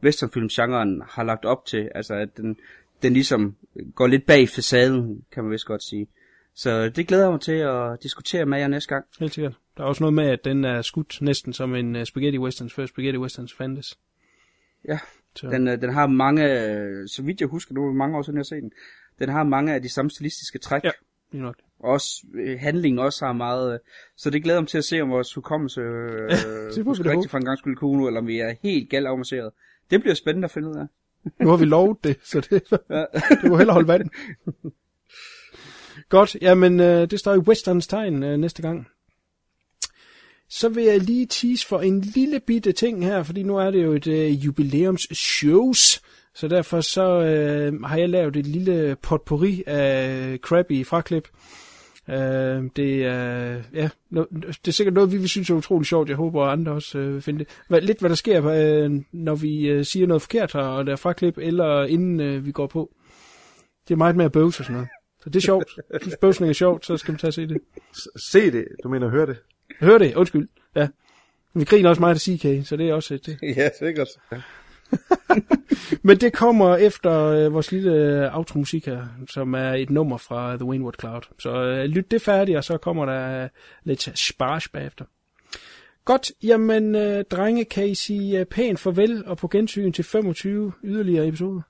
westernfilmgenren har lagt op til. Altså at den, den ligesom går lidt bag facaden, kan man vist godt sige. Så det glæder jeg mig til at diskutere med jer næste gang. Helt sikkert. Der er også noget med, at den er skudt næsten som en uh, spaghetti westerns, før spaghetti westerns fandtes. Ja, Så. den, øh, den har mange, øh, så vidt jeg husker, nu er mange år siden, jeg har set den, den har mange af de samme stilistiske træk. Ja. Lige nok. Og også, øh, handlingen også har meget, øh, så det glæder mig til at se, om vores hukommelse øh, [laughs] husker rigtigt for en gang skulle kunne, eller om vi er helt galt avanceret. Det bliver spændende at finde ud af. [laughs] Nu har vi lovet det, så det, Ja. [laughs] det må hellere holde vand. Godt, jamen øh, det står i westerns tegn øh, næste gang. Så vil jeg lige tease for en lille bitte ting her, fordi nu er det jo et øh, jubilæums shows, så derfor så øh, har jeg lavet et lille potpourri af crappy fraklip. Øh, det, er, ja, no, det er sikkert noget, vi vil synes er utroligt sjovt. Jeg håber, at andre også øh, vil finde det. Hvad, lidt hvad der sker, øh, når vi øh, siger noget forkert her, og der er fraklip, eller inden øh, vi går på. Det er meget mere bøvs og sådan noget. Så det er sjovt. Hvis bøvsning er sjovt, så skal man tage og se det. Se det, du mener høre det. Hør det, undskyld. Ja. Vi griner også meget af CK, så det er også et... Det. [laughs] Ja, sikkert. [laughs] Men det kommer efter øh, vores lille øh, outro-musik her, som er et nummer fra The Waynewood Cloud. Så øh, lyt det færdigt, og så kommer der lidt sparsh bagefter. Godt, jamen øh, drenge, kan I sige øh, pænt farvel og på gensyn til 25 yderligere episoder?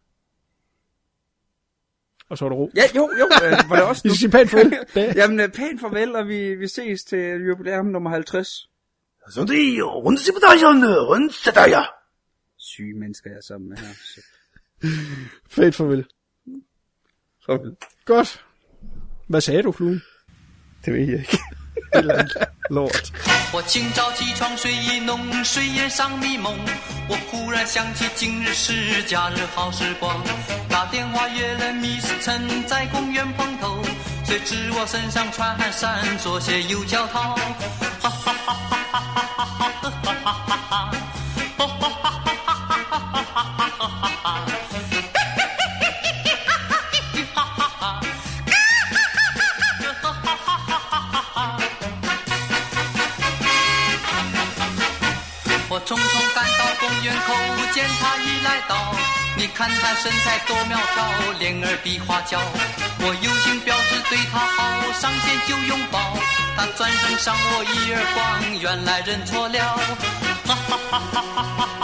og så er der ro. Ja, jo, jo, [laughs] øh, var det også nu? Pænt farvel. [laughs] Jamen, øh, pænt farvel, og vi, vi ses til jubilæum nummer 50. 선생님, 언제 보다셨네? 언제 다야? Syge mennesker, jeg er sammen med her. Fæt farvel. Farvel. Godt. Hvad sagde du, fluen? Det ved jeg ikke. lort. 我清早起床睡意浓，睡眼尚迷蒙。我忽然想起今日是假日好时光，打电话约了 Miss 陈在公园碰头。谁知我身上穿汗衫，左鞋右脚套。哈哈哈见他一来到，你看他身材多苗条，脸儿比花娇。我有心表示对他好，上线就拥抱，他转身赏我一耳光，原来认错了。哈哈哈哈哈哈。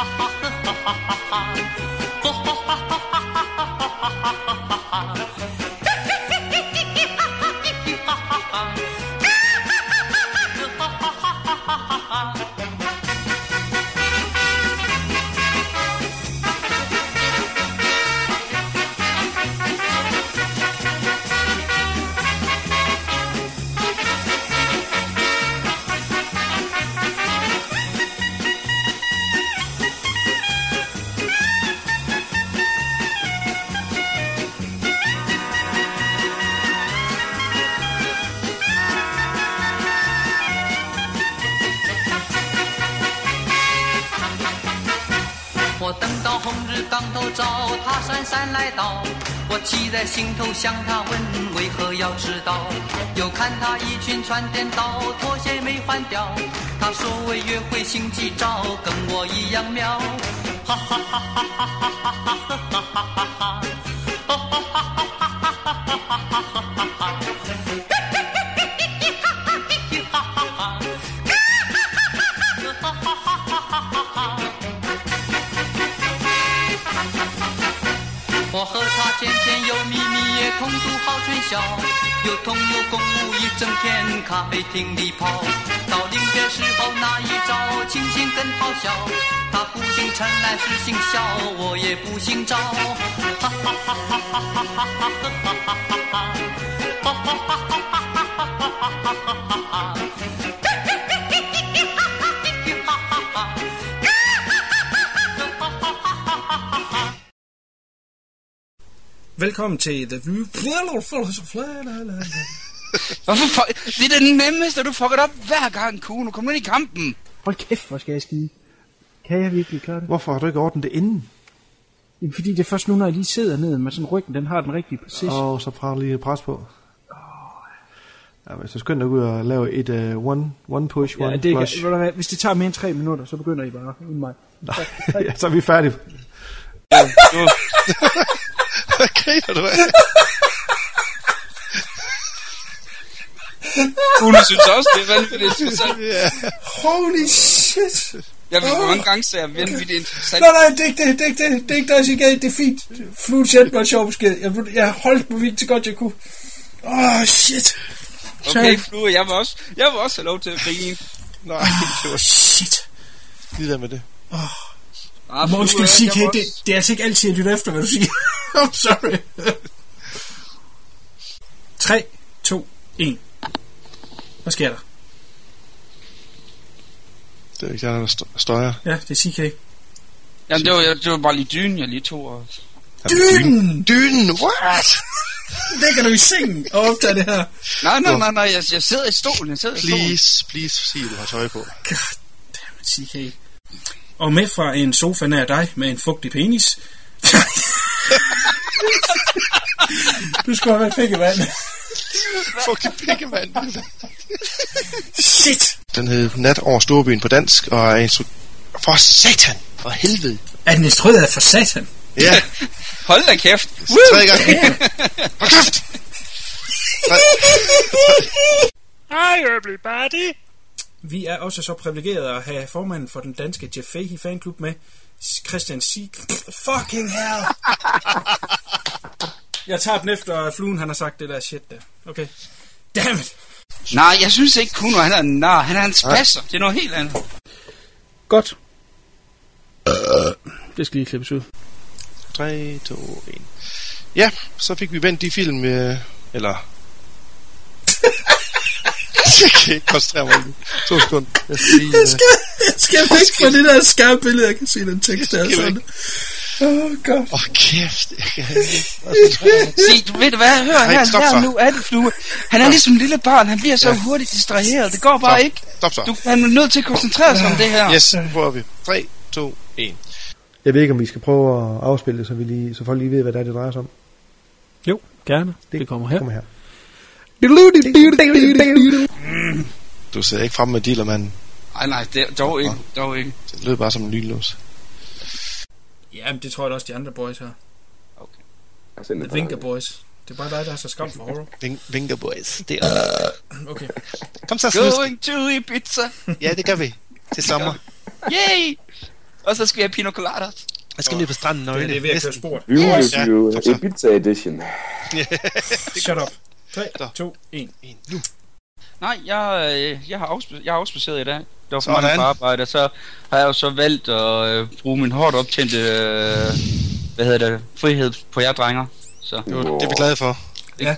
镜头向他问，为何要迟到？又看他衣裙穿颠倒，拖鞋没换掉。他说为约会心急躁，跟我一样妙，哈哈哈哈。整天咖啡厅里跑。到临别时候那一招，清醒更咆哮。他不姓陈来是姓肖，我也不姓赵。哈哈哈哈哈哈哈哈哈哈哈哈哈！哈哈哈哈哈哈哈哈哈哈哈！Velkommen til The View. Hvorfor fuck? Det er det nemmeste, du fucker op hver gang, Kuno. Kom nu ind i kampen. Hold kæft, hvor skal jeg skide. Kan jeg virkelig klare det? Hvorfor har du ikke ordnet det inden? Jamen, fordi det er først nu, når jeg lige sidder ned med sådan ryggen, den har den rigtige position. Og så prøver lige pres på. Ja, men så skynd dig ud og lave et uh, one, one push, one ja, det flush. kan, hvad, hvis det tager mere end tre minutter, så begynder I bare uden mig. [laughs] ja, så er vi færdige. [laughs] Hvad griner du af? [laughs] Kuno synes også, det er vanvittigt interessant. Ja. Holy shit! Jeg ved, hvor mange gange sagde jeg vanvittigt interessant. Nej, nej, det er ikke det, det er ikke det, det er ikke det, jeg gav, det er fint. Sendte mig en sjov besked. Jeg, jeg holdt mig vildt så godt, jeg kunne. Åh, oh, shit. Okay, Flue, jeg vil også, jeg vil også have lov til at grine. Nej, oh, shit. Lige der med det. Oh. Ah, Må undskyld, Flue, jeg CK, vil det, det er altså ikke altid, jeg lytter efter, hvad du siger. [laughs] I'm sorry. 3, 2, 1. Hvad sker der? Det er ikke der, der st- støjer. Ja, det er CK. Jamen, det var, det var bare lige dynen, jeg lige tog. Og... Dynen! Dynen, what? [laughs] Ligger du i sengen og optager det her? Nej, nej, nej, nej, jeg, jeg sidder i stolen, jeg sidder i stolen. Please, please, sig, du har tøj på. Goddammit, CK. Og med fra en sofa nær dig med en fugtig penis. [laughs] du skulle have været pikkemand. Fucking pikkemand. Shit! Den hed Nat over Storbyen på dansk, og er instru... For satan! For helvede! Er den instrueret af for satan? Ja, Hold da kæft. tre gange. Hold kæft! Hi everybody! Vi er også så privilegerede at have formanden for den danske Jeff Fahey fanklub med, Christian Sieg. Fucking hell! Jeg tager den efter fluen, han har sagt det der shit der. Okay. Dammit! Nej, jeg synes ikke, Kuno, han er en nar. Han er en spasser. Det er noget helt andet. Godt. Det skal lige klippes ud. 3, 2, 1. Ja, så fik vi vendt de film, øh, eller... [laughs] [laughs] jeg kan ikke koncentrere mig lige. To sekunder. Jeg skal lige... Jeg Øh... skal, jeg skal væk fra det der skarpe billede, jeg kan se den tekst der. Sådan. Åh, oh, godt. Åh, oh, kæft. Jeg kan ikke... Se, du ved hvad, hør Nej, her, stop her nu er det flue. Han er ligesom en lille barn, han bliver så hurtigt distraheret. Det går bare Stop. ikke. Stop så. Du, han er nødt til at koncentrere sig om det her. Yes, nu prøver vi. 3, 2, 1. Jeg ved ikke, om vi skal prøve at afspille det, så, vi lige, så folk lige ved, hvad det er, det drejer sig om. Jo, gerne. Det, det kommer her. Kommer her. Du sidder ikke frem med dealermanden. Nej, nej, det, dog ikke. Dog ikke. Det lød bare som en lynlås. Jamen, det tror jeg da også, de andre boys har. The Vinker Boys. Det er bare dig, der har så skam for horror. Ving- Vinker boys. Det er... [clears throat] Okay. Kom så, snusk. Going to Ibiza. Ja, det gør vi. Til sommer. Yay! Og så skal vi have pina coladas. Jeg skal ned på stranden nøgne. Det er ved at køre sport. Ja, så. Ibiza Edition. Shut up. [laughs] 3, 2, 1. Nu. Nej, jeg, øh, jeg, har afspe- jeg har afspaceret i dag. Det var for Sådan. mange på arbejde, og så har jeg jo så valgt at øh, bruge min hårdt optjente, øh, hvad hedder det, frihed på jer drenger. Så. Det, var, det er vi glade for. Ja.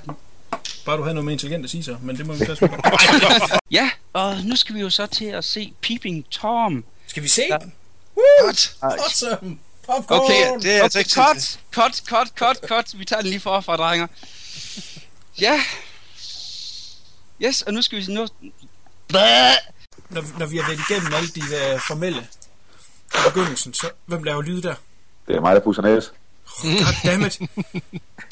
Bare du havde noget mere intelligent at sige så, men det må vi på. [laughs] Ja, og nu skal vi jo så til at se Peeping Tom. Skal vi se Ja. den? Woo! Godt. Awesome! Popcorn! Okay, det er altså ikke cut, cut, cut, cut, cut. Vi tager den lige forfra, drenger. Ja. Yes, og nu skal vi nu... Bæh! Når, når vi har været igennem alle de uh, formelle i begyndelsen, så hvem laver lyd der? Det er mig, der pusser næs. God dammit. [laughs]